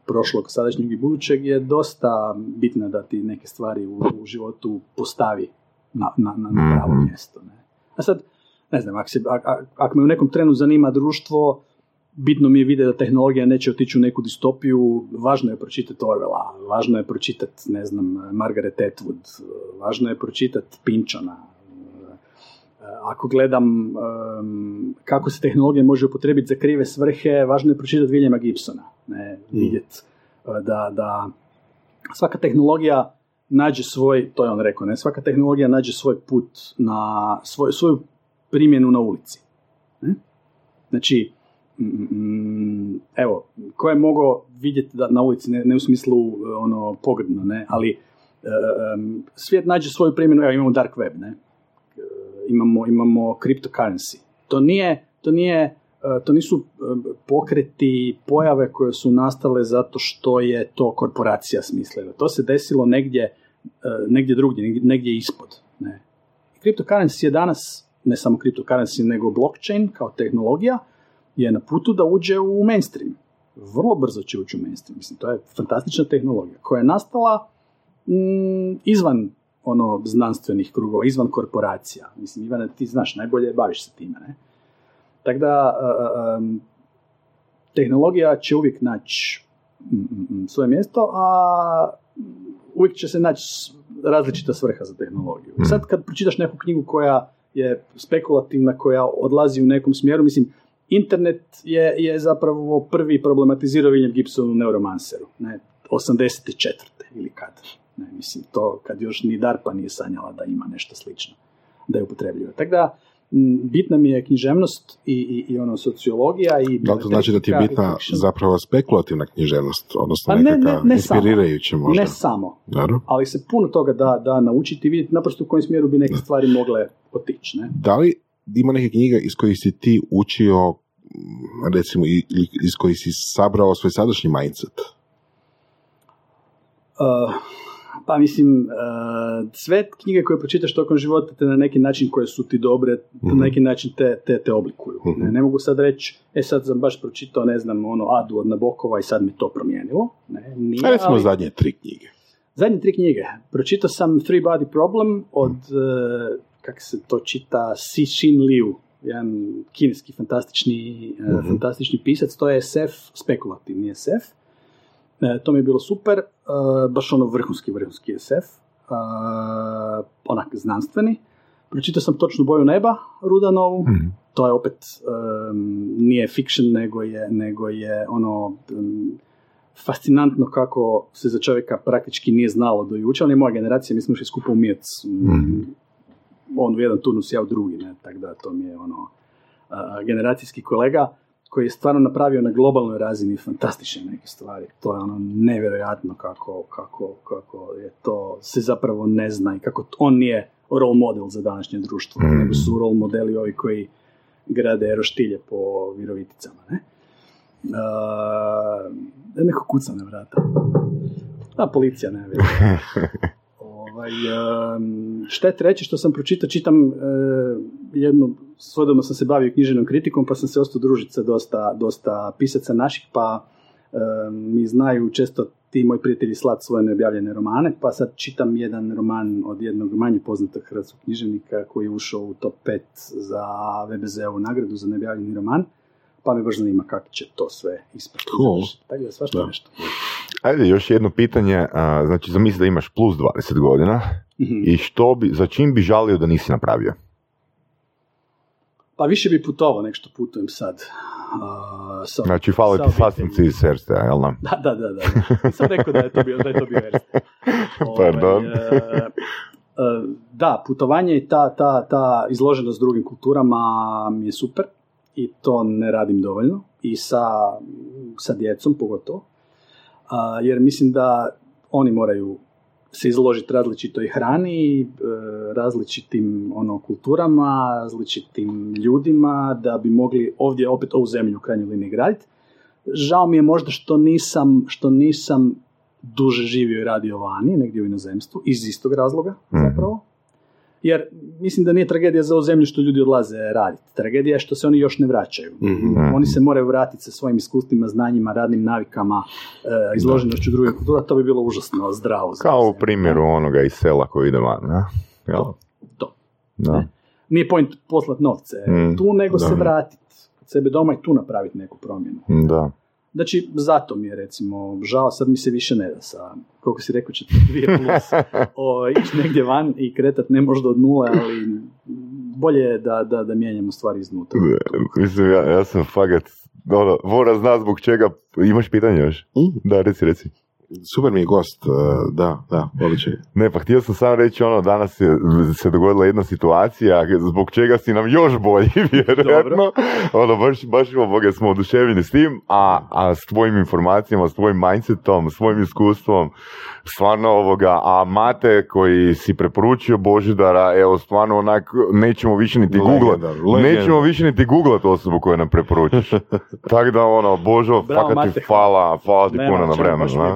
prošlog, sadašnjeg i budućeg je dosta bitna da ti neke stvari u, u životu postavi na, na, na, na pravo Mhm. mjesto. Ne? A sad, ne znam, ako, se, ak- ak- ako me u nekom trenu zanima društvo, bitno mi je vidjeti da tehnologija neće otići u neku distopiju, važno je pročitati Orwella, važno je pročitati, ne znam, Margaret Atwood, važno je pročitati Pinchona. Ako gledam em, kako se tehnologija može upotrebiti za krive svrhe, važno je pročitati Williama Gibsona. Ne, vidjeti e, da, da svaka tehnologija nađe svoj, to je on rekao, ne, svaka tehnologija nađe svoj put na svoj, svoju primjenu na ulici. Ne? Znači, mm, evo, ko je mogao vidjeti da na ulici, ne, ne u smislu e, ono pogrdno, ne, ali em, svijet nađe svoju primjenu, evo imamo dark web, ne, E, imamo, imamo cryptocurrency. To nije, to nije, to nisu pokreti, pojave koje su nastale zato što je to korporacija smislila. To se desilo negdje, negdje drugdje, negdje ispod. Ne. Cryptocurrency je danas, ne samo cryptocurrency, nego blockchain kao tehnologija, je na putu da uđe u mainstream. Vrlo brzo će ući u mainstream. Mislim, to je fantastična tehnologija koja je nastala mm, izvan ono znanstvenih krugova, izvan korporacija. Mislim, Ivane, ti znaš, najbolje baviš se time, ne? Tako da, um, tehnologija će uvijek naći svoje mjesto, a uvijek će se naći različita svrha za tehnologiju. Mm. Sad kad pročitaš neku knjigu koja je spekulativna, koja odlazi u nekom smjeru, mislim, internet je, je zapravo prvi problematizirao William Gibson u Neuromanceru, ne, 84. ili kad. Ne, mislim, to kad još ni DARPA nije sanjala da ima nešto slično, da je upotrebljivo. Tako da, bitna mi je književnost i, i, i ono sociologija i Da li to znači da ti je bitna zapravo spekulativna književnost, odnosno Pa ne, nekakva ne, ne samo. inspirirajuća možda? Ne samo, Dobro. ali se puno toga da, da naučiti i vidjeti naprosto u kojem smjeru bi neke stvari mogle otići. Ne? Da li ima neke knjiga iz kojih si ti učio, m, recimo, iz kojih si sabrao svoj sadašnji mindset? Uh, pa mislim, uh, sve knjige koje pročitaš tokom života te na neki način koje su ti dobre, Mhm. na neki način te, te, te oblikuju. Mhm. Ne, ne mogu sad reći, e sad sam baš pročitao, ne znam, ono Adu od Nabokova i sad mi to promijenilo. Ne, nije, A recimo ali- zadnje tri knjige. Zadnje tri knjige. Pročitao sam Three Body Problem od, uh, kako se to čita, Si Shin Liu, jedan kineski fantastični, uh, Mhm. fantastični pisac, to je SF, spekulativni SF. E, to mi je bilo super, uh, baš ono vrhunski, vrhunski SF, uh, onak znanstveni. Pročitao sam Točnu boju neba, Rudanovu, Mhm. to je opet nije fiction, nego je, nego je ono em, fascinantno kako se za čovjeka praktički nije znalo do on je moja generacija, mi smo išli skupo u Mijec. On u jedan turnus, ja u drugi, ne, tako da to mi je ono a, generacijski kolega koji je stvarno napravio na globalnoj razini fantastične neke stvari. To je ono nevjerojatno kako, kako, kako je to se zapravo ne zna i kako on nije role model za današnje društvo, Mm. nego su role modeli ovi koji grade roštilje po Viroviticama, ne? A, neko kuca na vrata. Da, policija, ne vidi. <laughs> Ovaj, šta je treće što sam pročitao, čitam e, jednu, svojedobno sam se bavio književnom kritikom, pa sam se ostao družiti sa dosta, dosta pisaca naših, pa mi znaju često ti moji prijatelji slat svoje neobjavljene romane, pa sad čitam jedan roman od jednog manje poznatog hrvatskog književnika koji je ušao u top 5 za VBZ-ovu nagradu za neobjavljeni roman, pa me baš zanima kako će to sve ispati. Cool. Tako da svašta Da. nešto. Ajde, još jedno pitanje, znači zamisli da imaš plus 20 godina Mhm. i što bi, za čim bi žalio da nisi napravio? Pa više bi putovao nek što putujem sad. A, sa, Znači, sa ti sastanci iz Erste, jel da? Da, da, da, da. Nisam rekao da je to bio, da je to bio Erste. <laughs> Pardon. Ovaj, e, e, da, putovanje i ta, ta, ta izloženost drugim kulturama mi je super i to ne radim dovoljno i sa, sa djecom pogotovo. A, jer mislim da oni moraju se izložiti različitoj hrani, e, različitim ono, kulturama, različitim ljudima, da bi mogli ovdje opet ovu zemlju u krajnjoj liniji graditi. Žao mi je možda što nisam, što nisam duže živio i radio vani, negdje u inozemstvu, iz istog razloga Mhm. zapravo. Jer mislim da nije tragedija za ovu zemlju što ljudi odlaze raditi. Tragedija je što se oni još ne vraćaju. Mhm. Oni se moraju vratiti sa svojim iskustvima, znanjima, radnim navikama, e, izloženošću drugih kultura, to bi bilo užasno zdravo. za Kao u primjeru onoga iz sela koji ide van, ne? Jel? To. Da. Nije point poslat novce Mm, tu, nego da. se vratiti kod sebe doma i tu napraviti neku promjenu. Da. Znači, zato mi je recimo žao, sad mi se više ne da sa, koliko si rekao, dvije plus, <laughs> o, ići negdje van i kretat ne možda od nule, ali bolje je da, da, da mijenjamo stvari iznutra. Mislim, ja, ja sam fakat, ono, mora zna zbog čega, imaš pitanje još? Mm. Da, reci, reci. Super mi je gost, uh, da, da, odličan. Ne, pa htio sam samo reći ono, danas je, se dogodila jedna situacija zbog čega si nam još bolji, <laughs> vjerojatno. Ono, baš, baš ovoga, smo oduševljeni s tim, a, a s tvojim informacijama, s tvojim mindsetom, s tvojim iskustvom, stvarno ovoga, a Mate koji si preporučio Božidara, evo, stvarno onak, nećemo više niti googlat, nećemo više niti googlat osobu koju nam preporučiš. <laughs> Tako da, ono, Božo, Bravo, fakat ti hvala, hvala ti puno na vremenu.